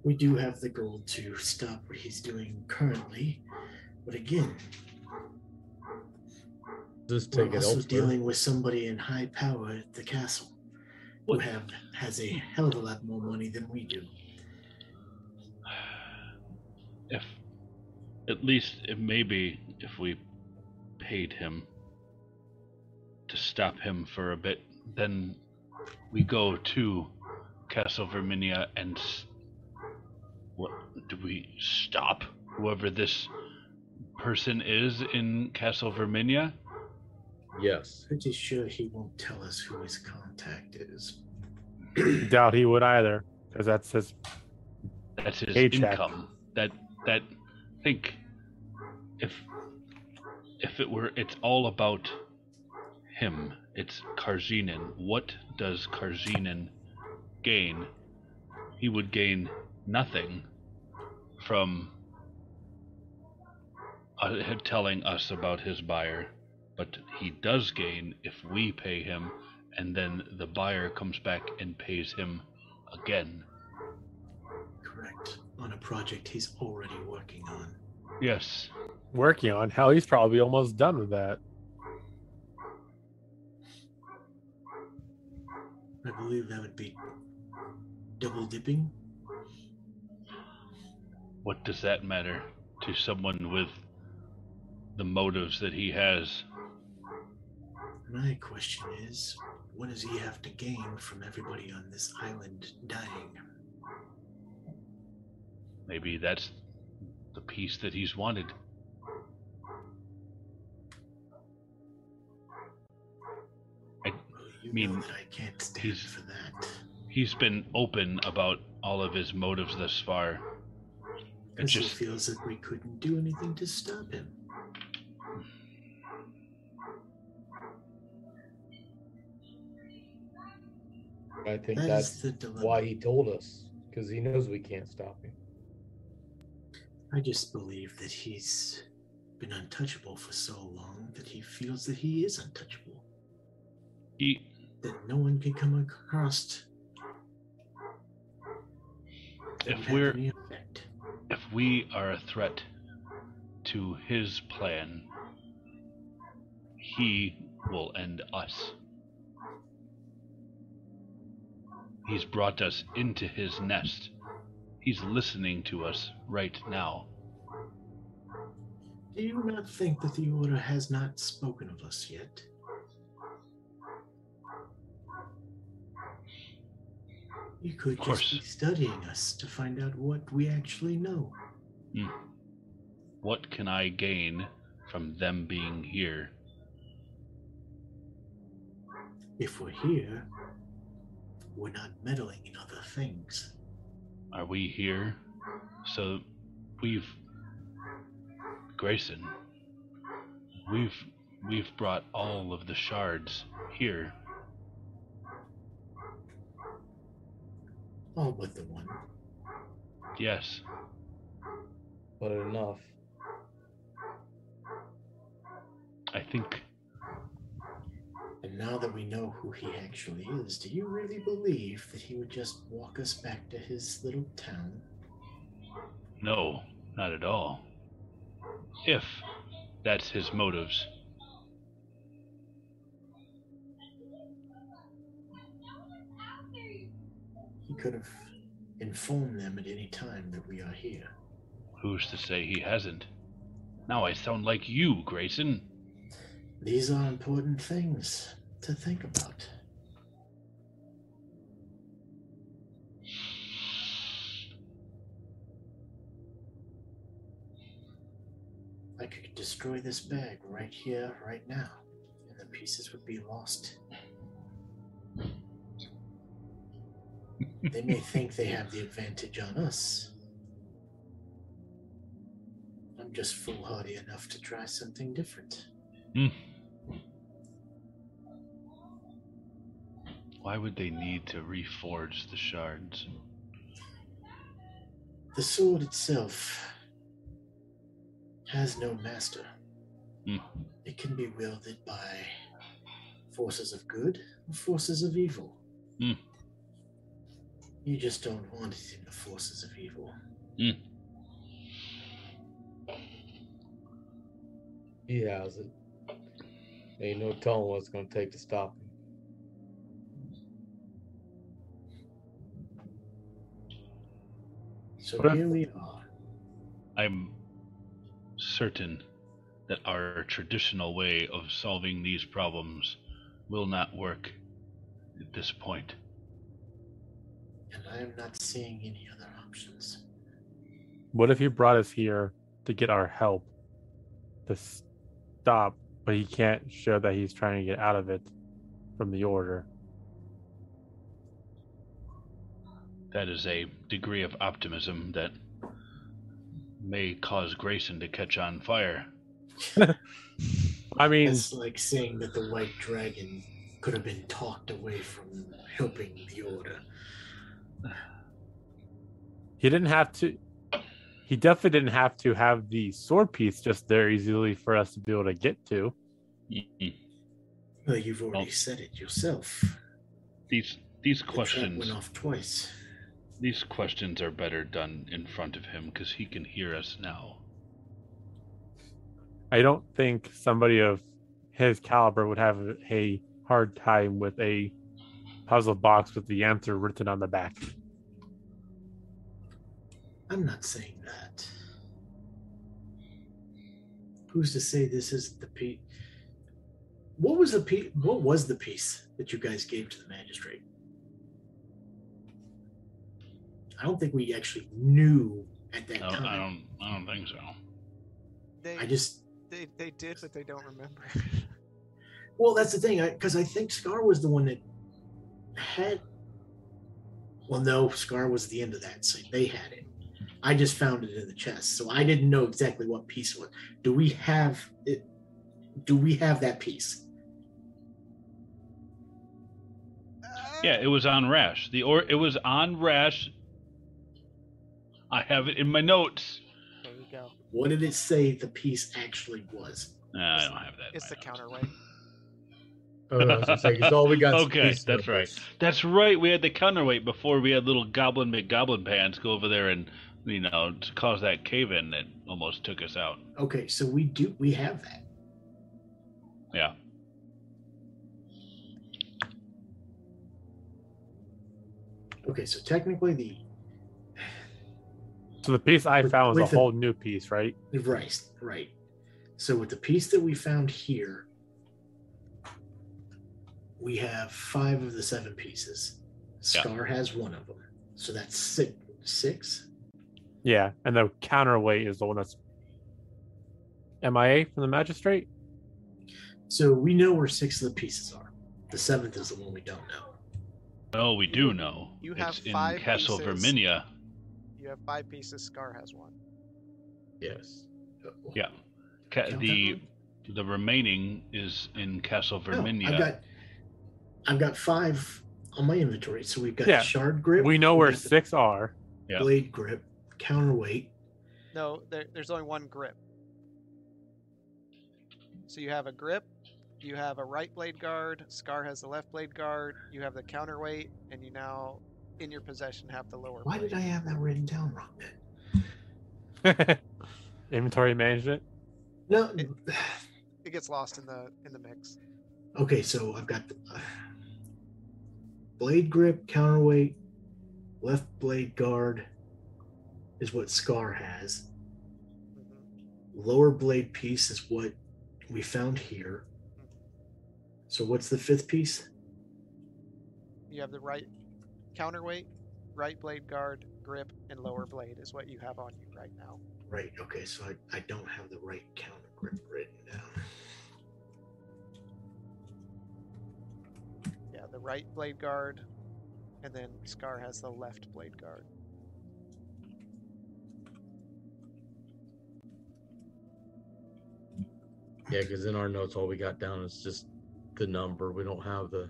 We do have the gold to stop what he's doing currently, but again, Just we're it also elsewhere. dealing with somebody in high power at the castle who What- have has a hell of a lot more money than we do. If at least it maybe if we paid him to stop him for a bit, then we go to Castle Verminia and s- what do we stop whoever this person is in Castle Verminia? Yes. Pretty sure he won't tell us who his contact is. Doubt he would either, because that's his. That's his Paycheck. income. That that think if if it were it's all about him. It's Karajinin. What does Karajinin gain? He would gain nothing from uh, telling us about his buyer, but he does gain if we pay him, and then the buyer comes back and pays him again. Correct. On a project he's already working on. Yes. working on. Hell, he's probably almost done with that. I believe that would be double dipping. What does that matter to someone with the motives that he has? My question is, what does he have to gain from everybody on this island dying? Maybe that's the peace that he's wanted. I you mean, I can't stand he's- for that. He's been open about all of his motives thus far. It just feels that we couldn't do anything to stop him. I think That that's the why he told us because he knows we can't stop him. I just believe that he's been untouchable for so long that he feels that he is untouchable. he That no one can come across. If we're- effect. if we are a threat to his plan, he will end us. He's brought us into his nest. He's listening to us right now. Do you not think that the Order has not spoken of us yet? You could Of just be studying us to find out what we actually know. Hmm. What can I gain from them being here? If we're here, we're not meddling in other things. Are we here? So we've Grayson. We've we've brought all of the shards here. All but the one. Yes. But enough. I think And now that we know who he actually is, do you really believe that he would just walk us back to his little town? no, not at all. If that's his motives. He could have informed them at any time that we are here. Who's to say he hasn't? Now I sound like you, Grayson. These are important things to think about. I could destroy this bag right here, right now, and the pieces would be lost. they may think they have the advantage on us. I'm just foolhardy enough to try something different. Hmm. Why would they need to reforge the shards? The sword itself has no master. Hmm. It can be wielded by forces of good or forces of evil. Hmm. You just don't want it in the forces of evil. He has it. Ain't no telling what it's gonna take to stop So What if- here we are. I'm certain that our traditional way of solving these problems will not work at this point. And I am not seeing any other options. What if he brought us here to get our help to stop, but he can't show that he's trying to get out of it from the order? That is a degree of optimism that may cause Grayson to catch on fire. I mean, It's like saying that the white dragon could have been talked away from helping the order. he didn't have to. He definitely didn't have to have the sword piece just there easily for us to be able to get to. Mm-mm. Well, you've already Well- said it yourself. These these The questions went off twice. These questions are better done in front of him because he can hear us now. I don't think somebody of his caliber would have a hard time with a puzzle box with the answer written on the back. I'm not saying that. Who's to say this isn't the pe- what was the piece? What was the piece that you guys gave to the magistrate? I don't think we actually knew at that I don't, time. I don't. I don't think so. They, I just they they did, but they don't remember. well, that's the thing, because I, think Scar was the one that had. Well, no, Scar was the end of that, so they had it. I just found it in the chest, so I didn't know exactly what piece was. Do we have it? Do we have that piece? Uh, yeah, it was on Rash. The or it was on Rash. I have it in my notes. There you go. What did it say the piece actually was? Nah, I don't have that. It's the notes. counterweight. Oh, I was gonna say, 'cause all we got. Okay, that's right. That's right. We had the counterweight before we had little Goblin McGoblin pants go over there and you know to cause that cave in that almost took us out. Okay, so we do we have that. Yeah. Okay, so technically the So the piece I With- found was a the- whole new piece, right? right, right. So with the piece that we found here, we have five of the seven pieces. Yeah. Scar has one of them, so that's six. Six. Yeah, and the counterweight is the one that's MIA from the magistrate. So we know where six of the pieces are. The seventh is the one we don't know. Oh, we do know. You have it's in five Castle pieces. Verminia. You have five pieces. Scar has one. Yes. Yeah. Ca- the the remaining is in Castle oh, No, Verminia. I've got I've got five on my inventory. So we've got Yeah. shard grip. We know we've where got the six are. Yeah. Blade grip, counterweight. No, there, there's only one grip. So you have a grip, you have a right blade guard, Scar has the left blade guard, you have the counterweight, and you now, in your possession, have the lower Why blade. did I have that written down wrong then? Inventory management. No. It- It gets lost in the in the mix. Okay, so I've got the uh, blade grip, counterweight, left blade guard is what Scar has. Mhm. Lower blade piece is what we found here. So what's the fifth piece? You have the right counterweight, right blade guard, grip, and lower mm-hmm. blade is what you have on you right now. Right. Okay, so I, I don't have the right counter grip written down. Yeah, the right blade guard, and then Scar has the left blade guard. Yeah, because in our notes, all we got down is just the number. We don't have the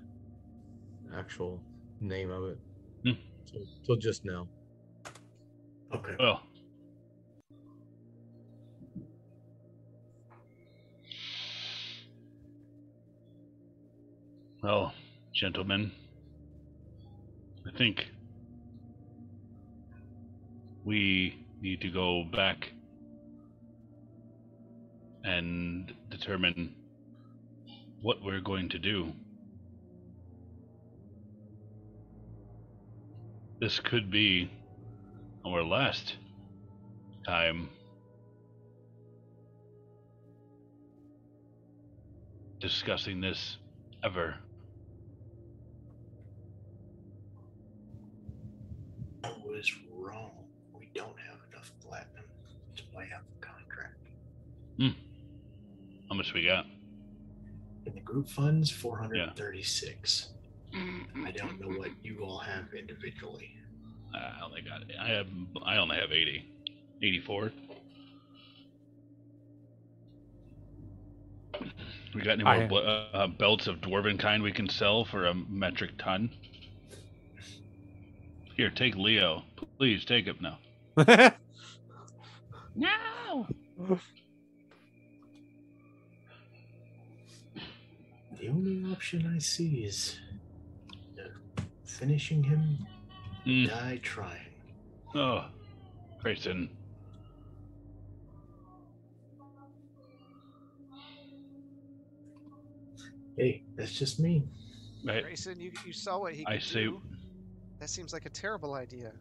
actual name of it. So, so just now. Okay. Well. Well, gentlemen, I think we need to go back and determine what we're going to do. This could be our last time discussing this ever. I was wrong. We don't have enough platinum to buy out the contract. Hmm. How much we got? In the group funds, 436. I don't know what you all have individually. I only got. I have. I only have 80. 84. We got any more I- bl- uh, belts of dwarven kind we can sell for a metric ton? Here, take Leo. Please take him now. No. The only option I see is uh, finishing him, Mm. die trying. Oh, Grayson. Hey, that's just me. I, Grayson, you, you saw what he could I say- do. That seems like a terrible idea.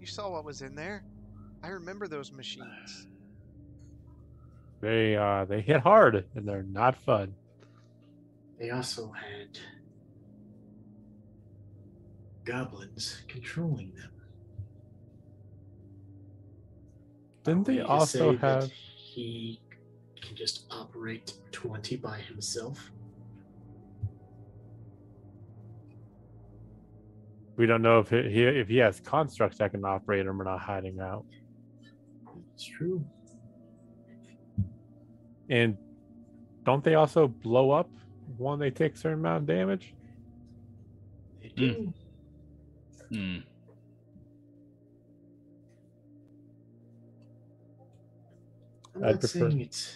You saw what was in there. I remember those machines. they uh they hit hard and they're not fun. they also had goblins controlling them. Didn't they also have- He can just operate 20 by himself? We don't know if he he- if he has constructs that can operate him or not hiding out. It's true. And don't they also blow up when they take a certain amount of damage? They do. Hmm. Hmm. I'm I'd not prefer- saying it's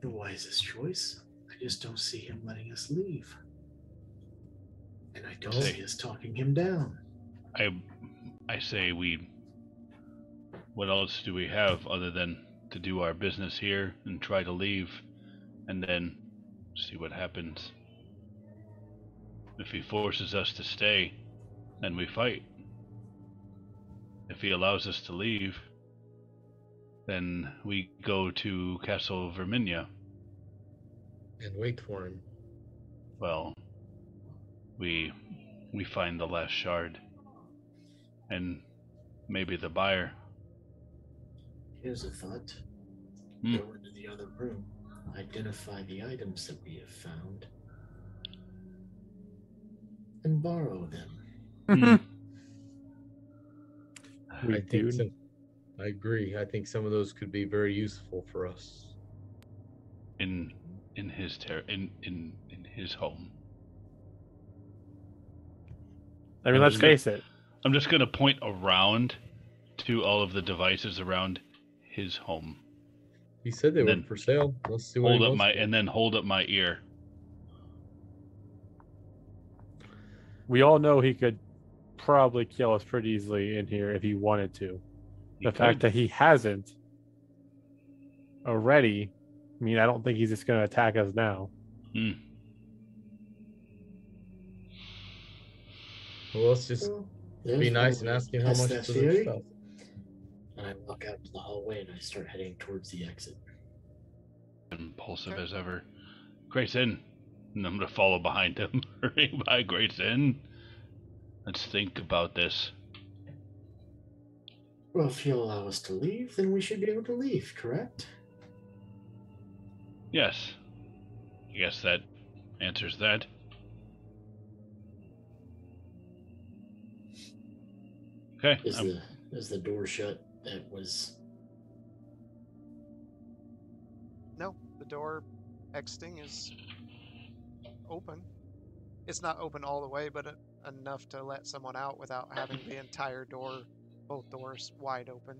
the wisest choice. I just don't see him letting us leave. And I don't See. see us talking him down. I I say we. What else do we have other than to do our business here and try to leave, and then see what happens? If he forces us to stay, then we fight. If he allows us to leave, then we go to Castle Verminia. And wait for him. Well, we we find the last shard, and maybe the buyer. Here's a thought. Hmm. Go into the other room. Identify the items that we have found. And borrow them. Hmm. I do. think I agree. I think some of those could be very useful for us. in in his ter- in in in his home. I mean, let's Mhm. face it. I'm just gonna point around to all of the devices around his home. He said they were Then for sale. Let's see what Hold he up my for. and then hold up my ear. We all know he could probably kill us pretty easily in here if he wanted to. He the fact that he hasn't already, I mean, I don't think he's just going to attack us now. Hmm. Well, let's just Well, be nice and ask him how much that for their stuff. And I walk out to the hallway and I start heading towards the exit. impulsive Okay. as ever. Grayson, and I'm gonna follow behind him. Hurry by, Grayson. Let's think about this. Well, if you'll allow us to leave, then we should be able to leave, correct? Yes, I guess that answers that. Okay, Is I'm- the is the door shut that was No, the door exiting is open. It's not open all the way, but e- enough to let someone out without having the entire door, both doors wide open.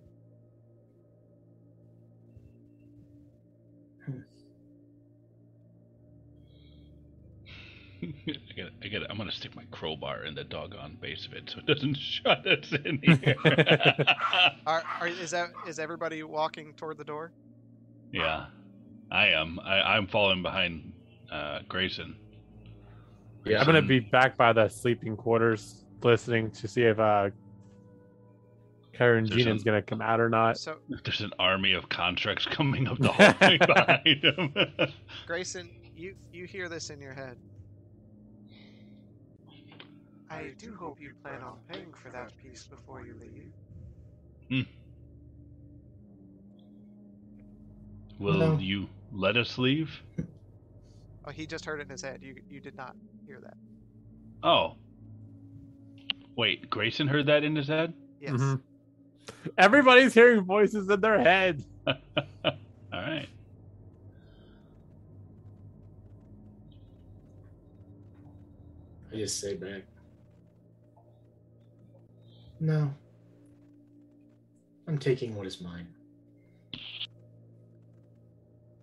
I get, I get, I'm gonna stick my crowbar in the doggone base of it so it doesn't shut us in here. Are, are is that is everybody walking toward the door? yeah, I am. I, I'm following behind uh, Grayson. Yeah. I'm going to be back by the sleeping quarters listening to see if uh, Karen There's Genan's some- going to come out or not. So There's an army of contracts coming up the hallway behind him. Grayson, you you hear this in your head. I do hope you plan on paying for that piece before you leave. Hmm. Will No. you let us leave? Oh, he just heard it in his head. You you did not hear that. Oh. Wait, Grayson heard that in his head? Yes. Mhm. Everybody's hearing voices in their head. All right. I just say back. No. I'm taking what is mine.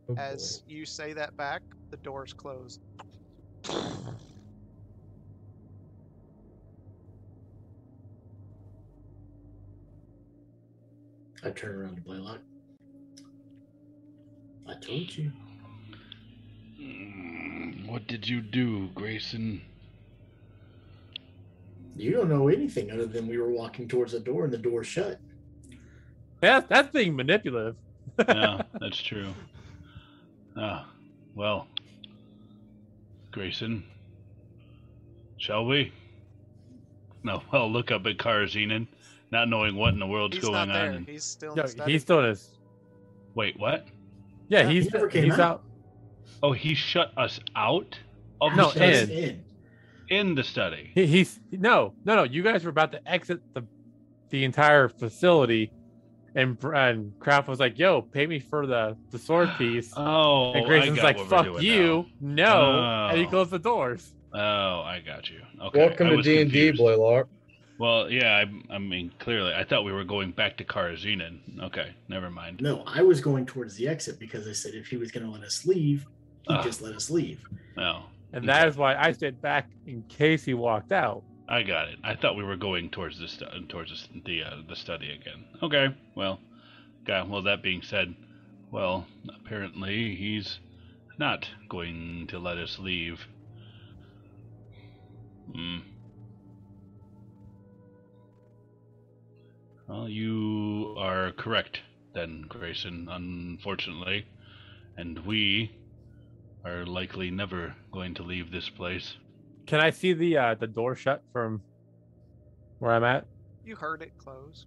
Oh, boy. As you say that back, the doors close. I turn around to Blaylock. I told you. Mm, What did you do, Grayson? You don't know anything other than we were walking towards the door and the door shut. Yeah, that's being manipulative. yeah, that's true. Ah, well, Grayson. Shall we? No, I'll look up at Karajinin, not knowing what in the world's He's going not there. on. He's still in No, the study. he's still in. Wait, what? Yeah, Yeah, he's he never came he's out. out. Oh, he shut us out of No, the study? in. in. in the study. He, he's no, no, no. You guys were about to exit the the entire facility, and and Kraft was like, "Yo, pay me for the the sword piece." Oh, and I Grayson's got like, "Fuck doing you, no!" And he Oh. closed the doors. Oh, I got you. Okay. Welcome I to D and D, confused. Blaylock. Well, yeah, I, I mean, clearly, I thought we were going back to Karajinin. Okay, never mind. No, I was going towards the exit because I said if he was going to let us leave, he'd Ah. just let us leave. No, And that is why I stayed back in case he walked out. I got it. I thought we were going towards the stu- towards the the, uh, the study again. Okay, well, okay. Well, that being said, well, apparently he's not going to let us leave. Hmm. Well, you are correct then, Grayson. Unfortunately, and we are likely never going to leave this place. Can I see the uh, the door shut from where I'm at? You heard it close.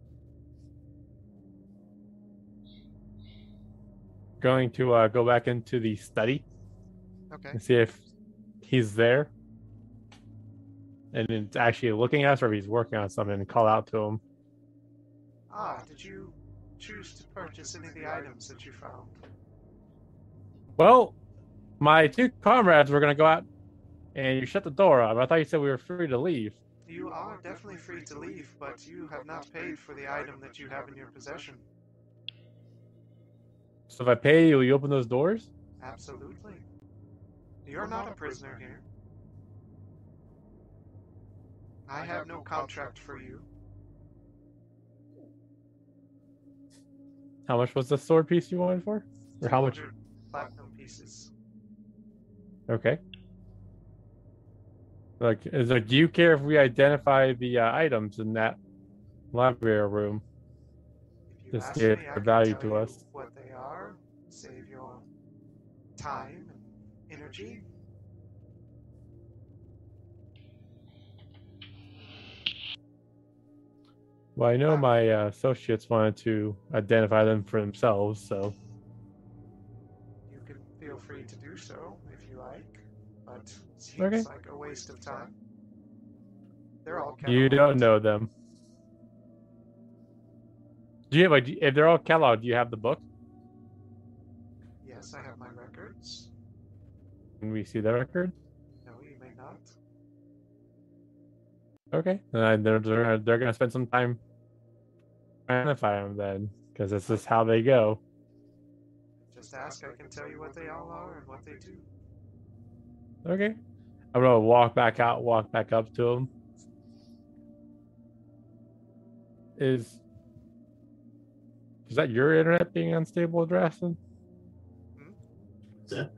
Going to uh, go back into the study Okay. and see if he's there, and it's actually looking at us, or if he's working on something, and call out to him. Ah, did you choose to purchase any of the items that you found? Well, my two comrades were gonna go out, and you shut the door up. I thought you said we were free to leave. You are definitely free to leave, but you have not paid for the item that you have in your possession. So if I pay you, will you open those doors? Absolutely. You're not a prisoner here. I have no contract for you. How much was the sword piece you wanted for? Or how much? 200 platinum pieces. Okay. Like, is like, do you care if we identify the uh, items in that library room? Just ask give me, the I can value to us. what they are, save your time and energy. Well, I know my uh, associates wanted to identify them for themselves, so You can feel free to do so if you like, but seems Okay. like a waste of time. They're all you don't know them. Do you like if they're all cataloged? Do you have the book? Yes, I have my records. Can we see the record? Okay, then they're they're, they're gonna spend some time identify them then, because this is how they go. Just ask, I can tell you what they all are and what they do. Okay, I'm gonna walk back out, walk back up to them. Is is that your internet being unstable, Drastin? Hmm? Is that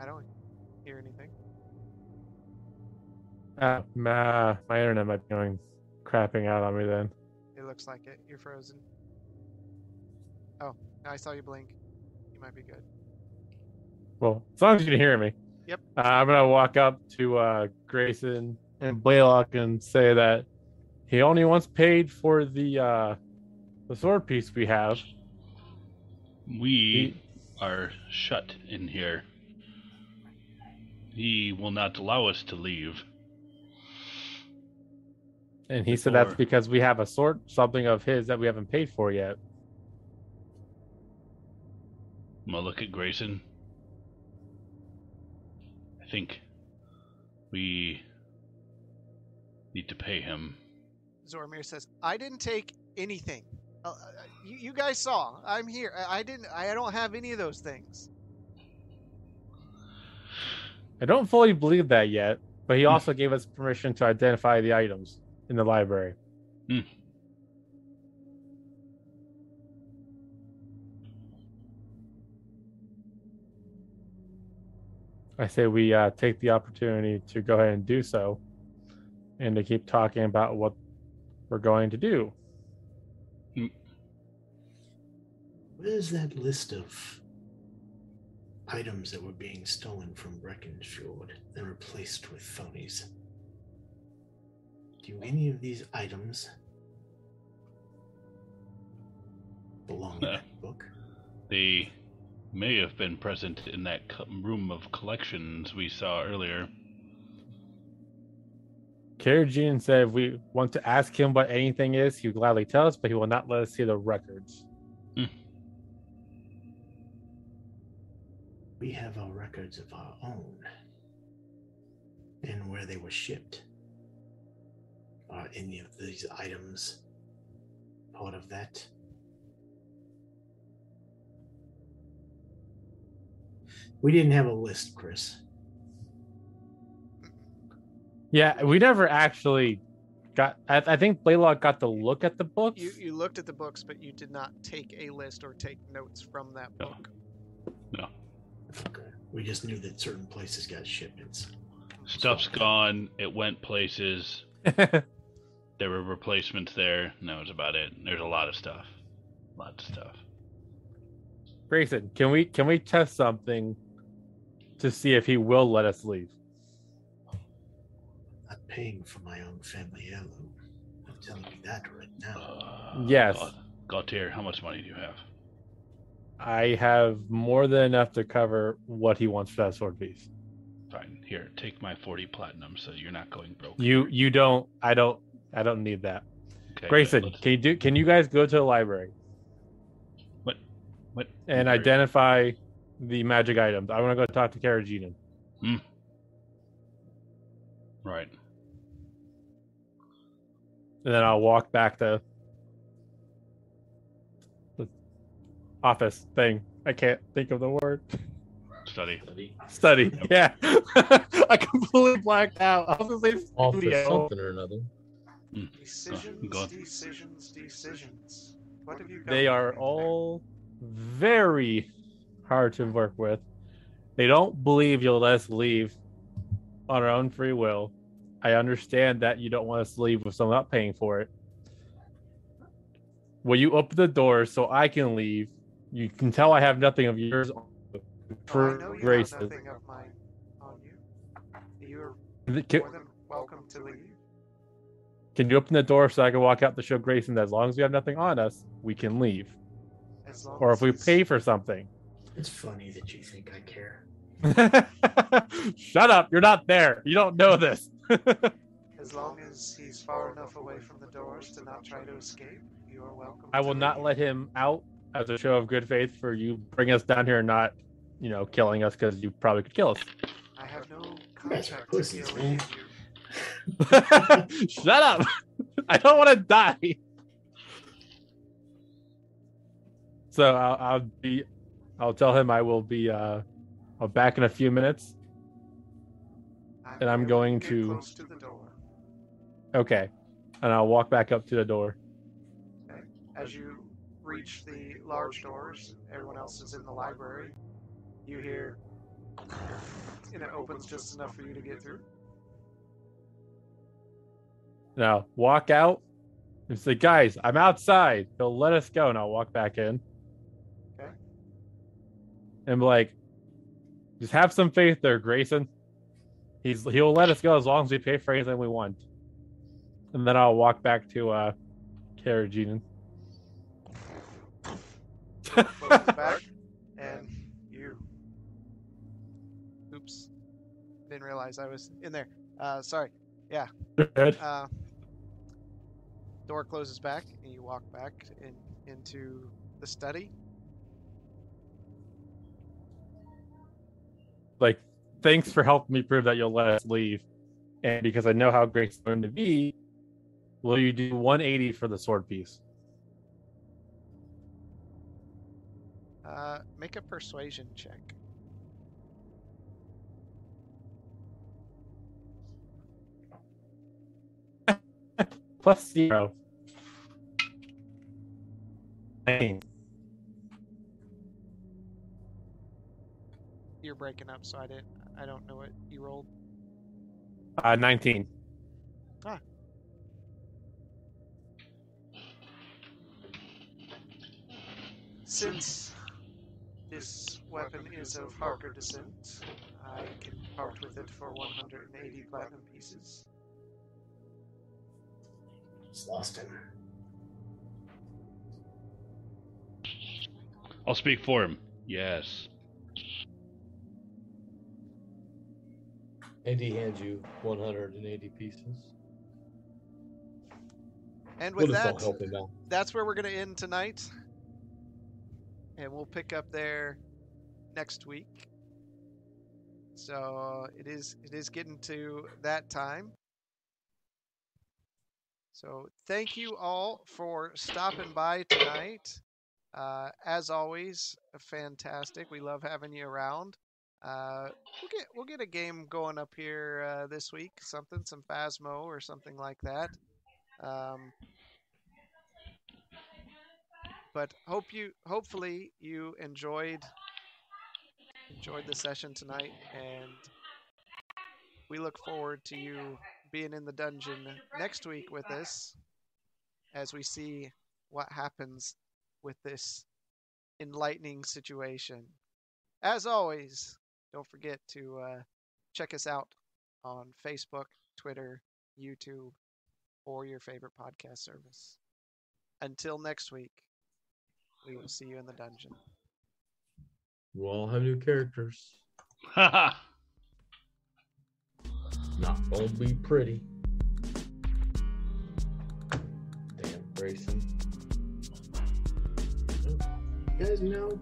I don't Uh, my, my internet might be going crapping out on me then. It looks like it. You're frozen. Oh, I saw you blink. You might be good. Well, as long as you can hear me. Yep. Uh, I'm gonna walk up to uh, Grayson and Blaylock and say that he only wants paid for the uh, the sword piece we have. We are shut in here. He will not allow us to leave. And he said that's because we have a sort something of his that we haven't paid for yet. I'm gonna look at Grayson. I think we need to pay him. Zormir says, "I didn't take anything. Uh, uh, you, you guys saw. I'm here. I, I didn't. I don't have any of those things. I don't fully believe that yet, but he also gave us permission to identify the items in the library. Hmm. I say we uh, take the opportunity to go ahead and do so, and to keep talking about what we're going to do. what is that list of items that were being stolen from Breckenfjord and replaced with phonies. Do any of these items belong in Uh. that book? They may have been present in that co- room of collections we saw earlier. Karajin said if we want to ask him what anything is, he will gladly tell us, but he will not let us see the records. We have our records of our own and where they were shipped. Are any of these items part of that? We didn't have a list, Chris. Yeah, we never actually got. I, I think Blaylock got to look at the books. You you looked at the books, but you did not take a list or take notes from that No. book. Okay. We just knew that certain places got shipments. Stuff's gone. It went places. There were replacements there. and that was about it. There's a lot of stuff. Lots of stuff. Grayson, can we can we test something to see if he will let us leave? I'm paying for my own family heirloom. I'm telling you that right now. Uh, Yes. Gaut- Galtier, how much money do you have? I have more than enough to cover what he wants for that sword piece. Fine. Here, take my 40 platinum so you're not going broke. You you don't. I don't. I don't need that. Okay, good. Grayson, Let's- can you do? Can you guys go to the library What? What? and library? identify the magic items? I want to go talk to Karajinin. Hmm. Right. and then I'll walk back to the office thing. I can't think of the word. Study. Study. Study. Yeah, I completely blacked out. I was gonna say Office something or another. Hmm. Oh, decisions, go on. decisions, decisions. What have you got? They are all very hard to work with. They don't believe you'll let us leave on our own free will. I understand that you don't want us to leave with someone not paying for it. Will you open the door so I can leave? You can tell I have nothing of yours on Oh, for I know you Grayson. have nothing of mine on you. You're Can, more than welcome to leave. Can you open the door so I can walk out to show Grayson that as long as we have nothing on us, we can leave? As long Or as if we pay for something. It's funny that you think I care. Shut up. You're not there. You don't know this. As long as he's far enough away from the doors to not try to escape, you are welcome. I will not leave. let him out as a show of good faith for you bring us down here and not, you know, killing us because you probably could kill us. I have no guys are contract to pussies, kill man. any of you. Shut up. I don't want to die. So I'll, I'll be, I'll tell him I will be, uh, I'll back in a few minutes. And I'm going to- close to the door. Okay. And I'll walk back up to the door. As you reach the large doors, everyone else is in the library. You hear, and it opens just enough for you to get through. Now walk out and say, guys, I'm outside. He'll let us go, and I'll walk back in. Okay. And be like, just have some faith there, Grayson. He's he'll let us go as long as we pay for anything we want. And then I'll walk back to uh Karajinin. Closes back, and you. Oops. Didn't realize I was in there. Uh, sorry. Yeah. Uh, door closes back, and you walk back in, into the study. Like, thanks for helping me prove that you'll let us leave. And because I know how great it's going to be, will you do 180 for the sword piece? Uh, make a persuasion check. Plus zero. Nine. You're breaking up, so I didn't. I don't know what you rolled. Uh, 19. Ah. Since This weapon is of Harker descent. I can part with it for 180 platinum pieces. Just lost him. I'll speak for him. Yes. And he hands you 180 pieces. And We'll with that, help him out. that's where we're going to end tonight. And we'll pick up there next week. So it is it is getting to that time. So thank you all for stopping by tonight. Uh, as always, fantastic. We love having you around. Uh, we'll get we'll get a game going up here uh, this week. Something, some Phasmo or something like that. Um, but hope you hopefully you enjoyed enjoyed the session tonight and we look forward to you being in the dungeon next week with us as we see what happens with this enlightening situation as always don't forget to uh, check us out on facebook twitter youtube or your favorite podcast service until next week we will see you in the dungeon. You all have new characters. Haha. Not gonna be pretty. Damn, Grayson. You guys know